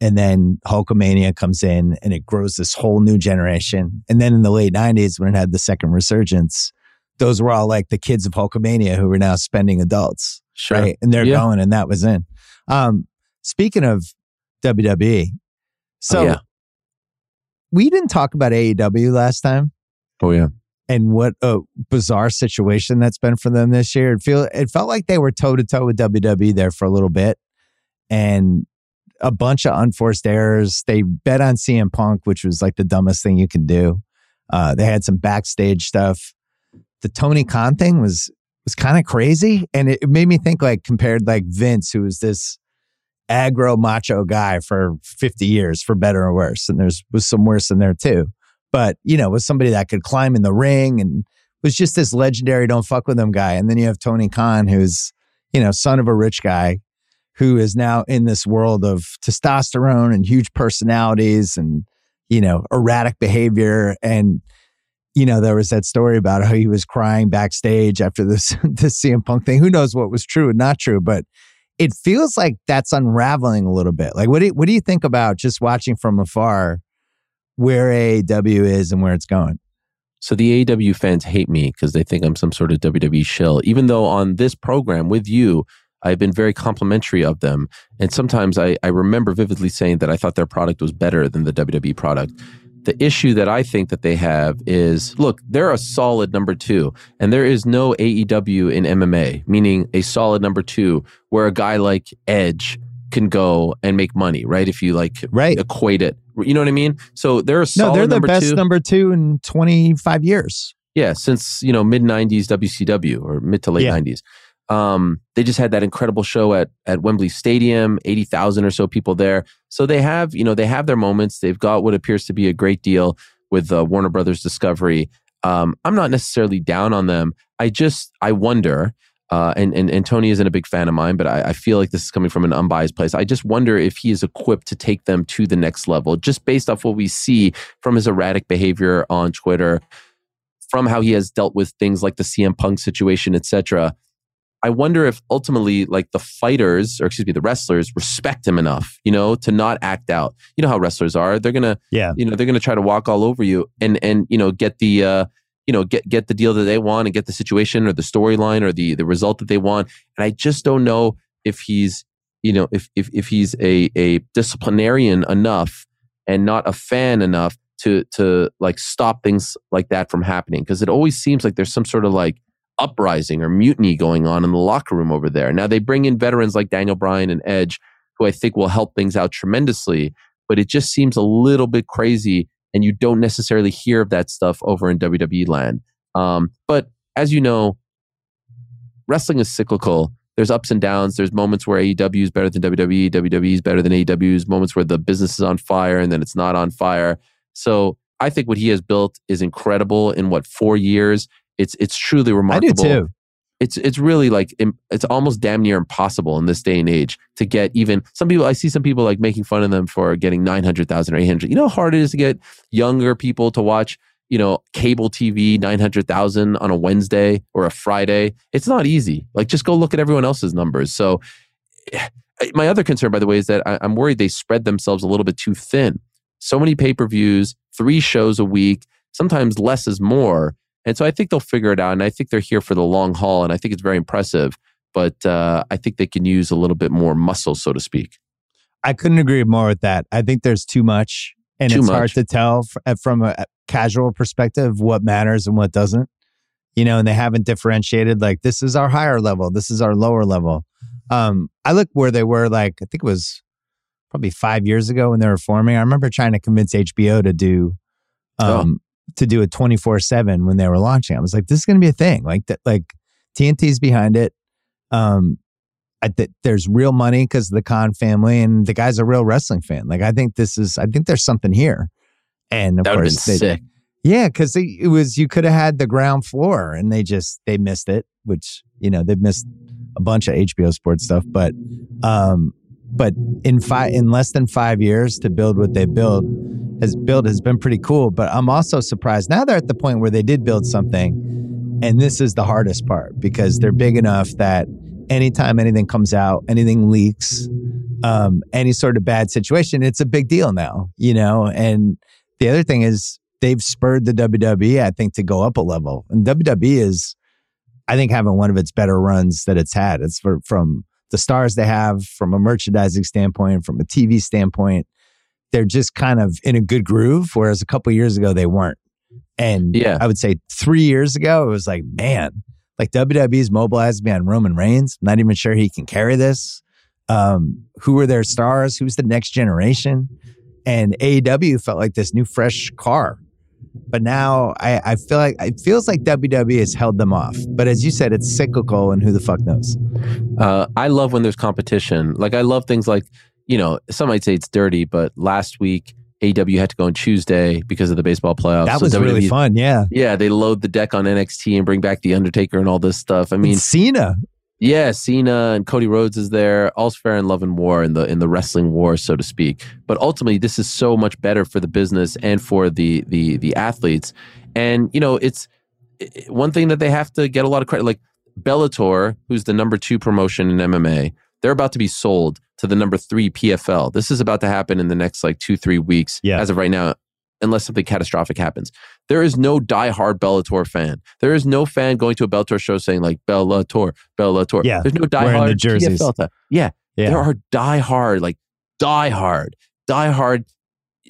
And then Hulkamania comes in and it grows this whole new generation. And then in the late 90s, when it had the second resurgence, those were all like the kids of Hulkamania who were now spending adults. Sure. Right. And they're yeah. going, and that was in. Um, speaking of WWE, so oh, yeah. we didn't talk about AEW last time. Oh, yeah. And what a bizarre situation that's been for them this year. It feel it felt like they were toe to toe with WWE there for a little bit and a bunch of unforced errors. They bet on CM Punk, which was like the dumbest thing you can do. Uh, they had some backstage stuff. The Tony Khan thing was was kind of crazy, and it, made me think like compared like Vince, who was this aggro macho guy for 50 years, for better or worse, and there's was some worse in there too. But you know, was somebody that could climb in the ring and was just this legendary don't fuck with him guy. And then you have Tony Khan, who's you know son of a rich guy, who is now in this world of testosterone and huge personalities and, you know, erratic behavior. And, you know, there was that story about how he was crying backstage after this, this CM Punk thing. Who knows what was true and not true, but it feels like that's unraveling a little bit. Like, what do you, what do you think about just watching from afar where AEW is and where it's going? So the AEW fans hate me because they think I'm some sort of WWE shill, even though on this program with you, I've been very complimentary of them. And sometimes I, I remember vividly saying that I thought their product was better than the WWE product. The issue that I think that they have is look, they're a solid number two, and there is no AEW in MMA, meaning a solid number two where a guy like Edge can go and make money, right? If you like right. equate it. You know what I mean? So they're a solid No, they're the best two. number two in 25 years. Yeah, since, you know, mid 90s WCW or mid to late yeah. 90s. Um, they just had that incredible show at at Wembley Stadium, eighty thousand or so people there. So they have, you know, they have their moments. They've got what appears to be a great deal with uh, Warner Brothers Discovery. Um, I'm not necessarily down on them. I just I wonder Uh, and, and and Tony isn't a big fan of mine, but I, I, feel like this is coming from an unbiased place. I just wonder if he is equipped to take them to the next level, just based off what we see from his erratic behavior on Twitter, from how he has dealt with things like the CM Punk situation, etc. I wonder if ultimately, like the fighters, or excuse me, the wrestlers respect him enough, you know, to not act out. You know how wrestlers are; they're gonna, yeah, you know, they're gonna try to walk all over you and and you know get the. uh you know get get the deal that they want and get the situation or the storyline or the the result that they want and i just don't know if he's you know if if, if he's a a disciplinarian enough and not a fan enough to to like stop things like that from happening because it always seems like there's some sort of like uprising or mutiny going on in the locker room over there now they bring in veterans like daniel bryan and edge who i think will help things out tremendously but it just seems a little bit crazy and you don't necessarily hear of that stuff over in WWE land. Um, but as you know, wrestling is cyclical. There's ups and downs. There's moments where AEW is better than WWE, WWE is better than AEW's. Moments where the business is on fire and then it's not on fire. So I think what he has built is incredible in what four years. It's it's truly remarkable. I do too. It's it's really like it's almost damn near impossible in this day and age to get even some people i see some people like making fun of them for getting 900000 or 800 you know how hard it is to get younger people to watch you know cable tv 900000 on a wednesday or a friday? It's not easy. Like just go look at everyone else's numbers. So eh, my other concern by the way is that i'm worried they spread themselves a little bit too thin. So many pay-per-views three shows a week sometimes less is more and so I think they'll figure it out. And I think they're here for the long haul. And I think it's very impressive. But uh, I think they can use a little bit more muscle, so to speak. I couldn't agree more with that. I think there's too much. And too it's much. hard to tell uh, from a casual perspective what matters and what doesn't. You know, and they haven't differentiated like this is our higher level, this is our lower level. Um, I look where they were like, I think it was probably five years ago when they were forming. I remember trying to convince HBO to do oh. To do it 24 7 when they were launching. I was like, this is going to be a thing. Like that, like TNT's behind it. Um, I th- there's real money because of the Khan family, and the guy's a real wrestling fan. Like, I think this is, I think there's something here. And of that course, they, sick. Yeah, because it was you could have had the ground floor, and they just they missed it. Which you know they've missed a bunch of HBO sports stuff, but um, but in five in less than five years to build what they built has built has been pretty cool. But I'm also surprised now they're at the point where they did build something, and this is the hardest part because they're big enough that anytime anything comes out, anything leaks, um, any sort of bad situation, it's a big deal now, you know. And the other thing is they've spurred the WWE, I think, to go up a level. And WWE is, I think, having one of its better runs that it's had. It's for, from the stars they have from a merchandising standpoint, from a TV standpoint, they're just kind of in a good groove. Whereas a couple years ago, they weren't. And yeah. I would say three years ago, it was like, man, like WWE's mobilized me on Roman Reigns. I'm not even sure he can carry this. Um, who are their stars? Who's the next generation? And AEW felt like this new, fresh car. But now I, I feel like it feels like WWE has held them off. But as you said, it's cyclical, and who the fuck knows? Uh, I love when there's competition. Like I love things like you know some might say it's dirty, but last week AEW had to go on Tuesday because of the baseball playoffs. That was so really fun. Yeah, yeah. They load the deck on NXT and bring back the Undertaker and all this stuff. I mean, and Cena. Yeah, Cena and Cody Rhodes is there. All's fair in love and war in the in the wrestling war, so to speak. But ultimately, this is so much better for the business and for the the the athletes. And you know, it's one thing that they have to get a lot of credit. Like Bellator, who's the number two promotion in MMA, they're about to be sold to the number three PFL. This is about to happen in the next like two three weeks. Yeah. As of right now, unless something catastrophic happens. There is no diehard Bellator fan. There is no fan going to a Bellator show saying like Bellator, Bellator. Yeah, there's no diehard the jerseys. PFL. Yeah, yeah, there are diehard, like diehard, diehard.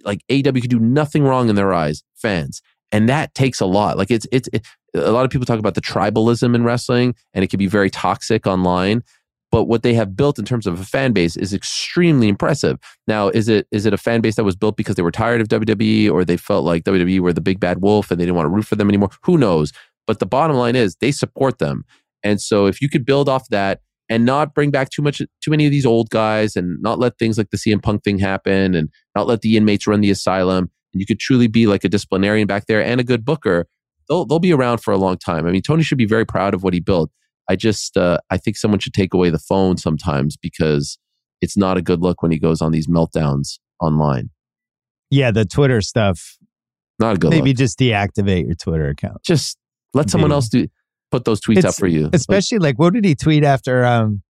Like AW could do nothing wrong in their eyes, fans, and that takes a lot. Like it's it's it, a lot of people talk about the tribalism in wrestling, and it can be very toxic online but what they have built in terms of a fan base is extremely impressive. Now, is it is it a fan base that was built because they were tired of WWE or they felt like WWE were the big bad wolf and they didn't want to root for them anymore? Who knows? But the bottom line is they support them. And so if you could build off that and not bring back too much too many of these old guys and not let things like the CM Punk thing happen and not let the inmates run the asylum, and you could truly be like a disciplinarian back there and a good booker, they'll they'll be around for a long time. I mean, Tony should be very proud of what he built. I just uh, I think someone should take away the phone sometimes because it's not a good look when he goes on these meltdowns online. Yeah, the Twitter stuff. Not a good Maybe look. just deactivate your Twitter account. Just let someone else do put those tweets It's- up for you. Especially like, what did he tweet after um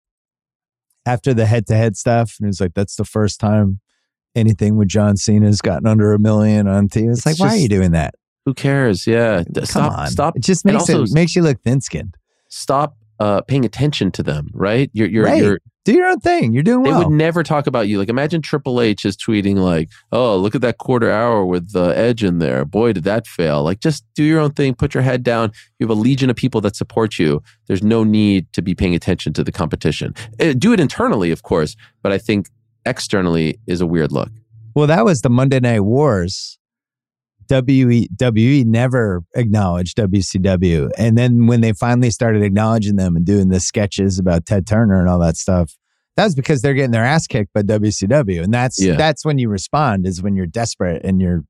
after the head to head stuff? And he was like, "That's the first time anything with John Cena's gotten under a million on TV." It's, It's like, why are you doing that? who cares? Yeah, Come stop. on, Stop. It just makes also- it makes you look thin skinned. Stop uh, paying attention to them. Right? You're you're Right. you're Do your own thing. You're doing well They well. would never talk about you. Like imagine Triple H is tweeting like, "Oh, look at that quarter hour with the edge in there. Boy, did that fail." Like just do your own thing, put your head down. You have a legion of people that support you. There's no need to be paying attention to the competition. Uh, do it internally, of course, but I think externally is a weird look. Well, that was the Monday Night Wars. WWE, WWE never acknowledged WCW. And then when they finally started acknowledging them and doing the sketches about Ted Turner and all that stuff, that's because they're getting their ass kicked by WCW. And that's Yeah. that's when you respond, is when you're desperate and you're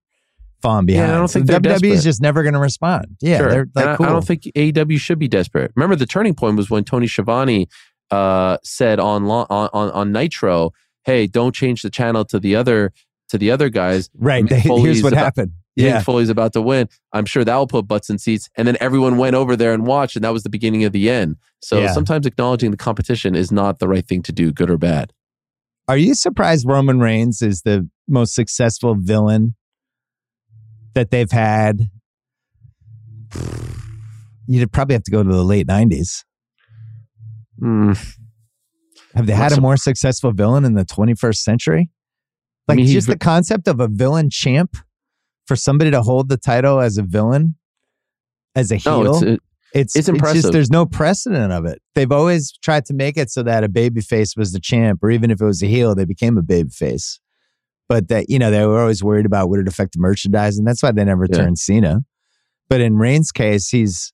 falling Yeah, I don't So think they're WWE is just never going to respond. Yeah, Sure. they're like, I, cool. I don't think AEW should be desperate. Remember, the turning point was when Tony Schiavone uh, said on, on on on Nitro, "Hey, don't change the channel to the other to the other guys." right. They, here's what about- happened. Yeah. Yeah. Foley's about to win. I'm sure that will put butts in seats. And then everyone went over there and watched, and that was the beginning of the end. So Yeah. sometimes acknowledging the competition is not the right thing to do, good or bad. Are you surprised Roman Reigns is the most successful villain that they've had? You'd probably have to go to the late 90s. Hmm. Have they had a more successful villain in the 21st century? I Like mean, just the concept of a villain champ for somebody to hold the title as a villain, as a heel. no, it's, it, it's, it's just impressive. there's no precedent of it. They've always tried to make it so that a babyface was the champ, or even if it was a heel, they became a babyface. But that you know they were always worried about would it affect the merchandise, and that's why they never Yeah. turned Cena. But in Reigns' case, he's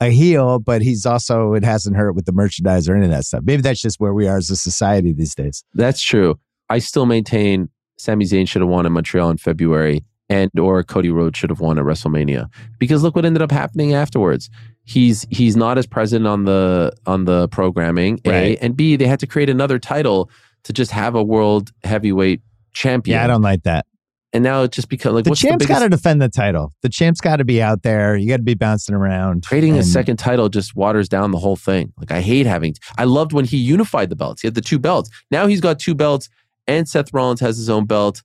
a heel, but he's also it hasn't hurt with the merchandise or any of that stuff. Maybe that's just where we are as a society these days. that's true. I still maintain Sami Zayn should have won in Montreal in February and or Cody Rhodes should have won at WrestleMania. Because look what ended up happening afterwards. He's he's not as present on the on the programming. A Right. and B, they had to create another title to just have a world heavyweight champion. Yeah, I don't like that. and now it just becomes like The champ's got to defend the title. The champ's got to be out there. You got to be bouncing around. creating a second title just waters down the whole thing. Like I hate having. I loved when he unified the belts. He had the two belts. Now he's got two belts, and Seth Rollins has his own belt.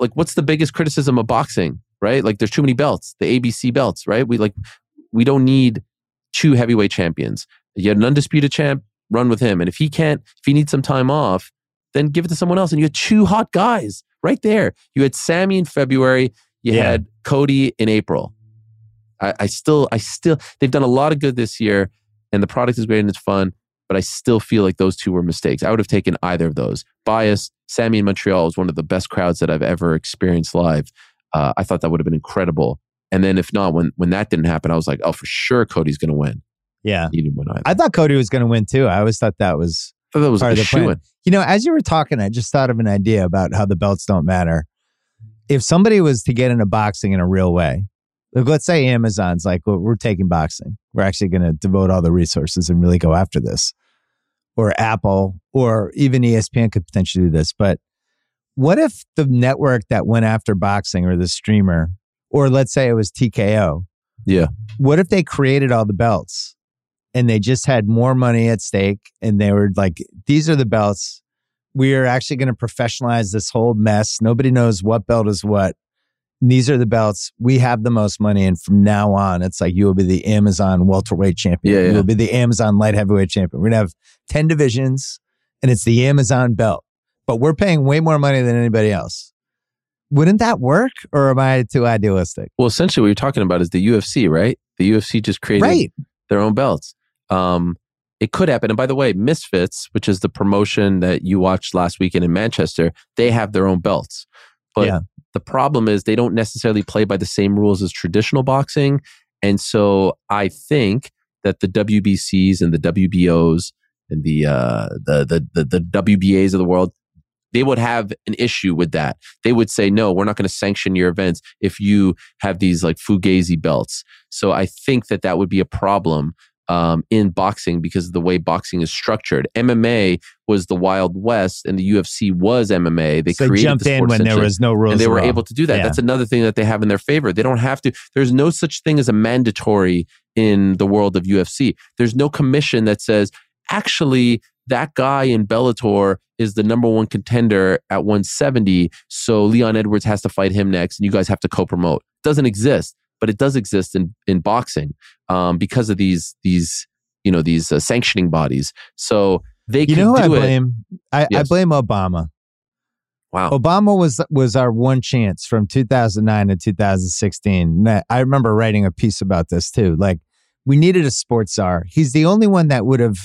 Like, what's the biggest criticism of boxing? Right? Like, there's too many belts. The ABC belts. Right? We like, we don't need two heavyweight champions. You had an undisputed champ. Run with him, and if he can't, if he needs some time off, then give it to someone else. And you had two hot guys right there. You had Sami in February. You Yeah. had Cody in April. I, I still, I still, they've done a lot of good this year, and the product is great and it's fun. But I still feel like those two were mistakes. I would have taken either of those. Bias, Sami in Montreal was one of the best crowds that I've ever experienced live. Uh, I thought that would have been incredible. And then if not, when when that didn't happen, I was like, oh, for sure, Cody's going to win. Yeah. He didn't win either. I thought Cody was going to win too. I always thought that was, I thought that was part a of the plan. in. you know, as you were talking, I just thought of an idea about how the belts don't matter. If somebody was to get into boxing in a real way, like let's say Amazon's like, well, we're taking boxing. We're actually going to devote all the resources and really go after this. Or Apple or even ESPN could potentially do this. But what if the network that went after boxing or the streamer, or let's say it was TKO, Yeah. what if they created all the belts and they just had more money at stake and they were like these are the belts we are actually going to professionalize this whole mess nobody knows what belt is what these are the belts we have the most money and from now on it's like you will be the amazon welterweight champion Yeah, You will be the amazon light heavyweight champion we're going to have 10 divisions and it's the amazon belt but we're paying way more money than anybody else wouldn't that work or am i too idealistic Well, essentially, what you're talking about is the UFC, right? The UFC just created right their own belts. Um, it could happen. And by the way, Misfits, which is the promotion that you watched last weekend in Manchester, they have their own belts. But Yeah. The problem is they don't necessarily play by the same rules as traditional boxing. And so I think that the WBCs and the WBOs and the uh, the, the the the WBAs of the world, they would have an issue with that. They would say, no, we're not going to sanction your events if you have these like fugazi belts. So I think that that would be a problem. Um, in boxing because of the way boxing is structured. MMA was the Wild West, and the UFC was MMA. They so created jumped the in when there was no rules, and they were able to do that. Yeah. That's another thing that they have in their favor. They don't have to. There's no such thing as a mandatory in the world of UFC. There's no commission that says actually that guy in Bellator is the number one contender at 170. So Leon Edwards has to fight him next, and you guys have to co-promote. Doesn't exist, but it does exist in in boxing um, because of these these you know these uh, sanctioning bodies. So they You can know I do it. blame? I, I Yes. blame Obama. Wow. Obama was was our one chance from 2009 to 2016. I remember writing a piece about this too. Like we needed a sports czar. He's the only one that would have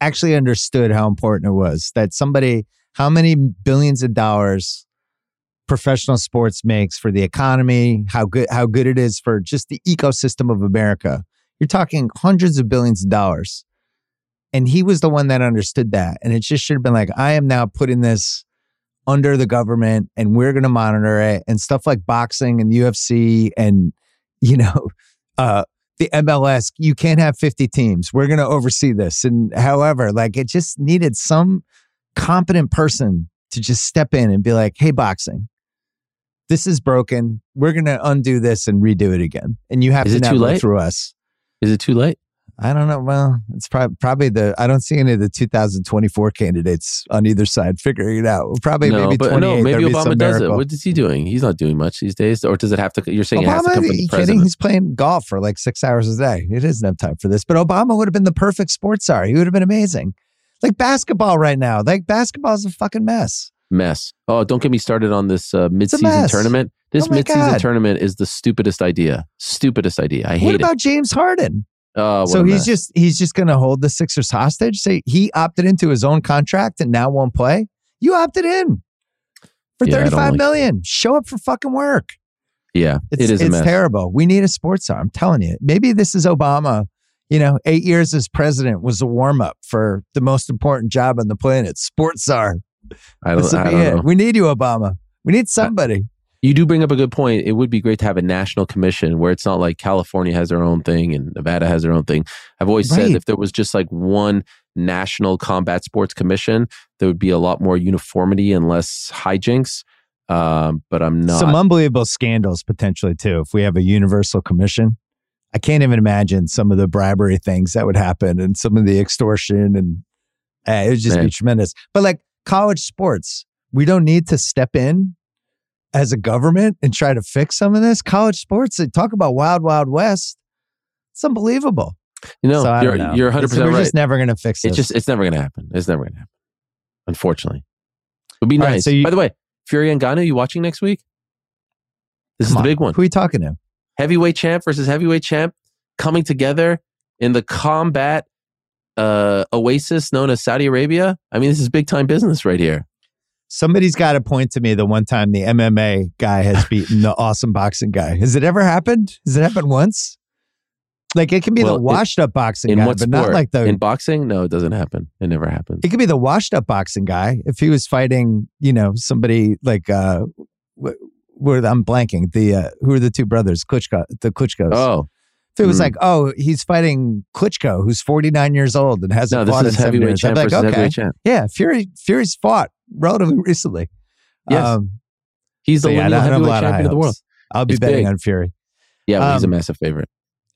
actually understood how important it was that somebody, how many billions of dollars professional sports makes for the economy, how good how good it is for just the ecosystem of America. You're talking hundreds of billions of dollars. And he was the one that understood that. And it just should have been like, I am now putting this under the government and we're going to monitor it and stuff like boxing and UFC and, you know, uh, the MLS, you can't have 50 teams. We're going to oversee this. And however, like it just needed some competent person to just step in and be like, hey, boxing, this is broken. We're going to undo this and redo it again. And you have Is to now go through us. Is it too late? I don't know. Well, it's prob- probably the, I don't see any of the 2024 candidates on either side figuring it out. Probably no, maybe but 28. no, maybe Obama does it. What is he doing? He's not doing much these days, or does it have to? You're saying it has to Obama, come from you kidding? He's playing golf for like six hours a day. He doesn't have time for this. But Obama would have been the perfect sports czar. He would have been amazing. Like basketball right now. Like basketball is a fucking mess. Mess. Oh, don't get me started on this uh, mid-season tournament. This Oh mid-season God. tournament is the stupidest idea. Stupidest idea. I hate What it. about James Harden? Oh, what so he's just he's just going to hold the Sixers hostage. Say he opted into his own contract and now won't play. You opted in for Yeah, I thirty five like million. Show up for fucking work. yeah. It's, it is a it's terrible. We need a sports czar. I'm telling you. Maybe this is Obama. You know, eight years as president was a warm up for the most important job on the planet, sports czar. I don't, This will I be don't it. know. We need you, Obama. We need somebody. You do bring up a good point. It would be great to have a national commission where it's not like California has their own thing and Nevada has their own thing. I've always said if there was just like one national combat sports commission, there would be a lot more uniformity and less hijinks. Um, but I'm not. Some unbelievable scandals potentially too. If we have a universal commission, I can't even imagine some of the bribery things that would happen and some of the extortion and uh, it would just be tremendous. But like college sports, we don't need to step in as a government and try to fix some of this. College sports, they talk about wild, wild west. It's unbelievable. you know, so you're know. you're 100 It's- We're right. just never going to fix it. It's just it's never going to happen. It's never going to happen. Unfortunately, it would be All right, nice. so you- By the way, Fury and Ngannou, you watching next week? This is the big one. Who are you talking to? heavyweight champ versus heavyweight champ coming together in the combat uh, oasis known as Saudi Arabia. I mean, this is big time business right here. Somebody's got to point to me the one time the MMA guy has beaten the awesome boxing guy. Has it ever happened? Has it happened once? Like it can be Well, the washed up boxing In guy, what but sport? not like the. in boxing? No, it doesn't happen. It never happens. it could be the washed up boxing guy if he was fighting, you know, somebody like uh, where I'm blanking. The uh, who are the two brothers? Klitschko, the Klitschko's. Oh if it was mhm. like, oh, he's fighting Klitschko, who's 49 years old and hasn't no, fought in seven years. Be like, okay, yeah, Fury, Fury's fought relatively recently. Yes. Um, He's the so yeah, I lineal don't have a heavyweight champion of the world. I'll be He's betting big. on Fury. Yeah, well, he's a Um, massive favorite.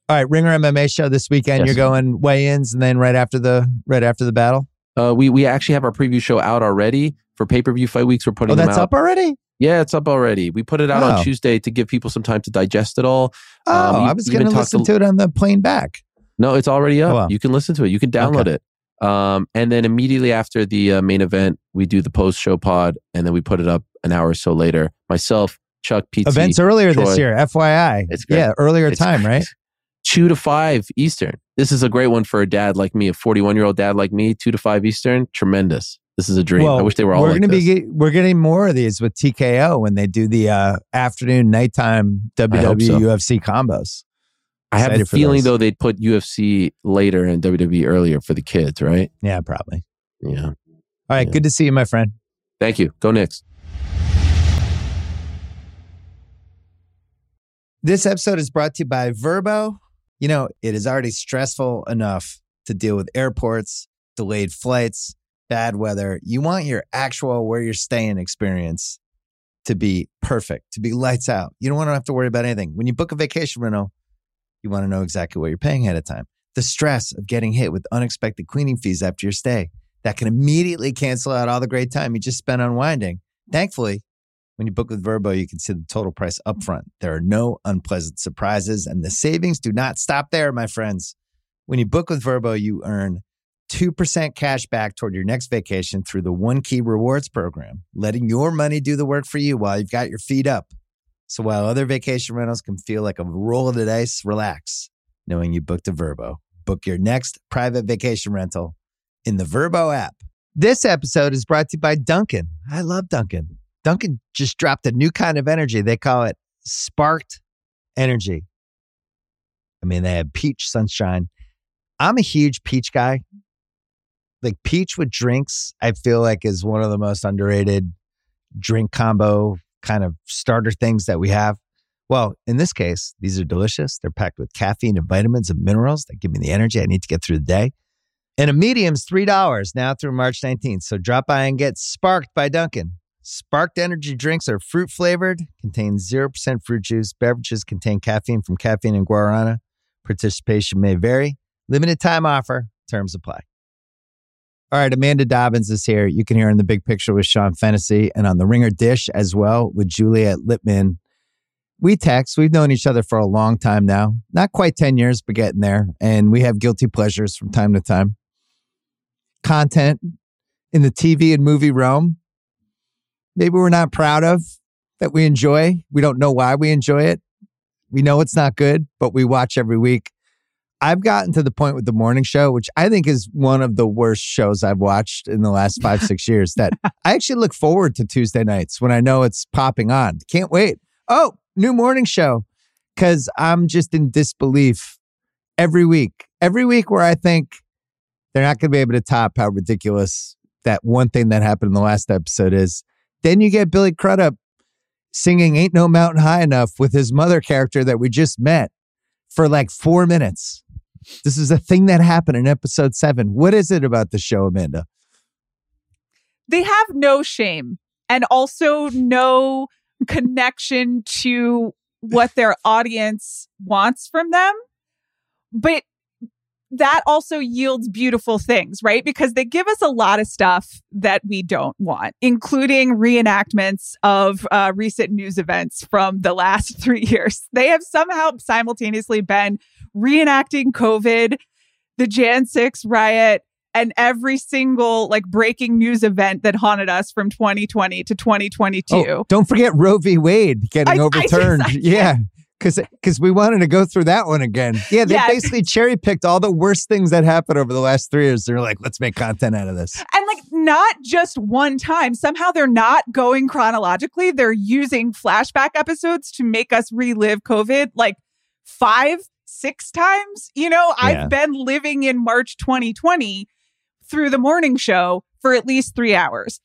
All right, Ringer MMA show this weekend. Yes. You're going weigh-ins, and then right after the right after the battle. Uh, we we actually have our preview show out already for pay per view fight weeks. We're putting Oh, them that's up already. Yeah, it's up already. We put it out Oh. on Tuesday to give people some time to digest it all. Oh, Um, you I was going to listen to- it on the plane back. No, it's already up. Oh, wow. You can listen to it. You can download it. Um, and then immediately after the uh, main event, we do the post show pod, and then we put it up an hour or so later. Myself, Chuck, PT, Events earlier Troy. this year, FYI. It's great. Yeah, earlier It's time, great. right? two to five Eastern. This is a great one for a dad like me, a forty-one year old dad like me. Two to five Eastern, tremendous. This is a dream. I wish they were all We're like gonna this. be we're getting more of these with TKO when they do the uh, afternoon nighttime WWE so. UFC combos. I have a feeling those. though they'd put UFC later and WWE earlier for the kids, right? Yeah, probably. Yeah. All right, Yeah. good to see you, my friend. Thank you. Go Knicks. This episode is brought to you by Vrbo. You know, it is already stressful enough to deal with airports, delayed flights, bad weather. You want your actual where you're staying experience to be perfect, to be lights out. You don't want to have to worry about anything. When you book a vacation rental, you want to know exactly what you're paying ahead of time. The stress of getting hit with unexpected cleaning fees after your stay that can immediately cancel out all the great time you just spent unwinding. Thankfully, when you book with Vrbo, you can see the total price upfront. There are no unpleasant surprises, and the savings do not stop there, my friends. When you book with Vrbo, you earn 2% cash back toward your next vacation through the One Key Rewards program, letting your money do the work for you while you've got your feet up. So while other vacation rentals can feel like a roll of the dice, relax knowing you booked a Vrbo. Book your next private vacation rental in the Vrbo app. This episode is brought to you by Dunkin'. I love Dunkin'. Dunkin' just dropped a new kind of energy. They call it sparked energy. I mean, they have peach sunshine. I'm a huge peach guy. Like peach with drinks, I feel like is one of the most underrated drink combo kind of starter things that we have. Well, in this case, these are delicious. They're packed with caffeine and vitamins and minerals that give me the energy I need to get through the day. And a medium's $3 now through March 19th. So drop by and get sparked by Dunkin'. Sparked energy drinks are fruit flavored, contain 0% fruit juice. Beverages contain caffeine from caffeine and guarana. Participation may vary. Limited time offer. Terms apply. All right, Amanda Dobbins is here. You can hear in the big picture with Sean Fennessy and on the Ringer Dish as well with Juliet Litman. We text. We've known each other for a long time now. Not quite 10 years, but getting there. And we have guilty pleasures from time to time. Content in the TV and movie realm maybe we're not proud of that we enjoy. We don't know why we enjoy it. We know it's not good, but we watch every week. I've gotten to the point with the morning show, which I think is one of the worst shows I've watched in the last five, six years, that I actually look forward to Tuesday nights when I know it's popping on. Can't wait. Oh, new morning show. Cause I'm just in disbelief every week. Every week where I think they're not going to be able to top how ridiculous that one thing that happened in the last episode is. Then you get Billy Crudup singing Ain't No Mountain High Enough with his mother character that we just met for like four minutes. This is a thing that happened in episode seven. What is it about the show, Amanda? They have no shame and also no connection to what their audience wants from them. But that also yields beautiful things, right? Because they give us a lot of stuff that we don't want, including reenactments of uh, recent news events from the last three years. They have somehow simultaneously been reenacting COVID, the Jan 6 riot, and every single like breaking news event that haunted us from 2020 to 2022. Oh, don't forget Roe v. Wade getting I, overturned. I I yeah because because we wanted to go through that one again. Yeah, they basically cherry picked all the worst things that happened over the last three years. They're like, let's make content out of this. And like, not just one time. Somehow they're not going chronologically. They're using flashback episodes to make us relive COVID like five, six times. You know, yeah. I've been living in March 2020 through the morning show for at least three hours.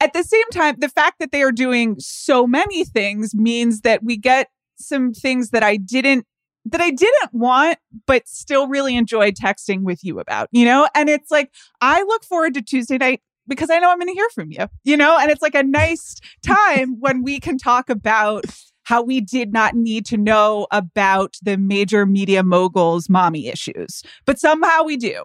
At the same time, the fact that they are doing so many things means that we get some things that I didn't that I didn't want, but still really enjoyed texting with you about, you know? And it's like, I look forward to Tuesday night because I know I'm going to hear from you, you know? And it's like a nice time when we can talk about how we did not need to know about the major media moguls' mommy issues, but somehow we do.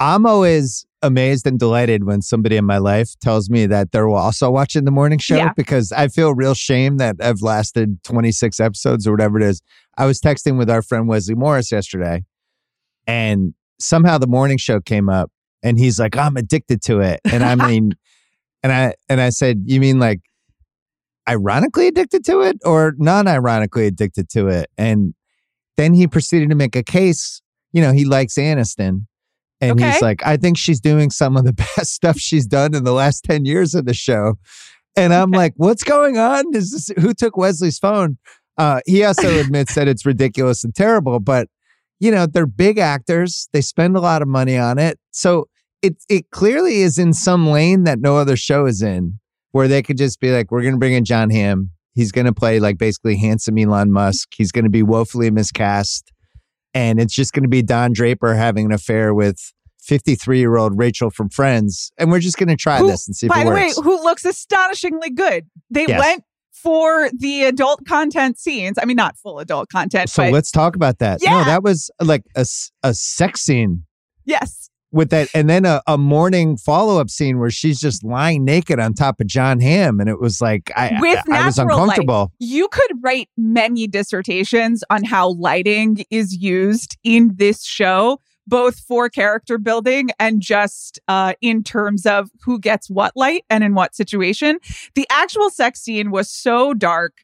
I'm always amazed and delighted when somebody in my life tells me that they're also watching the morning show yeah. because I feel real shame that I've lasted 26 episodes or whatever it is. I was texting with our friend Wesley Morris yesterday and somehow the morning show came up and he's like, I'm addicted to it. And I mean, and I, and I said, you mean like ironically addicted to it or non ironically addicted to it? And then he proceeded to make a case. You know, he likes Aniston and okay. he's like, I think she's doing some of the best stuff she's done in the last 10 years of the show. And I'm okay. like, what's going on? Is this who took Wesley's phone? Uh, he also admits that it's ridiculous and terrible, but you know, they're big actors. They spend a lot of money on it. So it it clearly is in some lane that no other show is in, where they could just be like, we're gonna bring in Jon Hamm. He's gonna play like basically handsome Elon Musk. He's gonna be woefully miscast and it's just going to be Don Draper having an affair with 53 year old Rachel from Friends, and we're just going to try Who, this and see if By it the works. way, who looks astonishingly good. They Yes. went for the adult content scenes. I mean, not full adult content, so but let's talk about that. No, Yeah. that was like a, a sex scene yes. with that, and then a, a morning follow up scene where she's just lying naked on top of Jon Hamm, and it was like I, With I, I was natural light. uncomfortable. You could write many dissertations on how lighting is used in this show, both for character building and just uh, in terms of who gets what light and in what situation. The actual sex scene was so dark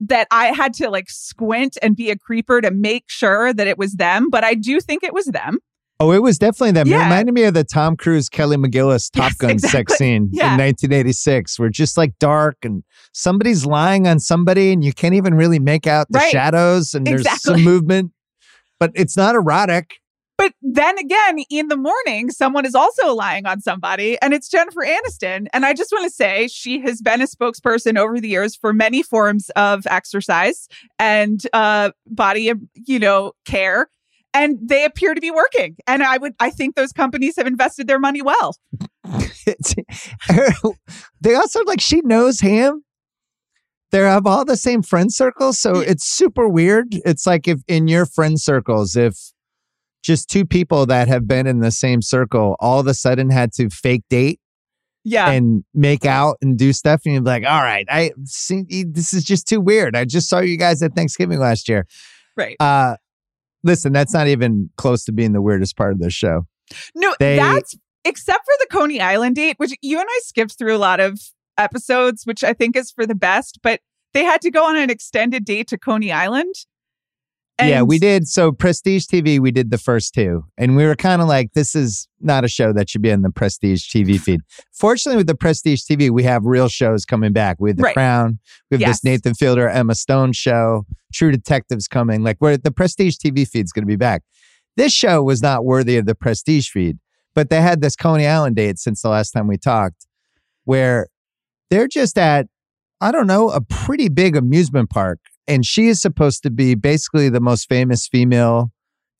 that I had to like squint and be a creeper to make sure that it was them. But I do think it was them. Oh, it was definitely them. It reminded me of the Tom Cruise, Kelly McGillis Top Yes, Gun exactly. sex scene Yeah. in 1986, where just like dark and somebody's lying on somebody and you can't even really make out the Right. shadows and there's some movement, but it's not erotic. But then again, in the morning, someone is also lying on somebody, and it's Jennifer Aniston. And I just want to say she has been a spokesperson over the years for many forms of exercise and uh, body, you know, care. And they appear to be working. And I would, I think those companies have invested their money well. They also like she knows him. they're have all the same friend circles, so it's super weird. It's like if in your friend circles, if just two people that have been in the same circle all of a sudden had to fake date Yeah. and make out and do stuff, and you're like, all right, I see this is just too weird. I just saw you guys at Thanksgiving last year. right. Uh listen, that's not even close to being the weirdest part of the show. No, They- that's except for the Coney Island date, which you and I skipped through a lot of episodes, which I think is for the best, but they had to go on an extended date to Coney Island. Yeah, we did. So Prestige TV, we did the first two, and we were kind of like, this is not a show that should be on the Prestige TV feed. Fortunately, with the Prestige TV, we have real shows coming back. We have The Right. Crown. We have Yes. this Nathan Fielder, Emma Stone show. True Detectives coming. Like, where the Prestige TV feed's going to be back. This show was not worthy of the Prestige feed, but they had this Coney Island date since the last time we talked, where they're just at, I don't know, a pretty big amusement park. And she is supposed to be basically the most famous female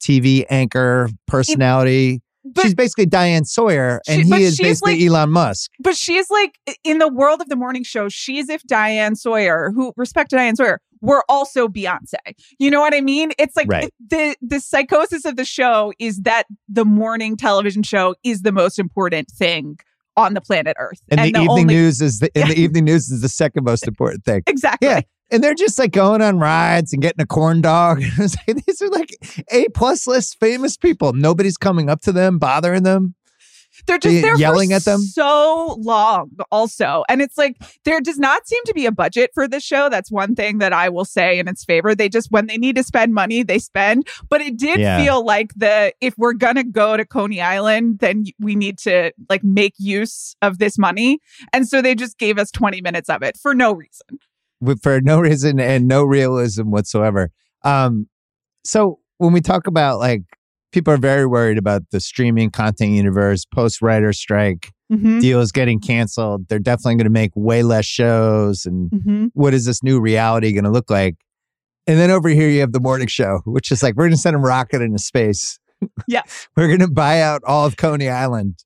TV anchor personality. but, she's basically Diane Sawyer, and She- he is basically like- Elon Musk. but she's like in the world of the morning show, she's if Diane Sawyer, who respect Diane Sawyer, were also Beyonce. You know what I mean? It's like Right. the the psychosis of the show is that the morning television show is the most important thing on the planet Earth. And, the, evening only- news is the and the evening news is the second most important thing. Exactly. Yeah. And they're just like going on rides and getting a corn dog. These are like A plus list famous people. Nobody's coming up to them, bothering them. They're just they're yelling at them? so long also. And it's like there does not seem to be a budget for this show. That's one thing that I will say in its favor. They just when they need to spend money, they spend. But it did Yeah. feel like the if we're gonna go to Coney Island, then we need to like make use of this money. And so they just gave us 20 minutes of it for no reason. for no reason and no realism whatsoever. Um, so when we talk about like people are very worried about the streaming content universe, post writer strike, Mhm. deals getting canceled. They're definitely going to make way less shows. And Mhm. what is this new reality going to look like? And then over here you have the morning show, which is like we're going to send a rocket into space. Yeah. we're going to buy out all of Coney Island.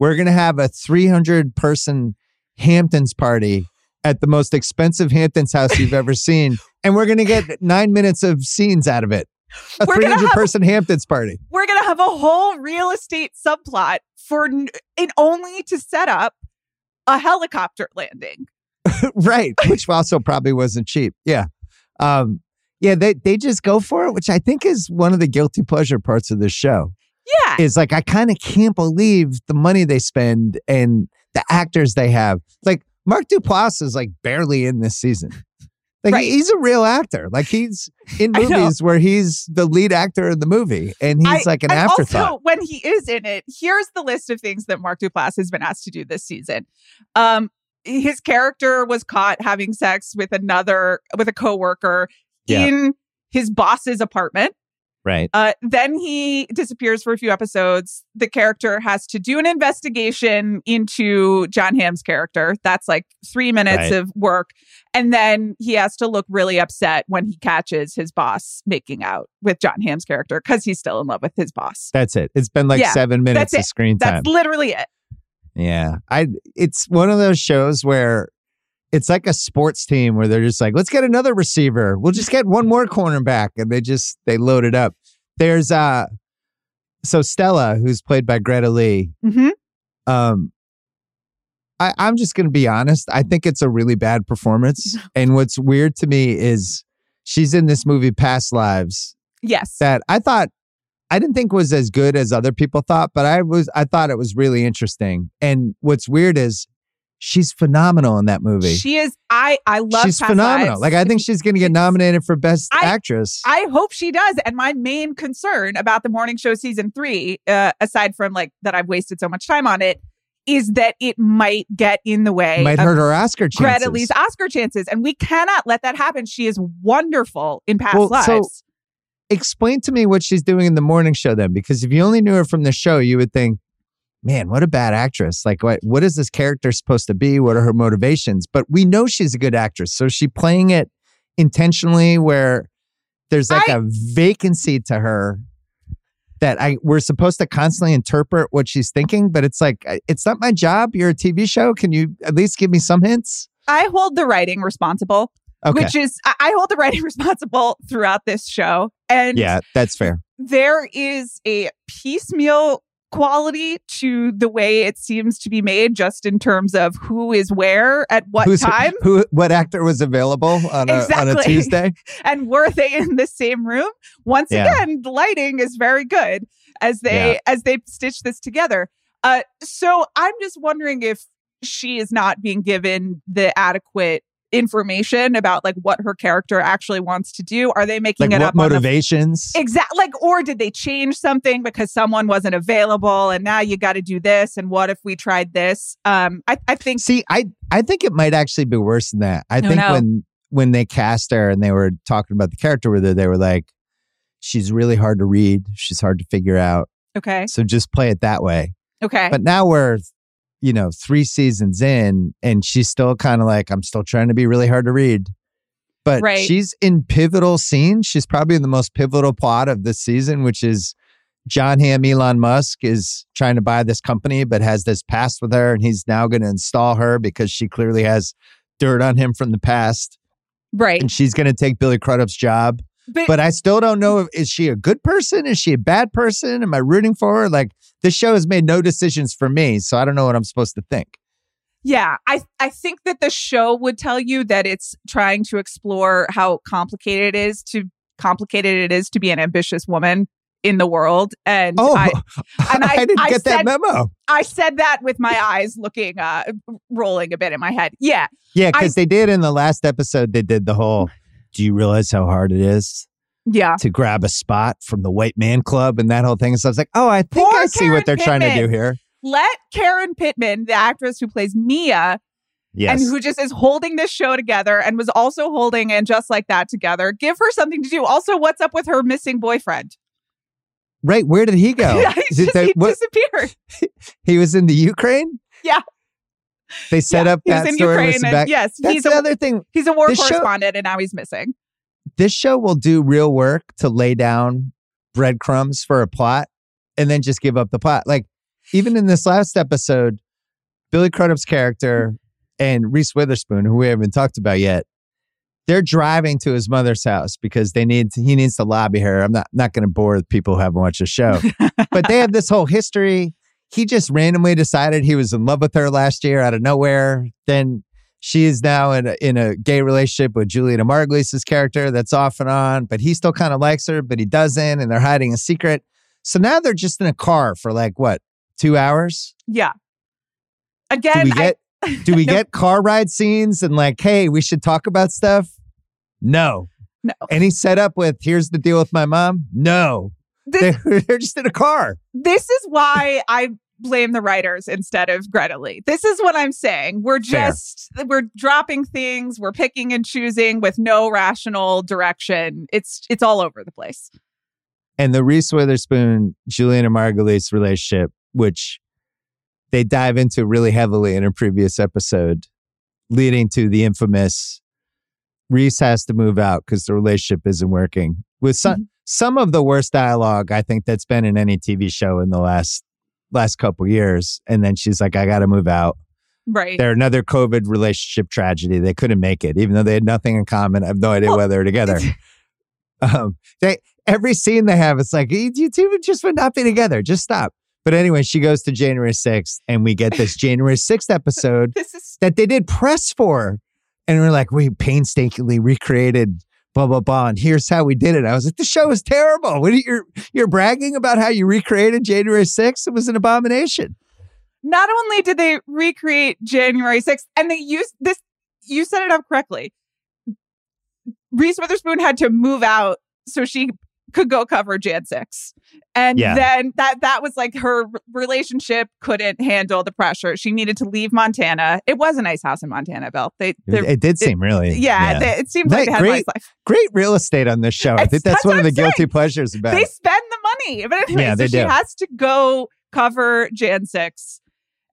We're going to have a 300 person Hamptons party at the most expensive Hamptons house you've ever seen. And we're going to get nine minutes of scenes out of it. A We're gonna 300 have- person Hamptons party. We're gonna have a whole real estate subplot for and only to set up a helicopter landing. right. Which also probably wasn't cheap. Yeah. Um, yeah, they, they just go for it, which I think is one of the guilty pleasure parts of this show. Yeah. Is like I kind of can't believe the money they spend and the actors they have. Like Mark Duplass is like barely in this season. Like Right. he's a real actor. Like he's in movies where he's the lead actor in the movie and he's I- like an afterthought. Also, when he is in it, here's the list of things that Mark Duplass has been asked to do this season. Um, his character was caught having sex with another with a coworker Yeah. in his boss's apartment. Right. Uh, then he disappears for a few episodes. The character has to do an investigation into Jon Hamm's character. That's like three minutes Right. of work. And then he has to look really upset when he catches his boss making out with Jon Hamm's character because he's still in love with his boss. That's it. It's been like Yeah, seven minutes of it. screen time. That's literally it. Yeah. I it's one of those shows where it's like a sports team where they're just like, let's get another receiver. We'll just get one more cornerback. And they just they load it up. There's uh so Stella, who's played by Greta Lee, hmm um I, I'm just gonna be honest. I think it's a really bad performance. and what's weird to me is she's in this movie Past Lives Yes. that I thought I didn't think was as good as other people thought, but I was I thought it was really interesting. And what's weird is she's phenomenal in that movie. She is. I I love. she's phenomenal. Lives. Like I think she's going to get nominated for best I- actress. I hope she does. And my main concern about the morning show season three, uh, aside from like that I've wasted so much time on it, is that it might get in the way Might hurt her Oscar chances. Greta Lee's Oscar chances. And we cannot let that happen. She is wonderful in past Well, so- Explain to me what she's doing in the morning show then, because if you only knew her from the show, you would think, man, what a bad actress. Like what what is this character supposed to be? What are her motivations? But we know she's a good actress. So she playing it intentionally where there's like I- a vacancy to her that I we're supposed to constantly interpret what she's thinking, but it's like it's not my job. You're a TV show. Can you at least give me some hints? I hold the writing responsible, Okay. which is I hold the writing responsible throughout this show. And yeah, that's fair. there is a piecemeal quality to the way it seems to be made just in terms of who is where at what Who's- time. Who what actor was available on a on a Tuesday? and were they in the same room? Once Yeah. again the lighting is very good as they as they stitch this together. Uh so i'm just wondering if she is not being given the adequate information about like what her character actually wants to do are they making Like it up on the motivations? Exactly. Like, or did they change something because someone wasn't available and now you got to do this? And what if we tried this? Um, I, I think, See, I I think it might actually be worse than that. I think no. when when they cast her and they were talking about the character with her, they were like, "She's really hard to read. She's hard to figure out. okay. So just play it that way." Okay. But now we're, you know, three seasons in, and she's still kind of like, "I'm still trying to be really hard to read." But Right. she's in pivotal scenes. She's probably in the most pivotal plot of this season, which is Jon Hamm, Elon Musk is trying to buy this company, but has this past with her, and he's now going to install her because she clearly has dirt on him from the past, right. and she's going to take Billy Crudup's job. But, But I still don't know if is she a good person? Is she a bad person? Am I rooting for her? Like this show has made no decisions for me, so I don't know what I'm supposed to think. yeah, I, I think that the show would tell you that it's trying to explore how complicated it is to complicated it is to be an ambitious woman in the world. And Oh, I, and I- didn't I get that memo. I said that with my eyes looking, uh, rolling a bit in my head. Yeah. Yeah, I- because they did in the last episode. They did the whole. Do you realize how hard it is Yeah. to grab a spot from the white man club and that whole thing? So I was like, oh, I think Poor I see Karen what they're trying to do here. Let Karen Pittman, the actress who plays Mia, Yes. and who just is holding this show together and was also holding and just like that together. Give her something to do. Also, what's up with her missing boyfriend? right. Where did he go? Just, that- he what- disappeared. he was in the Ukraine? Yeah. They set Yeah, up that in story. And back. yes, That's he's the a other thing. he's a war this show- correspondent, and now he's missing. This show will do real work to lay down breadcrumbs for a plot and then just give up the plot. Like even in this last episode, Billy Crudup's character and Reese Witherspoon, who we haven't talked about yet, they're driving to his mother's house because they need to, he needs to lobby her. I'm not not going to bore people who haven't watched the show, but they have this whole history. He just randomly decided he was in love with her last year out of nowhere. Then she is now in a, in a gay relationship with Julianna Margulies' character that's off and on, but he still kind of likes her, but he doesn't, and they're hiding a secret. So now they're just in a car for like what two hours? Yeah. Again, Do we get I, do we No. get car ride scenes and like, hey, we should talk about stuff? No. No. Any setup with here's the deal with my mom? No. this, They're, they're just in a car. this is why I blame the writers instead of Greta Lee. This is what I'm saying. We're Fair. just we're dropping things, we're picking and choosing with no rational direction. It's it's all over the place. and the Reese Witherspoon Julianna Margulies relationship, which they dive into really heavily in a previous episode, leading to the infamous Reese has to move out because the relationship isn't working. With some mm-hmm. some of the worst dialogue I think that's been in any TV show in the last last couple years. And then she's like, I got to move out. Right. They're another COVID relationship tragedy. They couldn't make it, even though they had nothing in common. I have no idea well, whether they're together. um, they every scene they have, it's like you two just would not be together. Just stop. But anyway, she goes to January 6th, and we get this January 6th episode is- that they did press for. And we're like, we painstakingly recreated blah blah blah. And here's how we did it. I was like, the show is terrible. What are you, you're you're bragging about how you recreated January 6th? It was an abomination not only did they recreate January 6th, and they used this, you set it up correctly. Reese Witherspoon had to move out so she could go cover Jan 6. And yeah. then that that was like her relationship couldn't handle the pressure. She needed to leave Montana. It was a nice house in Montana, Bill. They, it did seem really. Yeah, yeah. They, it seemed like they had great, nice life. Great real estate on this show. I think that's, that's one of the saying. guilty pleasures about They it. spend the money. But anyway, yeah, so she do. has to go cover Jan 6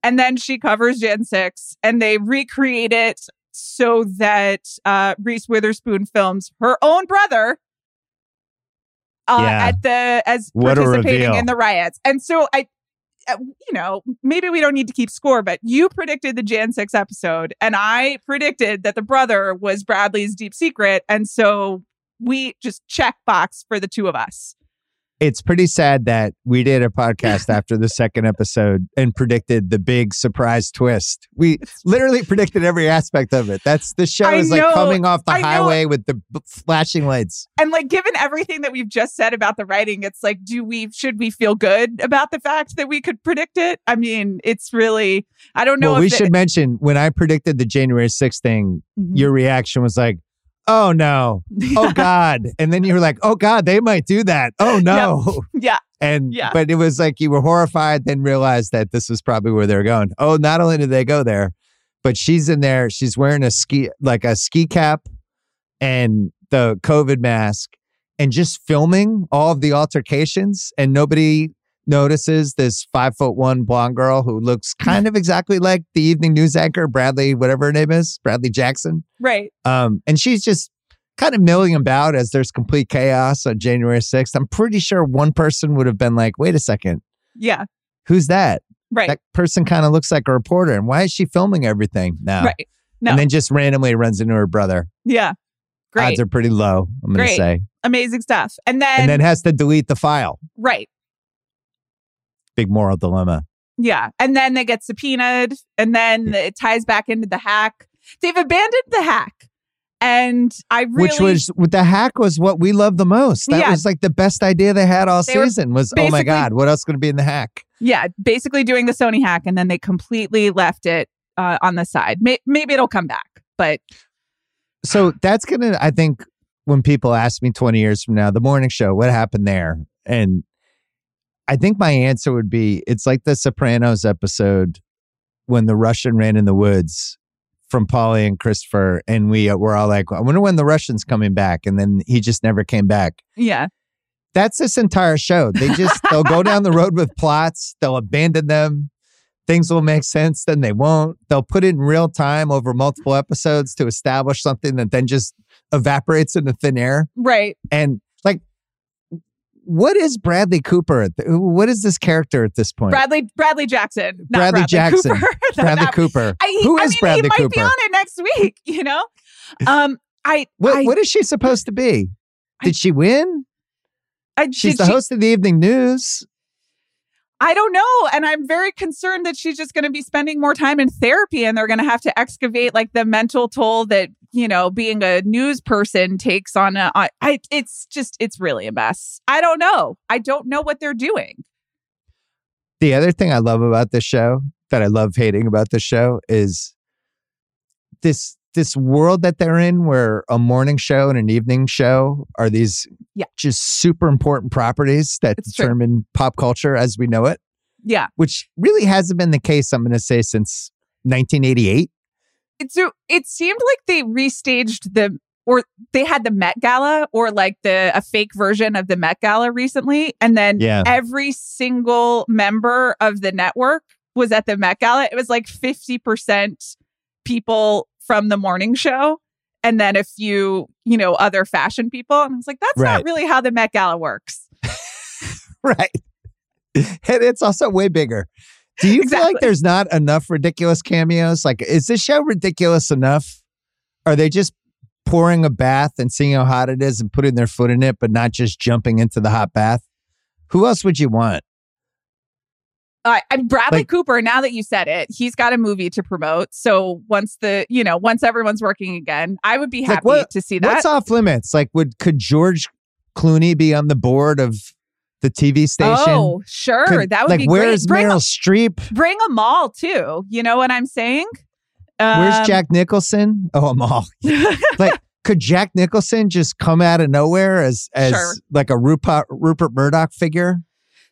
and then she covers Jan 6 and they recreate it so that uh, Reese Witherspoon films her own brother uh, yeah. at the as what participating in the riots. And so I uh, you know, maybe we don't need to keep score, but you predicted the Jan 6 episode and I predicted that the brother was Bradley's deep secret and so we just check box for the two of us it's pretty sad that we did a podcast after the second episode and predicted the big surprise twist. We literally predicted every aspect of it. That's the show I is know, like coming off the I highway know. with the b- flashing lights. And like given everything that we've just said about the writing, it's like do we should we feel good about the fact that we could predict it? I mean, it's really I don't know well, we should mention when I predicted the January 6th thing, mm-hmm. your reaction was like oh no, oh God. And then you were like, oh God, they might do that. Oh no. Yep. Yeah. And, yeah. but it was like you were horrified, then realized that this was probably where they're going. Oh, not only did they go there, but she's in there, she's wearing a ski, like a ski cap and the COVID mask and just filming all of the altercations and nobody notices this five foot one blonde girl who looks kind of exactly like the evening news anchor, Bradley, whatever her name is, Bradley Jackson. Right. Um, and she's just kind of milling about as there's complete chaos on January 6th. I'm pretty sure one person would have been like, wait a second. Yeah. Who's that? Right. That person kind of looks like a reporter. And why is she filming everything now? Right. No. And then just randomly runs into her brother. Yeah. Great. Odds are pretty low, I'm going to say. Amazing stuff. And then And then has to delete the file. Right big moral dilemma. Yeah. And then they get subpoenaed and then it ties back into the hack. They've abandoned the hack. And I really Which was with the hack was what we love the most. That yeah. was like the best idea they had all they season was oh my God, what else going to be in the hack? Yeah, basically doing the Sony hack and then they completely left it uh, on the side. May- maybe it'll come back, but so that's gonna I think when people ask me 20 years from now, the morning show, what happened there? And I think my answer would be it's like the Sopranos episode when the Russian ran in the woods from Paulie and Christopher, and we uh, were all like, I wonder when the Russian's coming back. And then he just never came back. Yeah. That's this entire show. They just, they'll go down the road with plots, they'll abandon them. Things will make sense, then they won't. They'll put it in real time over multiple episodes to establish something that then just evaporates into thin air. Right. And what is Bradley Cooper? What is this character at this point? Bradley Bradley Jackson. Bradley, Bradley, Jackson. Cooper. Bradley not, Cooper. I, Who is I mean, Bradley he Cooper? might be on it next week. You know. Um. I what, I, what is she supposed to be? Did she win? I, She's the she, host of the evening news. I don't know. And I'm very concerned that she's just going to be spending more time in therapy and they're going to have to excavate like the mental toll that, you know, being a news person takes on a, I, I it's just, it's really a mess. I don't know. I don't know what they're doing. The other thing I love about this show that I love hating about this show is this this world that they're in where a morning show and an evening show are these yeah. just super important properties that it's determine true. pop culture as we know it. Yeah. Which really hasn't been the case, I'm going to say, since 1988. So it seemed like they restaged the or they had the Met Gala or like the a fake version of the Met Gala recently, and then Yeah. every single member of the network was at the Met Gala. It was like fifty percent people from the morning show, and then a few, you know, other fashion people. And I was like, that's Right. not really how the Met Gala works. right. And it's also way bigger. Do you feel like there's not enough ridiculous cameos? Like, is this show ridiculous enough? Are they just pouring a bath and seeing how hot it is and putting their foot in it, but not just jumping into the hot bath? Who else would you want? Uh, and Bradley Like- Cooper, now that you said it, he's got a movie to promote. So once the, you know, once everyone's working again, I would be Like, happy what- to see that. What's off limits? Like, would could George Clooney be on the board of the TV station? Oh, sure. Could- that would like, be where's great. Bring, Meryl Streep? bring them all too. You know what I'm saying? Where's Um, Jack Nicholson? Oh, I'm all like, could Jack Nicholson just come out of nowhere as as Sure. like a Rupert Rupert Murdoch figure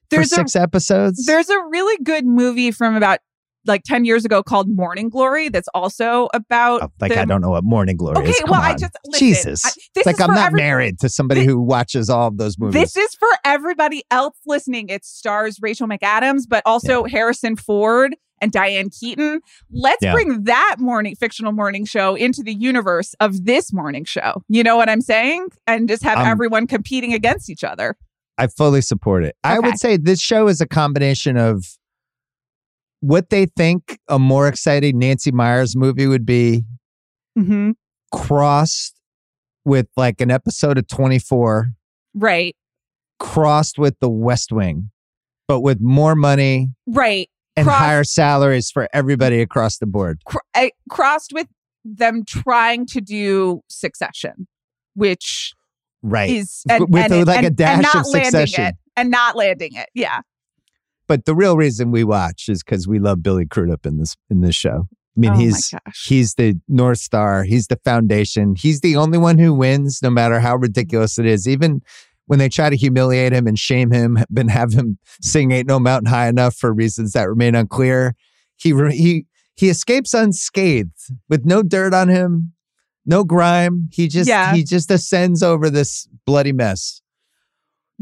There's for a six episodes? There's a really good movie from about like 10 years ago called Morning Glory that's also about Oh, like the- I don't know what Morning Glory Okay, is. Come well, I just listen, Jesus. I- this like is I'm not every- married to somebody Thi- who watches all of those movies. This is for everybody else listening. It stars Rachel McAdams, but also Harrison Ford and Diane Keaton. Let's Yeah. bring that morning fictional morning show into the universe of this morning show. You know what I'm saying? And just have Um, everyone competing against each other. I fully support it. I would say this show is a combination of what they think a more exciting Nancy Meyers movie would be hmm crossed with like an episode of 24 Right. crossed with the West Wing, but with more money Right. and Cross- higher salaries for everybody across the board. Cr- I, crossed with them trying to do Succession, which Right. is and, With and, like and, a dash and not of landing Succession. it and not landing it. Yeah. But the real reason we watch is because we love Billy Crudup in this in this show. I mean, oh he's he's the north star. He's the foundation. He's the only one who wins, no matter how ridiculous it is. Even when they try to humiliate him and shame him, and have him sing "Ain't No Mountain High Enough" for reasons that remain unclear, he he he escapes unscathed with no dirt on him, no grime. He just Yeah. he just ascends over this bloody mess.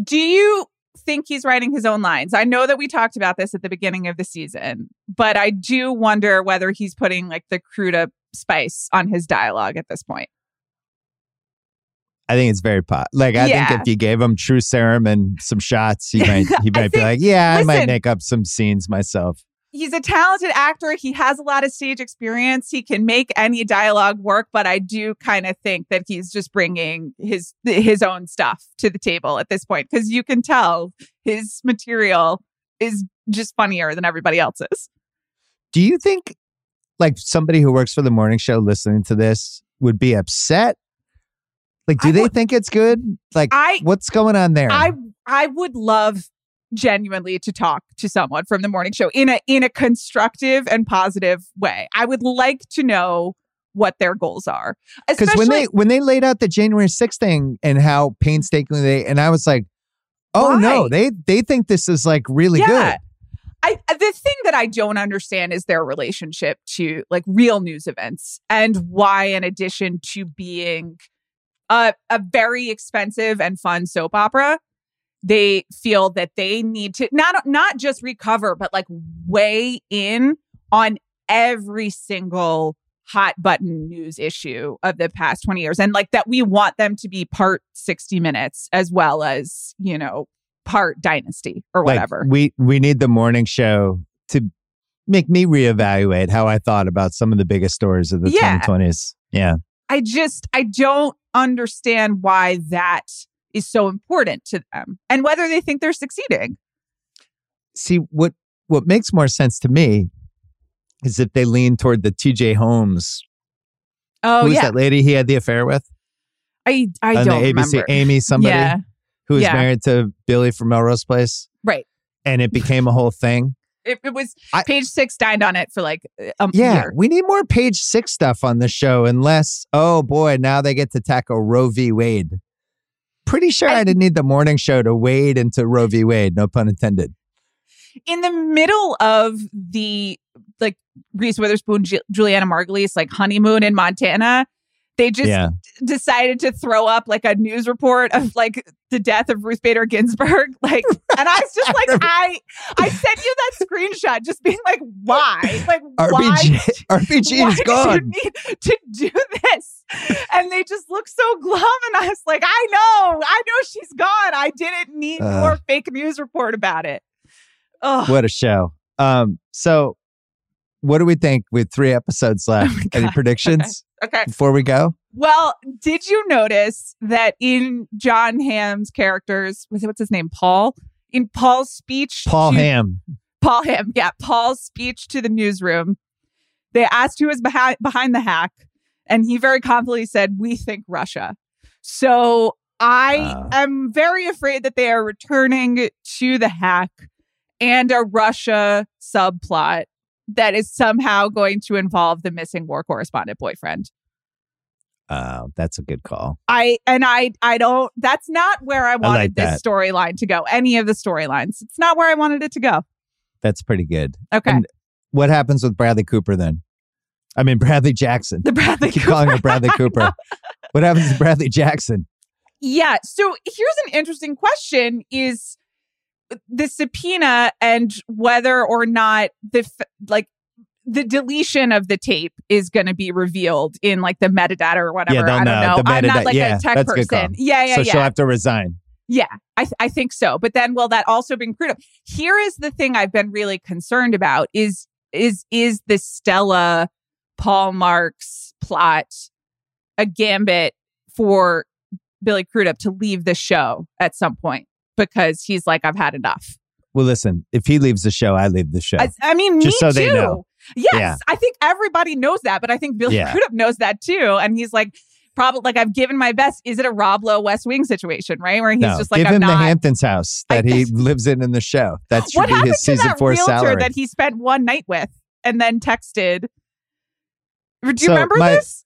Do you think he's writing his own lines? I know that we talked about this at the beginning of the season, but I do wonder whether he's putting like the Crudup spice on his dialogue at this point. I think it's very pot. Like I Yeah. think if you gave him true serum and some shots, he might he might be like, yeah, I might make up some scenes myself. He's a talented actor. He has a lot of stage experience. He can make any dialogue work, but I do kind of think that he's just bringing his his own stuff to the table at this point because you can tell his material is just funnier than everybody else's. Do you think like somebody who works for the morning show listening to this would be upset? Like, do I they would- think it's good? Like, I what's going on there? I I would love genuinely to talk to someone from the morning show in a in a constructive and positive way. I would like to know what their goals are. because when they when they laid out the January 6th thing and how painstakingly they and I was like, oh no, they they think this is like really Yeah. good. I the thing that I don't understand is their relationship to like real news events and why in addition to being a a very expensive and fun soap opera they feel that they need to not not just recover but like weigh in on every single hot button news issue of the past 20 years and like that we want them to be part 60 minutes as well as you know part dynasty or Like, whatever we we need the morning show to make me reevaluate how I thought about some of the biggest stories of the Yeah. 2020s. Yeah. I just I don't understand why that is so important to them and whether they think they're succeeding. See what what makes more sense to me is if they lean toward the TJ Holmes. Oh Who's yeah, that lady he had the affair with? I I on don't the ABC remember. Amy somebody Yeah, who was yeah. married to Billy from Melrose Place. Right. And it became a whole thing. it, it was I- page six dined on it for like a Yeah, year. we need more page six stuff on the show, unless, oh boy, now they get to tackle Roe v. Wade. Pretty sure I, I- didn't need the morning show to wade into Roe v. Wade, no pun intended. In the middle of the like Reese Witherspoon, Ju- Julianna Margulies like honeymoon in Montana, They just yeah. decided to throw up like a news report of like the death of Ruth Bader Ginsburg. Like, and I was just like, I, I sent you that screenshot, just being like, why? Like, RBG, why? RBG why is gone. you need to do this? And they just look so glum, and I was like, I know, I know she's gone. I didn't need uh, more fake news report about it. Ugh. What a show! Um, so what do we think with three episodes oh left? Oh Any predictions? Okay. okay. Before we go? Well, did you notice that in Jon Hamm's characters, what's his name? Paul? In Paul's speech. Paul to, Hamm. Paul Ham. yeah. Paul's speech to the newsroom. They asked who was behind behind the hack, and he very confidently said, We think Russia. So I uh. am very afraid that they are returning to the hack and a Russia subplot that is somehow going to involve the missing war correspondent boyfriend. Oh, that's a good call. I and I I don't that's not where I wanted I like this storyline to go. Any of the storylines. It's not where I wanted it to go. That's pretty good. Okay. And what happens with Bradley Cooper then? I mean Bradley Jackson. The Bradley I keep Cooper. calling him Bradley Cooper. what happens to Bradley Jackson? Yeah. So here's an interesting question is the subpoena and whether or not the like the deletion of the tape is going to be revealed in like the metadata or whatever. Yeah, I don't know. know. I'm not like yeah, a tech person. Yeah, yeah, so yeah. she'll have to resign. Yeah, I, th- I think so. But then will that also be screwed? Here is the thing I've been really concerned about is is is the Stella Paul Marks plot a gambit for Billy Crudup to leave the show at some point? Because he's like, I've had enough. Well, listen, if he leaves the show, I leave the show. I, I mean, just me so too. they know. Yes, yeah. I think everybody knows that, but I think Billy yeah. Crudup knows that too. And he's like, probably like I've given my best. Is it a Rob Lowe West Wing situation, right? Where he's no, just like, give I'm him not, the Hamptons house that I, he lives in in the show. That should what be his season that four realtor salary that he spent one night with and then texted. Do you so remember my, this?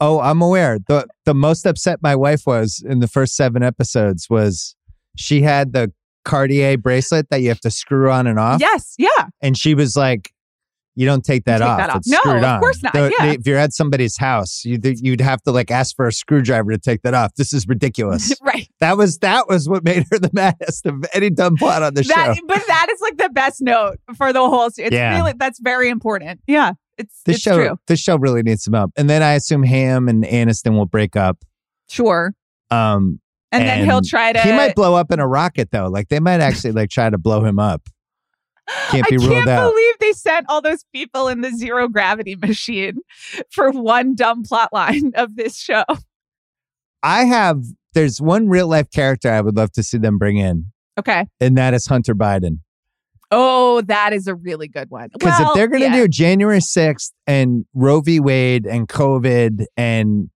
Oh, I'm aware. the The most upset my wife was in the first seven episodes was she had the Cartier bracelet that you have to screw on and off. Yes, yeah. And she was like, "You don't take that, take off. that off. It's no, screwed on. of course not. The, yeah. if you're at somebody's house, you'd you'd have to like ask for a screwdriver to take that off. This is ridiculous. right. That was that was what made her the maddest of any dumb plot on the that, show. But that is like the best note for the whole. It's yeah. really that's very important. Yeah. It's this it's show. True. This show really needs some help. And then I assume Hamm and Aniston will break up. Sure. Um, and, and, then he'll try to. He might blow up in a rocket though. Like they might actually like try to blow him up. Can't be I can't out. believe they sent all those people in the zero gravity machine for one dumb plot line of this show. I have. There's one real life character I would love to see them bring in. Okay. And that is Hunter Biden. Oh, that is a really good one. Because well, if they're going to yeah. do January 6th and Roe v. Wade and COVID and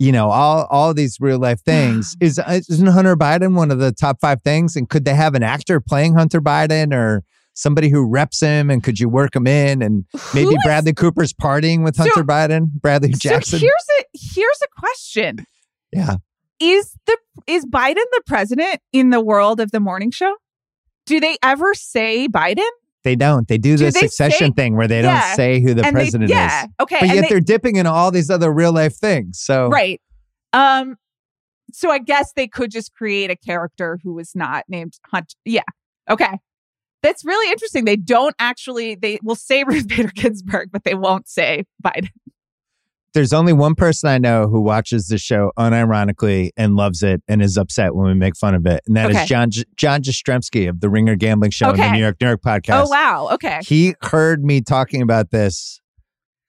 you know all all these real life things is uh, isn't Hunter Biden one of the top five things? And could they have an actor playing Hunter Biden or somebody who reps him? And could you work him in? And maybe is- Bradley Cooper's partying with So- Hunter Biden, Bradley Jackson. So here's a here's a question. yeah, Is the is Biden the president in the world of the morning show? Do they ever say Biden? They don't. They do Do the they succession say- thing where they Yeah. don't say who the and they, president yeah, is. okay. But and yet they- they, are dipping into all these other real life things. So right. Um. So I guess they could just create a character who is not named Hunt. Yeah. Okay. That's really interesting. They don't actually. They will say Ruth Bader Ginsburg, but they won't say Biden. There's only one person I know who watches the show unironically and loves it and is upset when we make fun of it, and that is Okay. John J- John Jastremski of the Ringer Gambling Show and the New York New York oh, podcast. Oh wow. Okay. He heard me talking about this,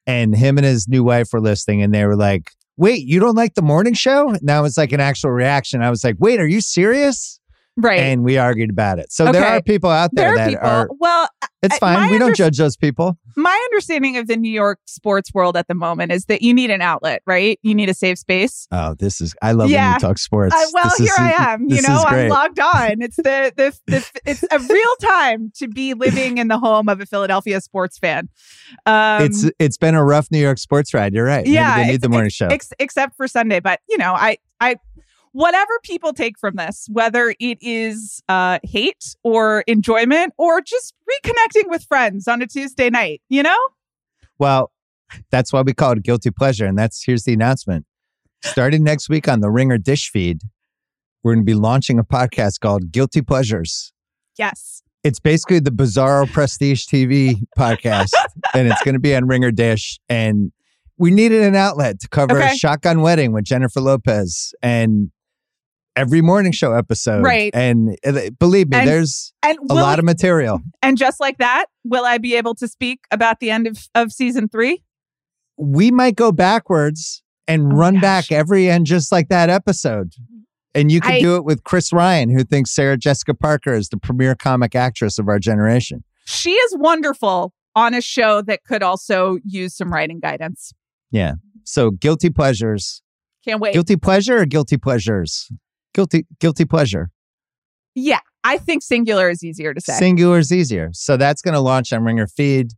and him and his new wife were listening, and they were like, "Wait, you don't like the morning show?" And that was like an actual reaction. I was like, "Wait, are you serious?" Right. And we argued about it. So there are people out there, there are that people. are. well, It's fine. We don't judge those people. my understanding of the New York sports world at the moment is that you need an outlet, right? You need a safe space. Oh, this is. I love when Yeah. you talk sports. Uh, well, This here is- I am. You know, I'm logged on. It's the, the the it's a real time to be living in the home of a Philadelphia sports fan. Um, it's it's been a rough New York sports ride. You're right. Maybe yeah, they need the morning show. ex- except for Sunday. But you know, I I whatever people take from this, whether it is uh, hate or enjoyment or just reconnecting with friends on a Tuesday night, you know. well, that's why we call it guilty pleasure, and that's here's the announcement. Starting next week on the Ringer Dish feed, we're going to be launching a podcast called Guilty Pleasures. Yes. It's basically the Bizarro Prestige TV podcast, and it's going to be on Ringer Dish. And we needed an outlet to cover Okay. a shotgun wedding with Jennifer Lopez and every morning show episode. Right. And uh, believe me, And there's And a lot of material. and just like that, will I be able to speak about the end of, of season three? we might go backwards and Oh run gosh. back every end just like that episode. And you could I- do it with Chris Ryan, who thinks Sarah Jessica Parker is the premier comic actress of our generation. She is wonderful on a show that could also use some writing guidance. Yeah. So guilty pleasures. Can't wait. Guilty pleasure or guilty pleasures? Guilty guilty pleasure. yeah, I think singular is easier to say. Singular is easier. So that's going to launch on Ringer Feed.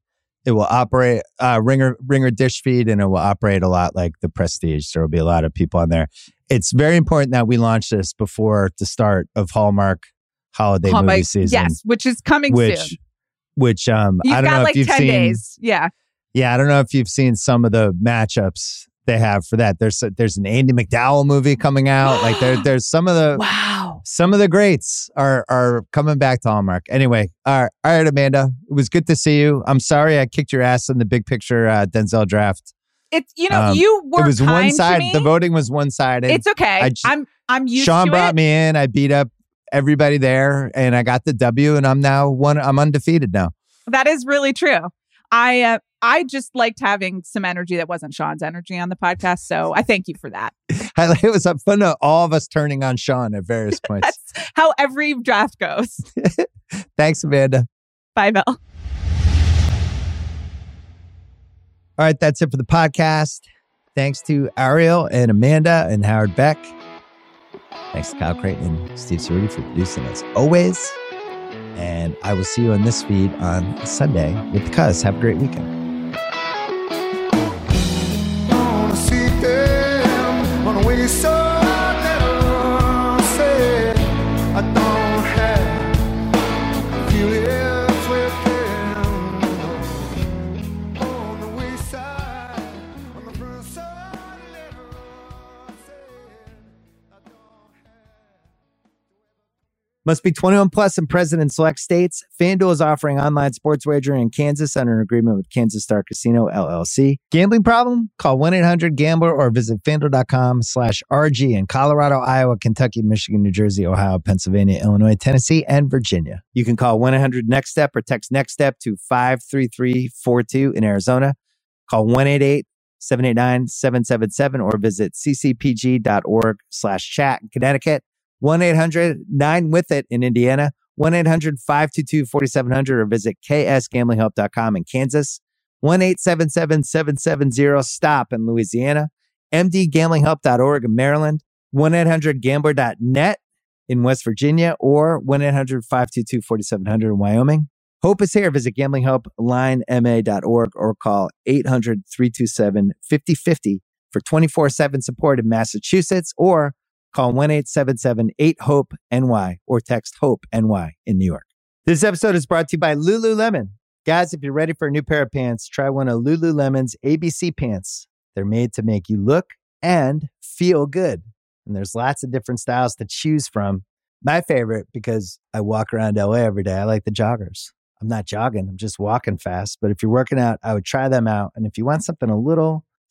It will operate uh, Ringer Ringer Dish Feed, and it will operate a lot like the Prestige. There will be a lot of people on there. It's very important that we launch this before the start of Hallmark holiday my- movie season. Yes, which is coming which soon. which um You've I don't know like if you've 10 seen days. Yeah. yeah I don't know if you've seen some of the matchups they have for that. There's there's an Andie MacDowell movie coming out. like there there's some of the Wow. some of the greats are are coming back to Hallmark. Anyway, all right, all right, Amanda, it was good to see you. I'm sorry I kicked your ass in the big picture uh, Denzel draft. It's you know, Um, you were it was one side. The voting was one sided. It's okay. I j- I'm I'm used Sean brought it. me in. I beat up everybody there, and I got the W. And I'm now one. I'm undefeated now. That is really true. I uh, I just liked having some energy that wasn't Sean's energy on the podcast. So I thank you for that. It was fun to all of us turning on Sean at various points. That's how every draft goes. Thanks, Amanda. Bye, Bill. All right, that's it for the podcast. Thanks to Ariel and Amanda and Howard Beck. Thanks to Kyle Crichton and Steve Ceruti for producing as always. And I will see you on this feed on Sunday with the Cuz. Have a great weekend. Must be 21 plus in present and select states. FanDuel is offering online sports wagering in Kansas under an agreement with Kansas Star Casino LLC. Gambling problem? Call 1-800-GAMBLER or visit FanDuel.com slash RG in Colorado, Iowa, Kentucky, Michigan, New Jersey, Ohio, Pennsylvania, Illinois, Tennessee, and Virginia. You can call 1-800-NEXT-STEP or text NEXT STEP to 53342 in Arizona. Call 1-888-789-777 or visit ccpg.org slash chat in Connecticut. 1 800 9 with it in Indiana, 1 800 522 4700, or visit ksgamblinghelp.com in Kansas, 1 877 770 STOP in Louisiana, mdgamblinghelp.org in Maryland, 1 800 gambler.net in West Virginia, or 1 800 522 4700 in Wyoming. Hope is here. Visit gamblinghelplinema.org or call 800 327 5050 for 24 7 support in Massachusetts or Call 1 877 8 HOPE NY or text HOPE NY in New York. This episode is brought to you by Lululemon. Guys, if you're ready for a new pair of pants, try one of Lululemon's ABC pants. They're made to make you look and feel good. And there's lots of different styles to choose from. My favorite, because I walk around LA every day, I like the joggers. I'm not jogging, I'm just walking fast. But if you're working out, I would try them out. And if you want something a little